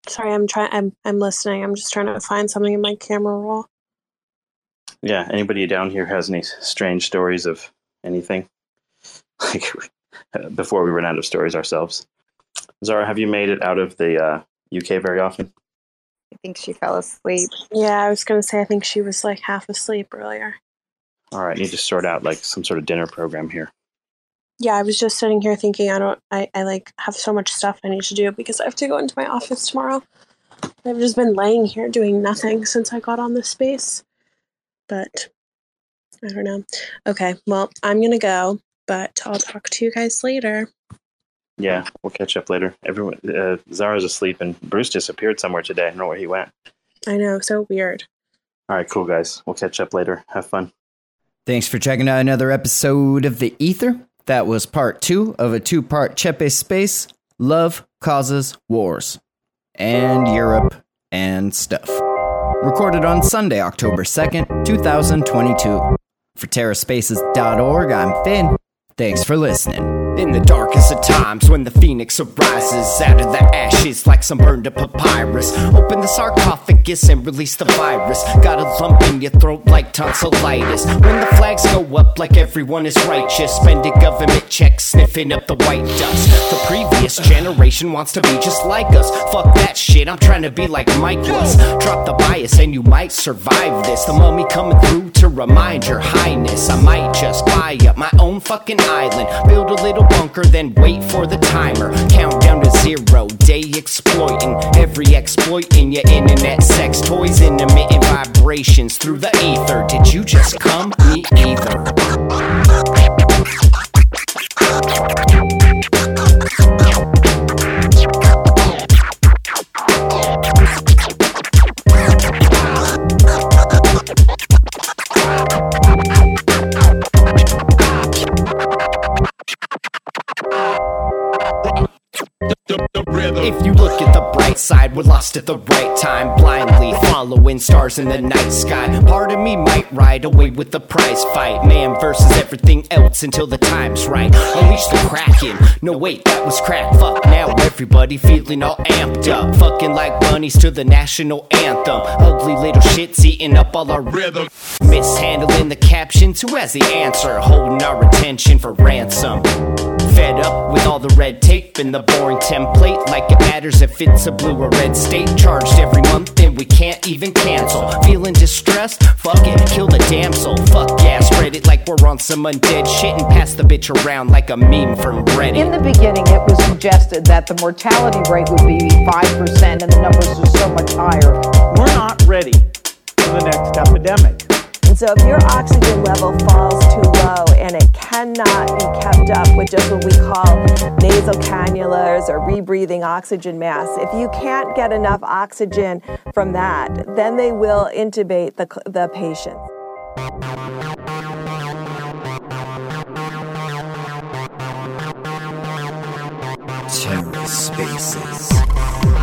sorry, I'm trying. I'm I'm listening. I'm just trying to find something in my camera roll. Yeah. Anybody down here has any strange stories of anything? Like before we run out of stories ourselves. Zara, have you made it out of the uh, UK very often? I think she fell asleep. Yeah, I was gonna say. I think she was like half asleep earlier. All right, need to sort out like some sort of dinner program here. Yeah, I was just sitting here thinking I don't I, I like have so much stuff I need to do because I have to go into my office tomorrow. I've just been laying here doing nothing since I got on this space. But I don't know. Okay, well, I'm gonna go, but I'll talk to you guys later. yeah, we'll catch up later. Everyone, uh, Zara's asleep, and Bruce disappeared somewhere today. I don't know where he went. I know, so weird. All right, cool guys. We'll catch up later. Have fun. Thanks for checking out another episode of The Ether. That was part two of a two part Cephii Space Love Causes Wars and Europe and stuff. Recorded on Sunday, October 2nd, 2022. For TerraSpaces.org, I'm Finn. Thanks for listening. In the darkest of times, when the phoenix arises out of the ashes like some burned up papyrus, open the sarcophagus and release the virus. Got a lump in your throat like tonsillitis. When the flags go up like everyone is righteous, spending government checks, sniffing up the white dust. The previous generation wants to be just like us. Fuck that shit, I'm trying to be like Mike was. Drop the bias and you might survive this. The mummy coming through to remind your highness. I might just buy up my own fucking island, build a little bunker, then wait for the timer. Count down to zero, day exploiting. Every exploit in your internet sex toys, intermittent vibrations through the ether. Did you just come? Me either. Dum, dum, dum. If you look at the bright side, we're lost at the right time, blindly following stars in the night sky. Part of me might ride away with the prize fight, man versus everything else until the time's right. Unleash the kraken. No wait, that was crack. Fuck now, everybody feeling all amped up, fucking like bunnies to the national anthem. Ugly little shits eating up all our rhythm. Mishandling the captions, who has the answer? Holding our attention for ransom. Fed up with all the red tape and the boring template, like it matters if it's a blue or red state. Charged every month and we can't even cancel. Feeling distressed? Fuck it, kill the damsel. Fuck yeah, spread it like we're on some undead shit and pass the bitch around like a meme from Reddit. In the beginning, it was suggested that the mortality rate would be 5% and the numbers are so much higher. We're not ready for the next epidemic. So if your oxygen level falls too low and it cannot be kept up with just what we call nasal cannulas or rebreathing oxygen masks, if you can't get enough oxygen from that, then they will intubate the, the patient. TerraSpaces.